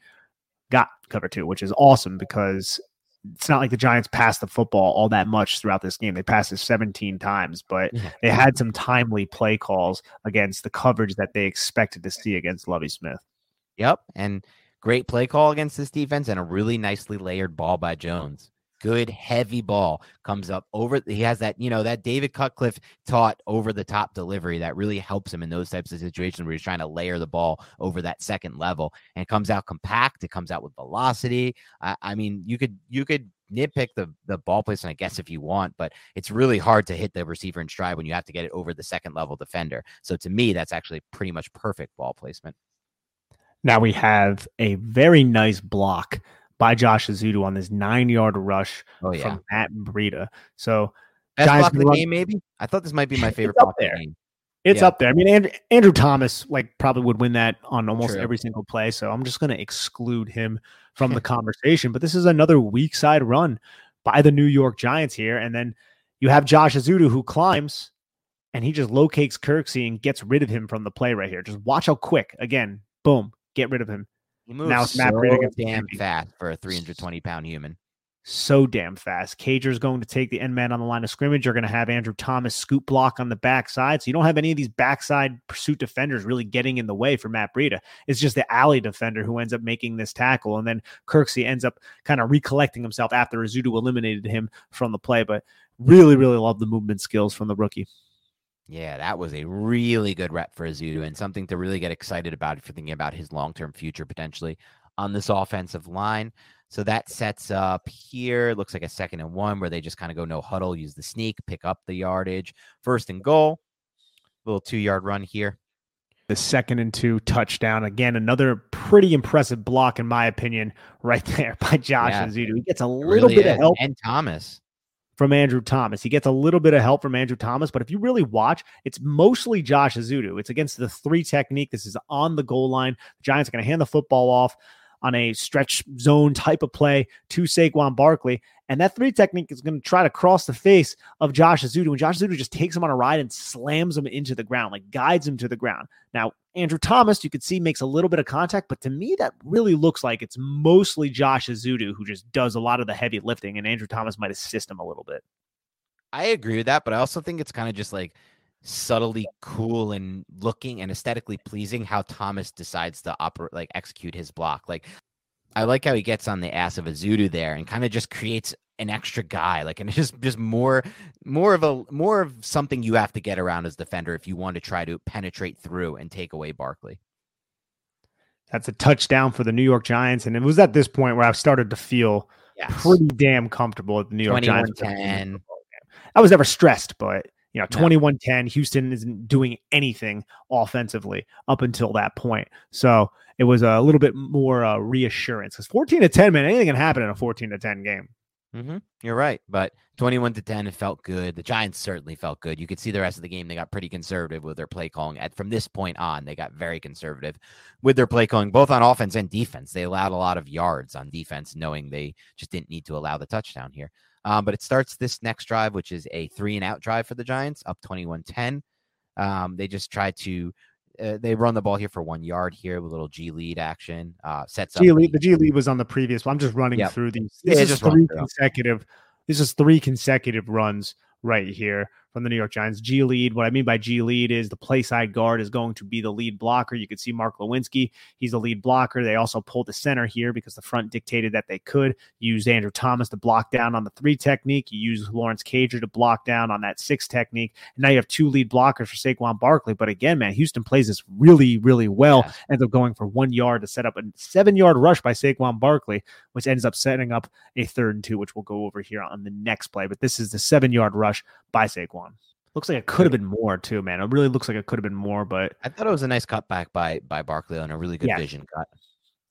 Speaker 1: got cover two, which is awesome because it's not like the Giants passed the football all that much throughout this game. They passed it 17 times, but
Speaker 2: mm-hmm.
Speaker 1: they had some timely play calls against the coverage that they expected to see against Lovie Smith.
Speaker 2: Yep. And great play call against this defense and a really nicely layered ball by Jones. Good heavy ball comes up over. He has that, you know, that David Cutcliffe taught over the top delivery that really helps him in those types of situations where he's trying to layer the ball over that second level and it comes out compact. It comes out with velocity. I, I mean, you could you could nitpick the the ball placement, I guess, if you want, but it's really hard to hit the receiver in stride when you have to get it over the second level defender. So to me, that's actually pretty much perfect ball placement.
Speaker 1: Now we have a very nice block by Josh Ezeudu on this nine yard rush
Speaker 2: Oh yeah.
Speaker 1: from Matt Breida. So
Speaker 2: Best
Speaker 1: Giants
Speaker 2: block of the
Speaker 1: run-
Speaker 2: game, maybe. I thought this might be my favorite block
Speaker 1: there.
Speaker 2: the game.
Speaker 1: It's
Speaker 2: Yeah.
Speaker 1: up there. I mean, Andrew, Andrew Thomas like probably would win that on almost
Speaker 2: True.
Speaker 1: every single play. So I'm just going to exclude him from the conversation. But this is another weak side run by the New York Giants here, and then you have Josh Ezeudu who climbs and he just locates Kirksey and gets rid of him from the play right here. Just watch how quick. Again, boom, get rid of him.
Speaker 2: He moves
Speaker 1: Now it's Matt
Speaker 2: so
Speaker 1: Breida
Speaker 2: damn fast for a 320 pound human.
Speaker 1: so damn fast. Cager's going to take the end man on the line of scrimmage. You're going to have Andrew Thomas scoop block on the backside. So you don't have any of these backside pursuit defenders really getting in the way for Matt Breida. It's just the alley defender who ends up making this tackle. And then Kirksey ends up kind of recollecting himself after Ezeudu eliminated him from the play. But really, really love the movement skills from the rookie.
Speaker 2: Yeah, that was a really good rep for Ezeudu and something to really get excited about if you're thinking about his long term future potentially on this offensive line. So that sets up here. Looks like a second and one where they just kind of go no huddle, use the sneak, pick up the yardage. First and goal. Little two yard run here.
Speaker 1: The second and two touchdown. Again, another pretty impressive block, in my opinion, right there by Josh
Speaker 2: Yeah.
Speaker 1: Ezeudu. He gets a little
Speaker 2: really
Speaker 1: bit of help
Speaker 2: And Thomas.
Speaker 1: From Andrew Thomas. He gets a little bit of help from Andrew Thomas, but if you really watch, it's mostly Josh Ezeudu. It's against the three technique. This is on the goal line. The Giants are going to hand the football off on a stretch zone type of play to Saquon Barkley. And that three technique is going to try to cross the face of Josh Ezeudu. And Josh Ezeudu just takes him on a ride and slams him into the ground, like guides him to the ground. Now, Andrew Thomas, you could see makes a little bit of contact, but to me, that really looks like it's mostly Josh Ezeudu who just does a lot of the heavy lifting, and Andrew Thomas might assist him a little bit.
Speaker 2: I agree with that, but I also think it's kind of just like subtly cool and looking and aesthetically pleasing how Thomas decides to operate like execute his block. Like I like how he gets on the ass of Ezeudu there and kind of just creates an extra guy like and just just more more of a more of something you have to get around as defender if you want to try to penetrate through and take away Barkley.
Speaker 1: That's a touchdown for the New York Giants and it was at this point where I started to feel yes. pretty damn comfortable at the New York Giants. I was never stressed, but you know, 21 10, Houston isn't doing anything offensively up until that point. So it was a little bit more uh, reassurance because 14 to 10, man, anything can happen in a 14 to 10 game.
Speaker 2: Mm-hmm. You're right, but 21 to 10, it felt good. The Giants certainly felt good. You could see the rest of the game; they got pretty conservative with their play calling. At from this point on, they got very conservative with their play calling, both on offense and defense. They allowed a lot of yards on defense, knowing they just didn't need to allow the touchdown here. Um, but it starts this next drive, which is a three and out drive for the Giants, up 21 10. Um, they just try to. Uh, they run the ball here for one yard here with a little G lead action. Uh, sets
Speaker 1: G
Speaker 2: up.
Speaker 1: Lead, the G lead was on the previous one. I'm just running yep. through these. This yeah, is just three consecutive. This is three consecutive runs right here from the New York Giants. G lead. What I mean by G lead is the play side guard is going to be the lead blocker. You can see Mark Glowinski. He's the lead blocker. They also pulled the center here because the front dictated that they could use Andrew Thomas to block down on the three technique. You use Lawrence Cager to block down on that six technique. And now you have two lead blockers for Saquon Barkley. But again, man, Houston plays this really, really well. Yeah. Ends up going for one yard to set up a seven yard rush by Saquon Barkley, which ends up setting up a third and two, which we'll go over here on the next play. But this is the seven yard rush by Saquon. Looks like it could have been more too, man. It really looks like it could have been more, but
Speaker 2: I thought it was a nice cutback by by Barkley on a really good yeah. vision cut.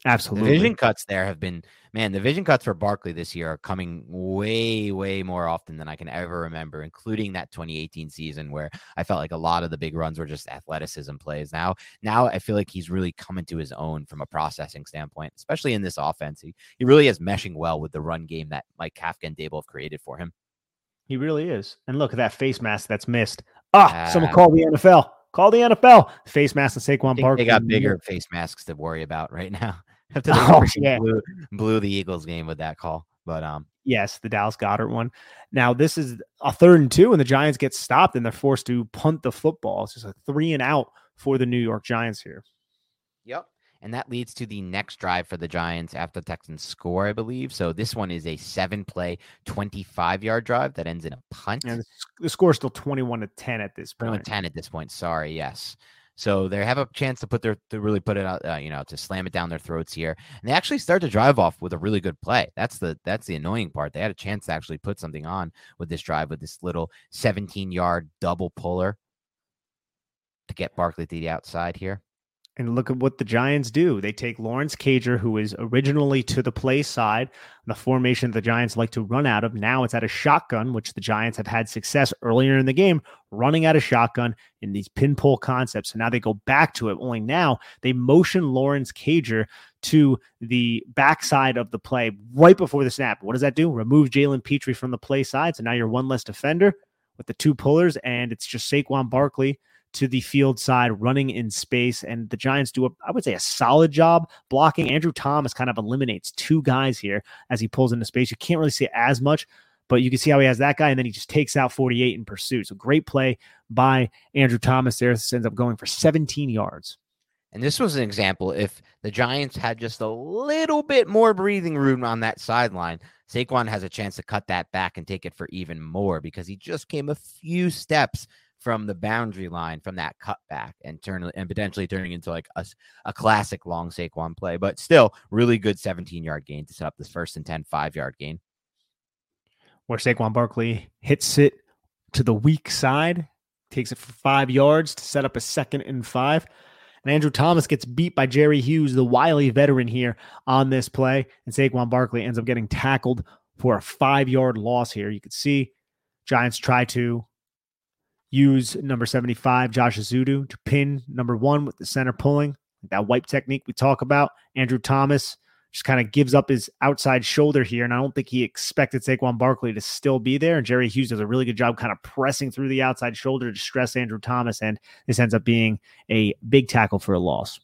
Speaker 1: Absolutely.
Speaker 2: The vision cuts there have been man, the vision cuts for Barkley this year are coming way, way more often than I can ever remember, including that 2018 season where I felt like a lot of the big runs were just athleticism plays. Now, now I feel like he's really coming to his own from a processing standpoint, especially in this offense. He, he really is meshing well with the run game that Mike Kafka and Daboll have created for him.
Speaker 1: He really is. And look at that face mask that's missed. Ah, uh, someone call the NFL. Call the NFL. Face mask and Saquon Park.
Speaker 2: They got bigger face masks to worry about right now. After they oh, yeah. blew, blew the Eagles game with that call. But um,
Speaker 1: yes, the Dallas Goedert one. Now this is a third and two, and the Giants get stopped, and they're forced to punt the football. It's just a three and out for the New York Giants here.
Speaker 2: Yep. And that leads to the next drive for the Giants after the Texans score, I believe. So this one is a seven play, 25 yard drive that ends in a punt.
Speaker 1: And the score is still 21 to 10 at this point.
Speaker 2: 21 10 at this point. Sorry. Yes. So they have a chance to put their to really put it out, uh, you know, to slam it down their throats here, and they actually start to drive off with a really good play. That's the that's the annoying part. They had a chance to actually put something on with this drive with this little 17 yard double puller to get Barkley to the outside here.
Speaker 1: And look at what the Giants do. They take Lawrence Cager, who is originally to the play side, the formation the Giants like to run out of. Now it's at a shotgun, which the Giants have had success earlier in the game running out of shotgun in these pin concepts. So now they go back to it. Only now they motion Lawrence Cager to the backside of the play right before the snap. What does that do? Remove Jalen Pitre from the play side. So now you're one less defender with the two pullers, and it's just Saquon Barkley to the field side, running in space. And the Giants do, a, I would say, a solid job blocking. Andrew Thomas kind of eliminates two guys here as he pulls into space. You can't really see as much, but you can see how he has that guy, and then he just takes out 48 in pursuit. So great play by Andrew Thomas there. This ends up going for 17 yards.
Speaker 2: And this was an example. If the Giants had just a little bit more breathing room on that sideline, Saquon has a chance to cut that back and take it for even more because he just came a few steps from the boundary line from that cutback and turn and potentially turning into like a, a classic long Saquon play, but still really good 17 yard gain to set up this first and 10 five yard gain.
Speaker 1: Where Saquon Barkley hits it to the weak side, takes it for five yards to set up a second and five. And Andrew Thomas gets beat by Jerry Hughes, the wily veteran here on this play. And Saquon Barkley ends up getting tackled for a five yard loss here. You can see Giants try to use number 75, Josh Ezeudu, to pin number one with the center pulling. That wipe technique we talk about. Andrew Thomas just kind of gives up his outside shoulder here. And I don't think he expected Saquon Barkley to still be there. And Jerry Hughes does a really good job kind of pressing through the outside shoulder to stress Andrew Thomas. And this ends up being a big tackle for a loss.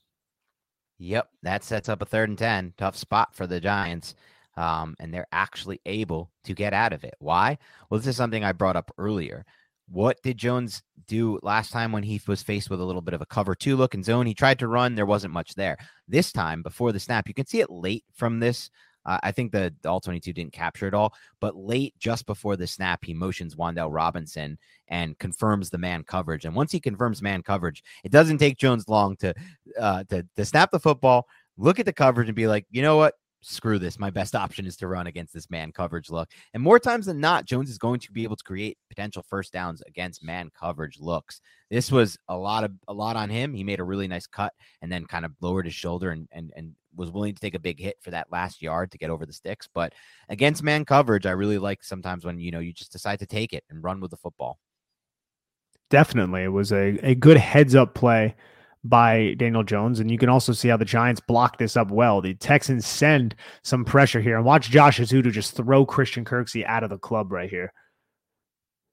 Speaker 2: Yep. That sets up a third and 10. Tough spot for the Giants. Um, and they're actually able to get out of it. Why? Well, this is something I brought up earlier. What did Jones do last time when he was faced with a little bit of a cover two look in zone? He tried to run, there wasn't much there. This time, before the snap, you can see it late from this. Uh, I think the, the all 22 didn't capture it all, but late just before the snap, he motions Wan'Dale Robinson and confirms the man coverage. And once he confirms man coverage, it doesn't take Jones long to uh, to, to snap the football, look at the coverage, and be like, you know what? Screw this. My best option is to run against this man coverage look. And more times than not, Jones is going to be able to create potential first downs against man coverage looks. This was a lot of a lot on him. He made a really nice cut and then kind of lowered his shoulder and and and was willing to take a big hit for that last yard to get over the sticks. But against man coverage, I really like sometimes when you know you just decide to take it and run with the football.
Speaker 1: Definitely. It was a, a good heads up play by Daniel Jones. And you can also see how the Giants block this up well. The Texans send some pressure here and watch Josh Ezeudu just throw Christian Kirksey out of the club right here.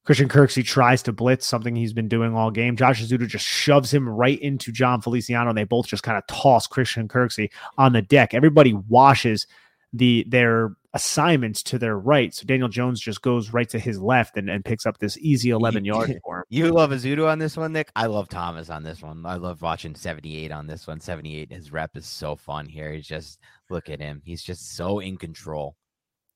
Speaker 1: Christian Kirksey tries to blitz, something he's been doing all game. Josh Ezeudu just shoves him right into Jon Feliciano, and they both just kind of toss Christian Kirksey on the deck. Everybody washes the their assignments to their right. So Daniel Jones just goes right to his left and, and picks up this easy 11 yard for him.
Speaker 2: You love Ezeudu on this one, Nick? I love Thomas on this one. I love watching 78 on this one. 78, his rep is so fun here. He's just, look at him. He's just so in control.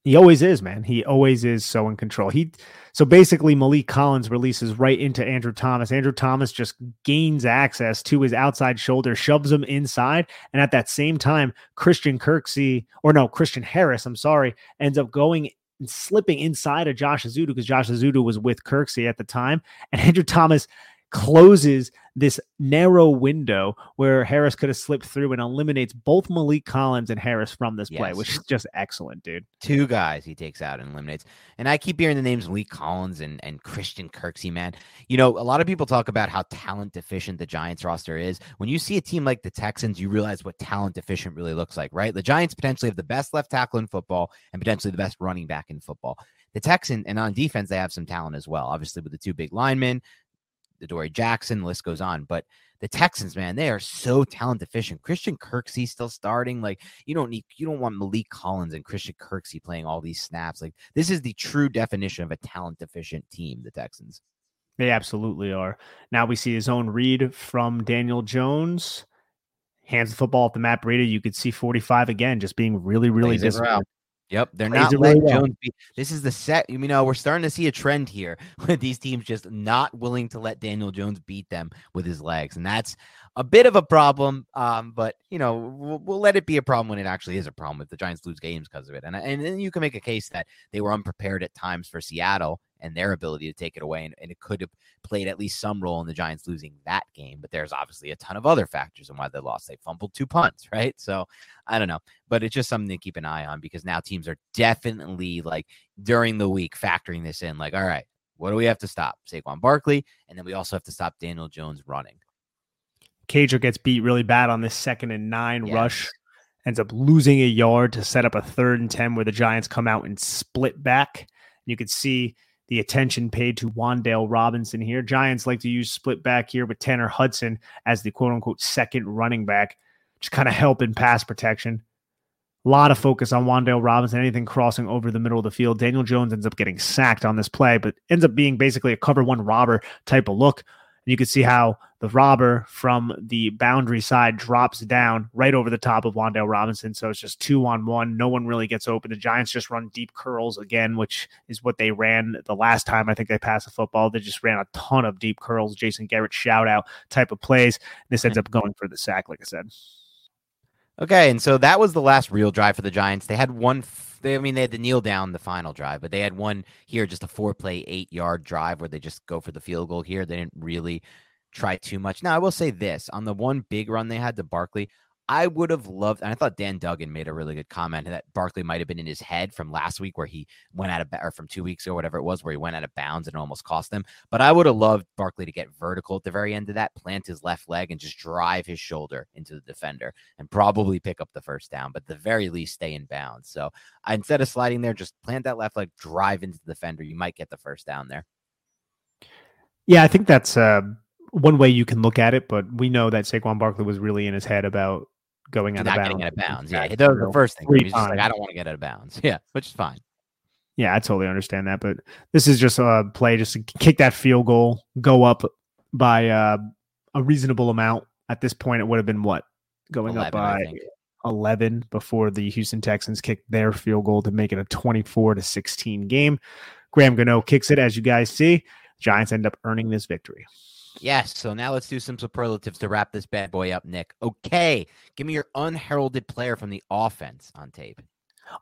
Speaker 1: He always is, man. He always is so in control. He so basically Maliek Collins releases right into Andrew Thomas. Andrew Thomas just gains access to his outside shoulder, shoves him inside, and at that same time, Christian Kirksey or no Christian Harris, I'm sorry, ends up going and slipping inside of Josh Ezeudu because Josh Ezeudu was with Kirksey at the time, and Andrew Thomas closes this narrow window where Harris could have slipped through and eliminates both Maliek Collins and Harris from this play, which is just excellent, dude.
Speaker 2: Two guys he takes out and eliminates. And I keep hearing the names Maliek Collins and, and Christian Kirksey, man. You know, a lot of people talk about how talent deficient the Giants roster is. When you see a team like the Texans, you realize what talent deficient really looks like, right? The Giants potentially have the best left tackle in football and potentially the best running back in football. The Texans and on defense, they have some talent as well. Obviously, with the two big linemen, Adoree Jackson, the list goes on. But the Texans, man, they are so talent deficient. Christian Kirksey still starting. Like you don't need, you don't want Maliek Collins and Christian Kirksey playing all these snaps. Like this is the true definition of a talent deficient team. The Texans.
Speaker 1: They absolutely are. Now we see his own read from Daniel Jones. Hands the football at the Matt Breida. You could see 45 again, just being really, really disciplined.
Speaker 2: Yep, they're not letting really Jones be. This is the set. You know, we're starting to see a trend here with these teams just not willing to let Daniel Jones beat them with his legs, and that's a bit of a problem. Um, but you know, we'll, we'll, let it be a problem when it actually is a problem if the Giants lose games because of it. And and then you can make a case that they were unprepared at times for Seattle and their ability to take it away. And, and, it could have played at least some role in the Giants losing that game. But there's obviously a ton of other factors in why they lost. They fumbled two punts, right? So I don't know. But it's just something to keep an eye on because now teams are definitely like during the week factoring this in. Like, all right, what do we have to stop? Saquon Barkley. And then we also have to stop Daniel Jones running.
Speaker 1: Cager gets beat really bad on this second and nine yes. rush ends up losing a yard to set up a third and 10 where the Giants come out and split back. You can see the attention paid to Wan'Dale Robinson here. Giants like to use split back here with Tanner Hudson as the quote unquote second running back, just kind of help in pass protection. A lot of focus on Wan'Dale Robinson, anything crossing over the middle of the field. Daniel Jones ends up getting sacked on this play, but ends up being basically a cover one robber type of look. You can see how the robber from the boundary side drops down right over the top of Wan'Dale Robinson. So it's just two on one. No one really gets open. The Giants just run deep curls again, which is what they ran the last time I think they passed the football. They just ran a ton of deep curls, Jason Garrett shout out type of plays. This ends up going for the sack, like I said.
Speaker 2: Okay, and so that was the last real drive for the Giants. They had one they, I mean, they had to kneel down the final drive, but they had one here, just a four play, eight yard drive where they just go for the field goal here. They didn't really try too much. Now, I will say this on the one big run they had to Barkley, I would have loved, and I thought Dan Duggan made a really good comment that Barkley might have been in his head from last week where he went out of, or from two weeks ago, whatever it was, where he went out of bounds and almost cost them. But I would have loved Barkley to get vertical at the very end of that, plant his left leg, and just drive his shoulder into the defender and probably pick up the first down, but the very least stay in bounds. So instead of sliding there, just plant that left leg, drive into the defender. You might get the first down there.
Speaker 1: Yeah, I think that's uh, one way you can look at it, but we know that Saquon Barkley was really in his head about going out
Speaker 2: not
Speaker 1: of bounds.
Speaker 2: getting out of bounds. Yeah, that was the first thing. He's like, I don't want to get out of bounds. Yeah, which is fine.
Speaker 1: Yeah, I totally understand that, but this is just a play just to kick that field goal, go up by uh, a reasonable amount. At this point, it would have been what going 11, up by 11 before the Houston Texans kicked their field goal to make it a 24 to 16 game. Graham Gano kicks it, as you guys see. Giants end up earning this victory.
Speaker 2: Yes. So now let's do some superlatives to wrap this bad boy up, Nick. Okay. Give me your unheralded player from the offense on tape.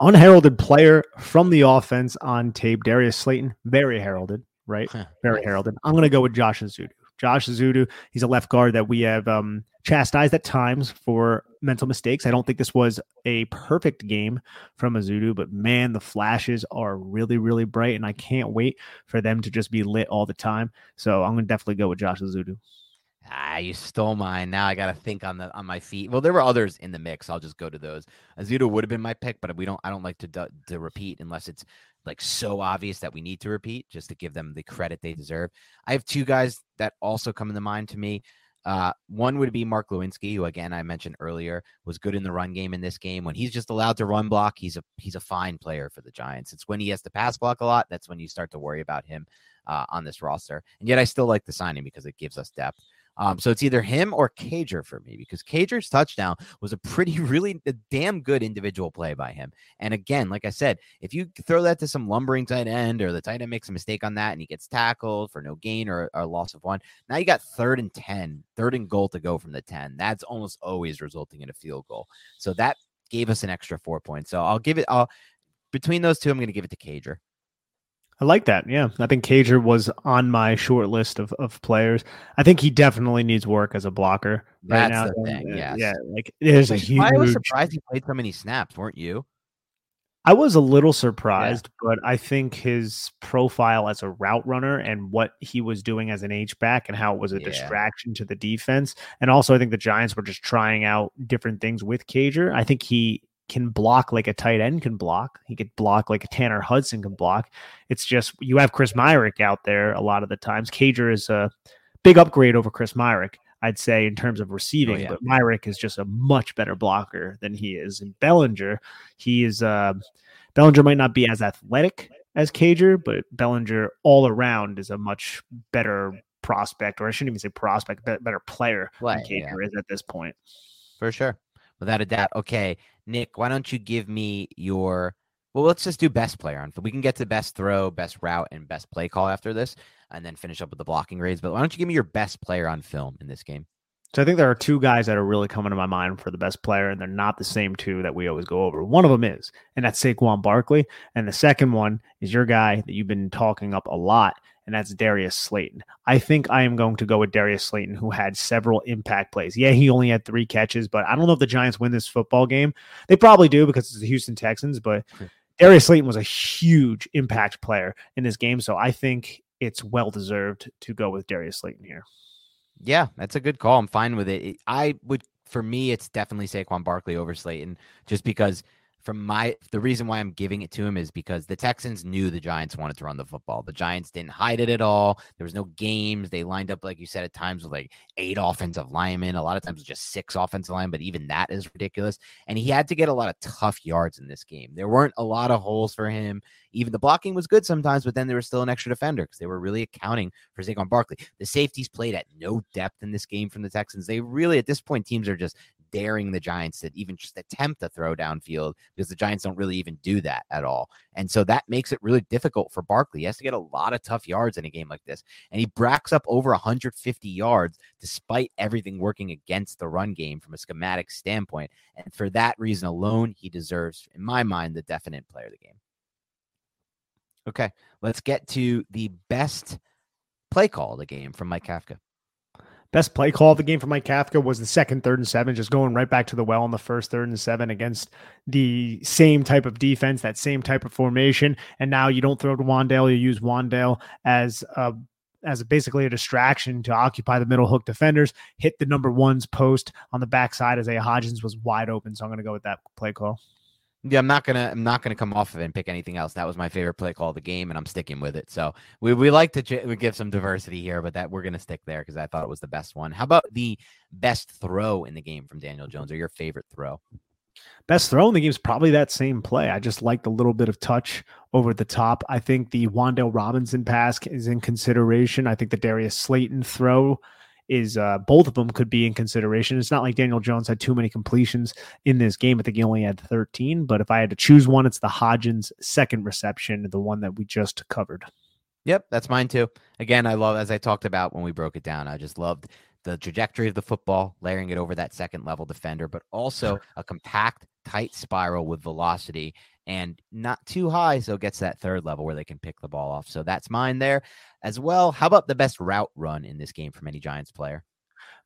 Speaker 1: Unheralded player from the offense on tape. Darius Slayton, very heralded, right? very heralded. I'm going to go with Josh Ezeudu. Josh Ezeudu, he's a left guard that we have um, chastised at times for mental mistakes. I don't think this was a perfect game from Ezeudu, but man, the flashes are really, really bright, and I can't wait for them to just be lit all the time. So I'm to definitely go with Josh Ezeudu.
Speaker 2: Ah, you stole mine. Now I got to think on the on my feet. Well, there were others in the mix. I'll just go to those. Ezeudu would have been my pick, but we don't. I don't like to to repeat unless it's like so obvious that we need to repeat, just to give them the credit they deserve. I have two guys that also come into mind to me. Uh, one would be Mark Glowinski, who again I mentioned earlier was good in the run game in this game. When he's just allowed to run block, he's a he's a fine player for the Giants. It's when he has to pass block a lot that's when you start to worry about him uh, on this roster. And yet I still like the signing because it gives us depth. Um, so it's either him or Cager for me because Cager's touchdown was a pretty, really a damn good individual play by him. And again, like I said, if you throw that to some lumbering tight end or the tight end makes a mistake on that and he gets tackled for no gain or, a loss of one, now you got third and 10, third and goal to go from the 10. That's almost always resulting in a field goal. So that gave us an extra four points. So I'll give it, I'll, between those two, I'm going to give it to Cager.
Speaker 1: I like that. Yeah. I think Cager was on my short list of, of players. I think he definitely needs work as a blocker.
Speaker 2: That's
Speaker 1: right
Speaker 2: now. the thing.
Speaker 1: Uh, yes. Yeah. Like there's a huge.
Speaker 2: I was surprised he played so many snaps, weren't you?
Speaker 1: I was a little surprised, yeah. but I think his profile as a route runner and what he was doing as an H back and how it was a yeah. distraction to the defense. And also, I think the Giants were just trying out different things with Cager. I think he can block like a tight end can block. He could block like a Tanner Hudson can block. It's just you have Chris Myarick out there a lot of the times. Cager is a big upgrade over Chris Myarick, I'd say, in terms of receiving. Oh, yeah. But Myarick is just a much better blocker than he is. And Bellinger, he is uh, Bellinger might not be as athletic as Cager, but Bellinger all around is a much better prospect, or I shouldn't even say prospect, better player Play, than Cager yeah. is at this point.
Speaker 2: For sure. Without a doubt. Okay. Nick, why don't you give me your well, let's just do best player on. Film. We can get to best throw, best route, and best play call after this, and then finish up with the blocking grades. But why don't you give me your best player on film in this game?
Speaker 1: So I think there are two guys that are really coming to my mind for the best player, and they're not the same two that we always go over. One of them is, and that's Saquon Barkley, and the second one is your guy that you've been talking up a lot, and that's Darius Slayton. I think I am going to go with Darius Slayton, who had several impact plays. Yeah, he only had three catches, but I don't know if the Giants win this football game. They probably do because it's the Houston Texans, but hmm. Darius Slayton was a huge impact player in this game. So I think it's well deserved to go with Darius Slayton here.
Speaker 2: Yeah, that's a good call. I'm fine with it. I would, for me, it's definitely Saquon Barkley over Slayton, just because – from my the reason why I'm giving it to him is because the Texans knew the Giants wanted to run the football. The Giants didn't hide it at all. There was no games. They lined up, like you said, at times with like eight offensive linemen. A lot of times just six offensive line, but even that is ridiculous. And he had to get a lot of tough yards in this game. There weren't a lot of holes for him. Even the blocking was good sometimes, but then there was still an extra defender because they were really accounting for Saquon Barkley. The safeties played at no depth in this game from the Texans. They really, at this point, teams are just daring the Giants to even just attempt to throw downfield because the Giants don't really even do that at all. And so that makes it really difficult for Barkley. He has to get a lot of tough yards in a game like this. And he bracks up over 150 yards despite everything working against the run game from a schematic standpoint. And for that reason alone, he deserves, in my mind, the definite player of the game. Okay, let's get to the best play call of the game from Mike Kafka.
Speaker 1: Best play call of the game for Mike Kafka was the second third and seven, just going right back to the well on the first third and seven against the same type of defense, that same type of formation. And now you don't throw to Wan'Dale, you use Wan'Dale as a as basically a distraction to occupy the middle hook defenders, hit the number one's post on the backside as A. Hodgins was wide open. So I'm going to go with that play call.
Speaker 2: Yeah, I'm not gonna I'm not gonna come off of it and pick anything else. That was my favorite play call of the game, and I'm sticking with it. So we, we like to we give some diversity here, but that we're gonna stick there because I thought it was the best one. How about the best throw in the game from Daniel Jones, or your favorite throw?
Speaker 1: Best throw in the game is probably that same play. I just liked a little bit of touch over the top. I think the Wan'Dale Robinson pass is in consideration. I think the Darius Slayton throw is uh, both of them could be in consideration. It's not like Daniel Jones had too many completions in this game. I think he only had 13. But if I had to choose one, it's the Hodgins second reception, the one that we just covered.
Speaker 2: Yep, that's mine too. Again, I love as I talked about when we broke it down. I just loved the trajectory of the football, layering it over that second level defender, but also a compact, tight spiral with velocity and not too high. So it gets that third level where they can pick the ball off. So that's mine there as well. How about the best route run in this game from any Giants player?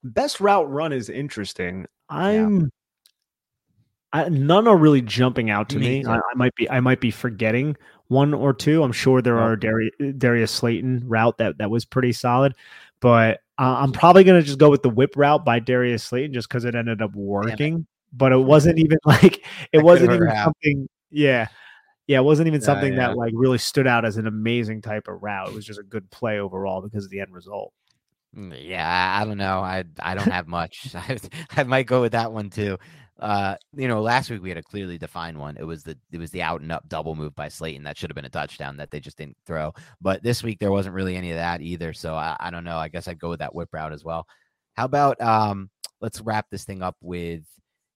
Speaker 1: Best route run is interesting. I'm yeah. I, none are really jumping out to me. me. I, I, might be I might be forgetting one or two. I'm sure there are Darius, Darius Slayton route that that was pretty solid, but uh, I'm probably gonna just go with the whip route by Darius Slayton just because it ended up working. But it wasn't even like it wasn't even something. Yeah, yeah, it wasn't even something yeah. that like really stood out as an amazing type of route. It was just a good play overall because of the end result.
Speaker 2: Mm, yeah, I don't know. I I don't have much. I, I might go with that one too. Uh, you know, last week we had a clearly defined one. It was the it was the out and up double move by Slayton that should have been a touchdown that they just didn't throw. But this week there wasn't really any of that either. So I, I don't know. I guess I'd go with that whip route as well. How about um? Let's wrap this thing up with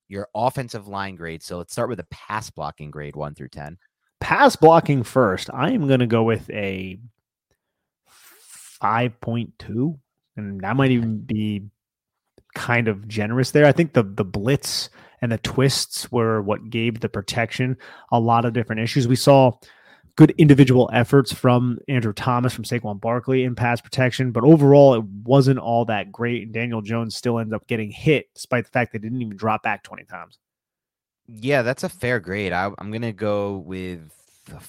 Speaker 2: your offensive line grade. So let's start with a pass blocking grade one through ten
Speaker 1: pass blocking first, I am going to go with a 5.2. And that might even be kind of generous there. I think the the blitz and the twists were what gave the protection a lot of different issues. We saw good individual efforts from Andrew Thomas, from Saquon Barkley in pass protection, but overall it wasn't all that great. And Daniel Jones still ends up getting hit despite the fact they didn't even drop back 20 times.
Speaker 2: Yeah, that's a fair grade. I, am gonna go with the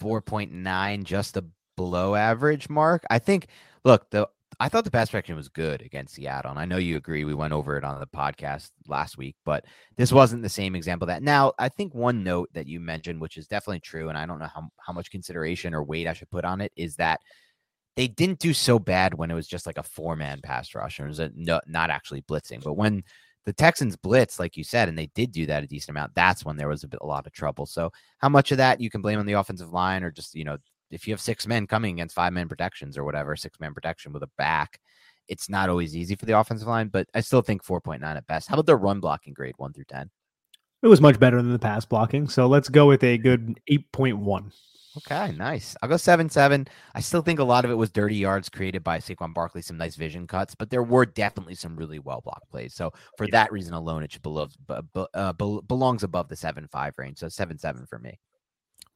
Speaker 2: 4.9, just a below average mark. I think. Look, the I thought the pass protection was good against Seattle, and I know you agree. We went over it on the podcast last week, but this wasn't the same example. That now, I think one note that you mentioned, which is definitely true, and I don't know how how much consideration or weight I should put on it, is that they didn't do so bad when it was just like a four man pass rush and it was a, no, not actually blitzing, but when the Texans blitz, like you said, and they did do that a decent amount. That's when there was a bit a lot of trouble. So how much of that you can blame on the offensive line, or just you know, if you have six men coming against five man protections or whatever, six man protection with a back, it's not always easy for the offensive line. But I still think four point nine at best. How about the run blocking grade one through ten?
Speaker 1: It was much better than the pass blocking. So let's go with a good eight point one.
Speaker 2: Okay, nice. I'll go seven seven. I still think a lot of it was dirty yards created by Saquon Barkley, some nice vision cuts, but there were definitely some really well blocked plays. So for that reason alone, it should below, uh, belongs above the seven five range. So seven seven for me.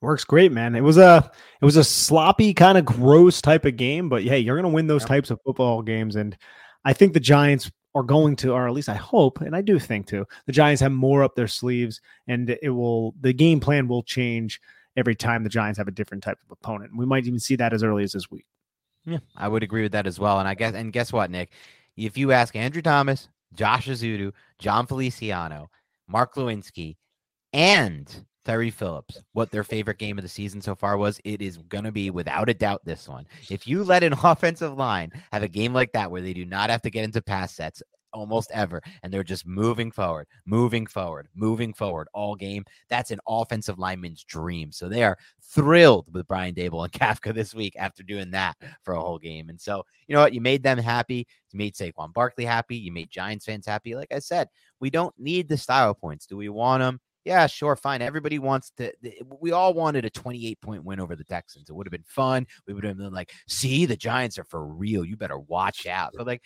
Speaker 1: Works great, man. It was a it was a sloppy kind of gross type of game, but hey, you're gonna win those yep. types of football games, and I think the Giants are going to, or at least I hope, and I do think too, the Giants have more up their sleeves, and it will the game plan will change every time the Giants have a different type of opponent. We might even see that as early as this week.
Speaker 2: Yeah, I would agree with that as well. And I guess and guess what, Nick? If you ask Andrew Thomas, Josh Ezeudu, Jon Feliciano, Mark Glowinski, and Tyre Phillips, what their favorite game of the season so far was, it is going to be without a doubt this one. If you let an offensive line have a game like that where they do not have to get into pass sets, almost ever. And they're just moving forward, moving forward, moving forward all game. That's an offensive lineman's dream. So they are thrilled with Brian Daboll and Kafka this week after doing that for a whole game. And so, you know what? You made them happy. You made Saquon Barkley happy. You made Giants fans happy. Like I said, we don't need the style points. Do we want them? Yeah, sure, fine. Everybody wants to. We all wanted a 28 point win over the Texans. It would have been fun. We would have been like, see, the Giants are for real. You better watch out. But like,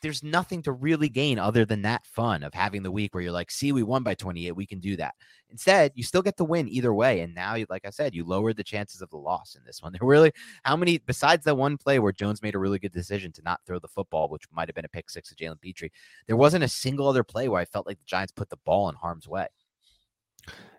Speaker 2: there's nothing to really gain other than that fun of having the week where you're like, see, we won by 28. We can do that. Instead, you still get the win either way. And now, like I said, you lowered the chances of the loss in this one. There really, how many, besides that one play where Jones made a really good decision to not throw the football, which might have been a pick six of Jalen Pitre, there wasn't a single other play where I felt like the Giants put the ball in harm's way.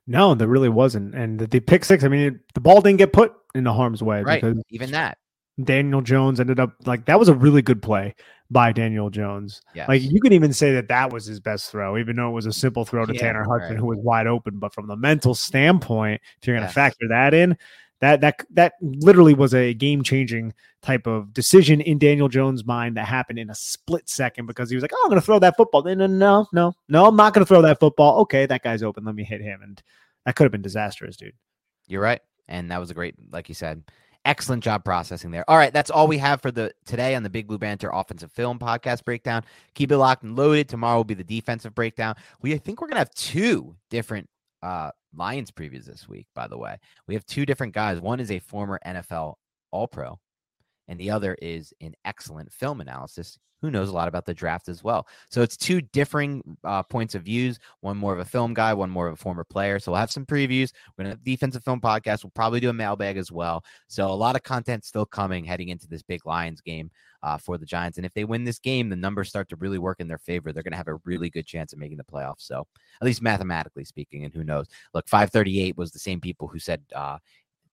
Speaker 1: No, there really wasn't. And the, the pick six, I mean, the ball didn't get put into harm's way.
Speaker 2: Right. Even that.
Speaker 1: Daniel Jones ended up like that was a really good play by Daniel Jones. Yes. Like you could even say that that was his best throw, even though it was a simple throw to yeah, Tanner Hudson, right. who was wide open. But from the mental standpoint, if you're going to yes. factor that in, that that that literally was a game changing type of decision in Daniel Jones' mind that happened in a split second because he was like, "Oh, I'm going to throw that football." No, no, no, no, I'm not going to throw that football. Okay, that guy's open. Let me hit him, and that could have been disastrous, dude.
Speaker 2: You're right, and that was a great, like you said, Excellent job processing there. All right, that's all we have for the today on the Big Blue Banter offensive film podcast breakdown. Keep it locked and loaded. Tomorrow will be the defensive breakdown. We I think we're gonna have two different uh Lions previews this week, by the way. We have two different guys. One is a former NFL All Pro, and the other is an excellent film analysis who knows a lot about the draft as well. So it's two differing uh, points of views. One more of a film guy, one more of a former player. So we'll have some previews. We're gonna have defensive film podcast. We'll probably do a mailbag as well. So a lot of content still coming heading into this big Lions game uh, for the Giants. And if they win this game, the numbers start to really work in their favor. They're gonna have a really good chance of making the playoffs. So at least mathematically speaking, and who knows? Look, 538 was the same people who said uh,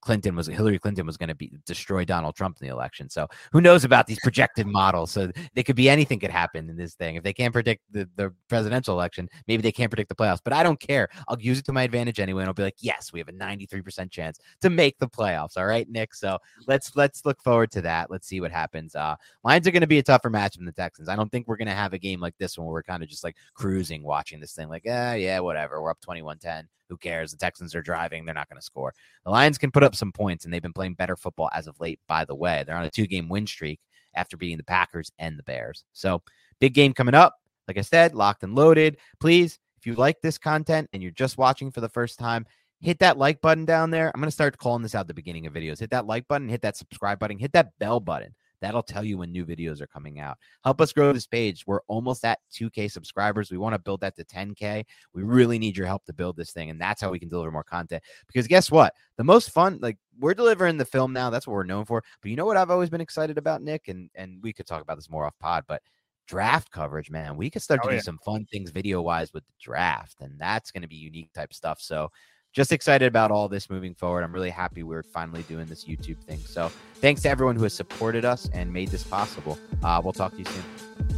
Speaker 2: Clinton was Hillary Clinton was going to be destroy Donald Trump in the election. So who knows about these projected models? So they could be anything could happen in this thing. If they can't predict the, the presidential election, maybe they can't predict the playoffs. But I don't care. I'll use it to my advantage anyway. And I'll be like, yes, we have a 93% chance to make the playoffs. All right, Nick. So let's let's look forward to that. Let's see what happens. Uh Lions are going to be a tougher match than the Texans. I don't think we're going to have a game like this one where we're kind of just like cruising watching this thing, like, yeah, yeah, whatever. We're up 21-10 who cares? The Texans are driving. They're not going to score. The Lions can put up some points, and they've been playing better football as of late, by the way. They're on a two game win streak after beating the Packers and the Bears. So, big game coming up. Like I said, locked and loaded. Please, if you like this content and you're just watching for the first time, hit that like button down there. I'm going to start calling this out the beginning of videos. Hit that like button, hit that subscribe button, hit that bell button. That'll tell you when new videos are coming out. Help us grow this page. We're almost at 2K subscribers. We want to build that to 10K. We really need your help to build this thing. And that's how we can deliver more content. Because guess what? The most fun, like we're delivering the film now. That's what we're known for. But you know what I've always been excited about, Nick? And and we could talk about this more off pod, but draft coverage, man. We could start oh, to yeah. do some fun things video wise with the draft, and that's going to be unique type stuff. So just excited about all this moving forward. I'm really happy we're finally doing this YouTube thing. So thanks to everyone who has supported us and made this possible. Uh, we'll talk to you soon.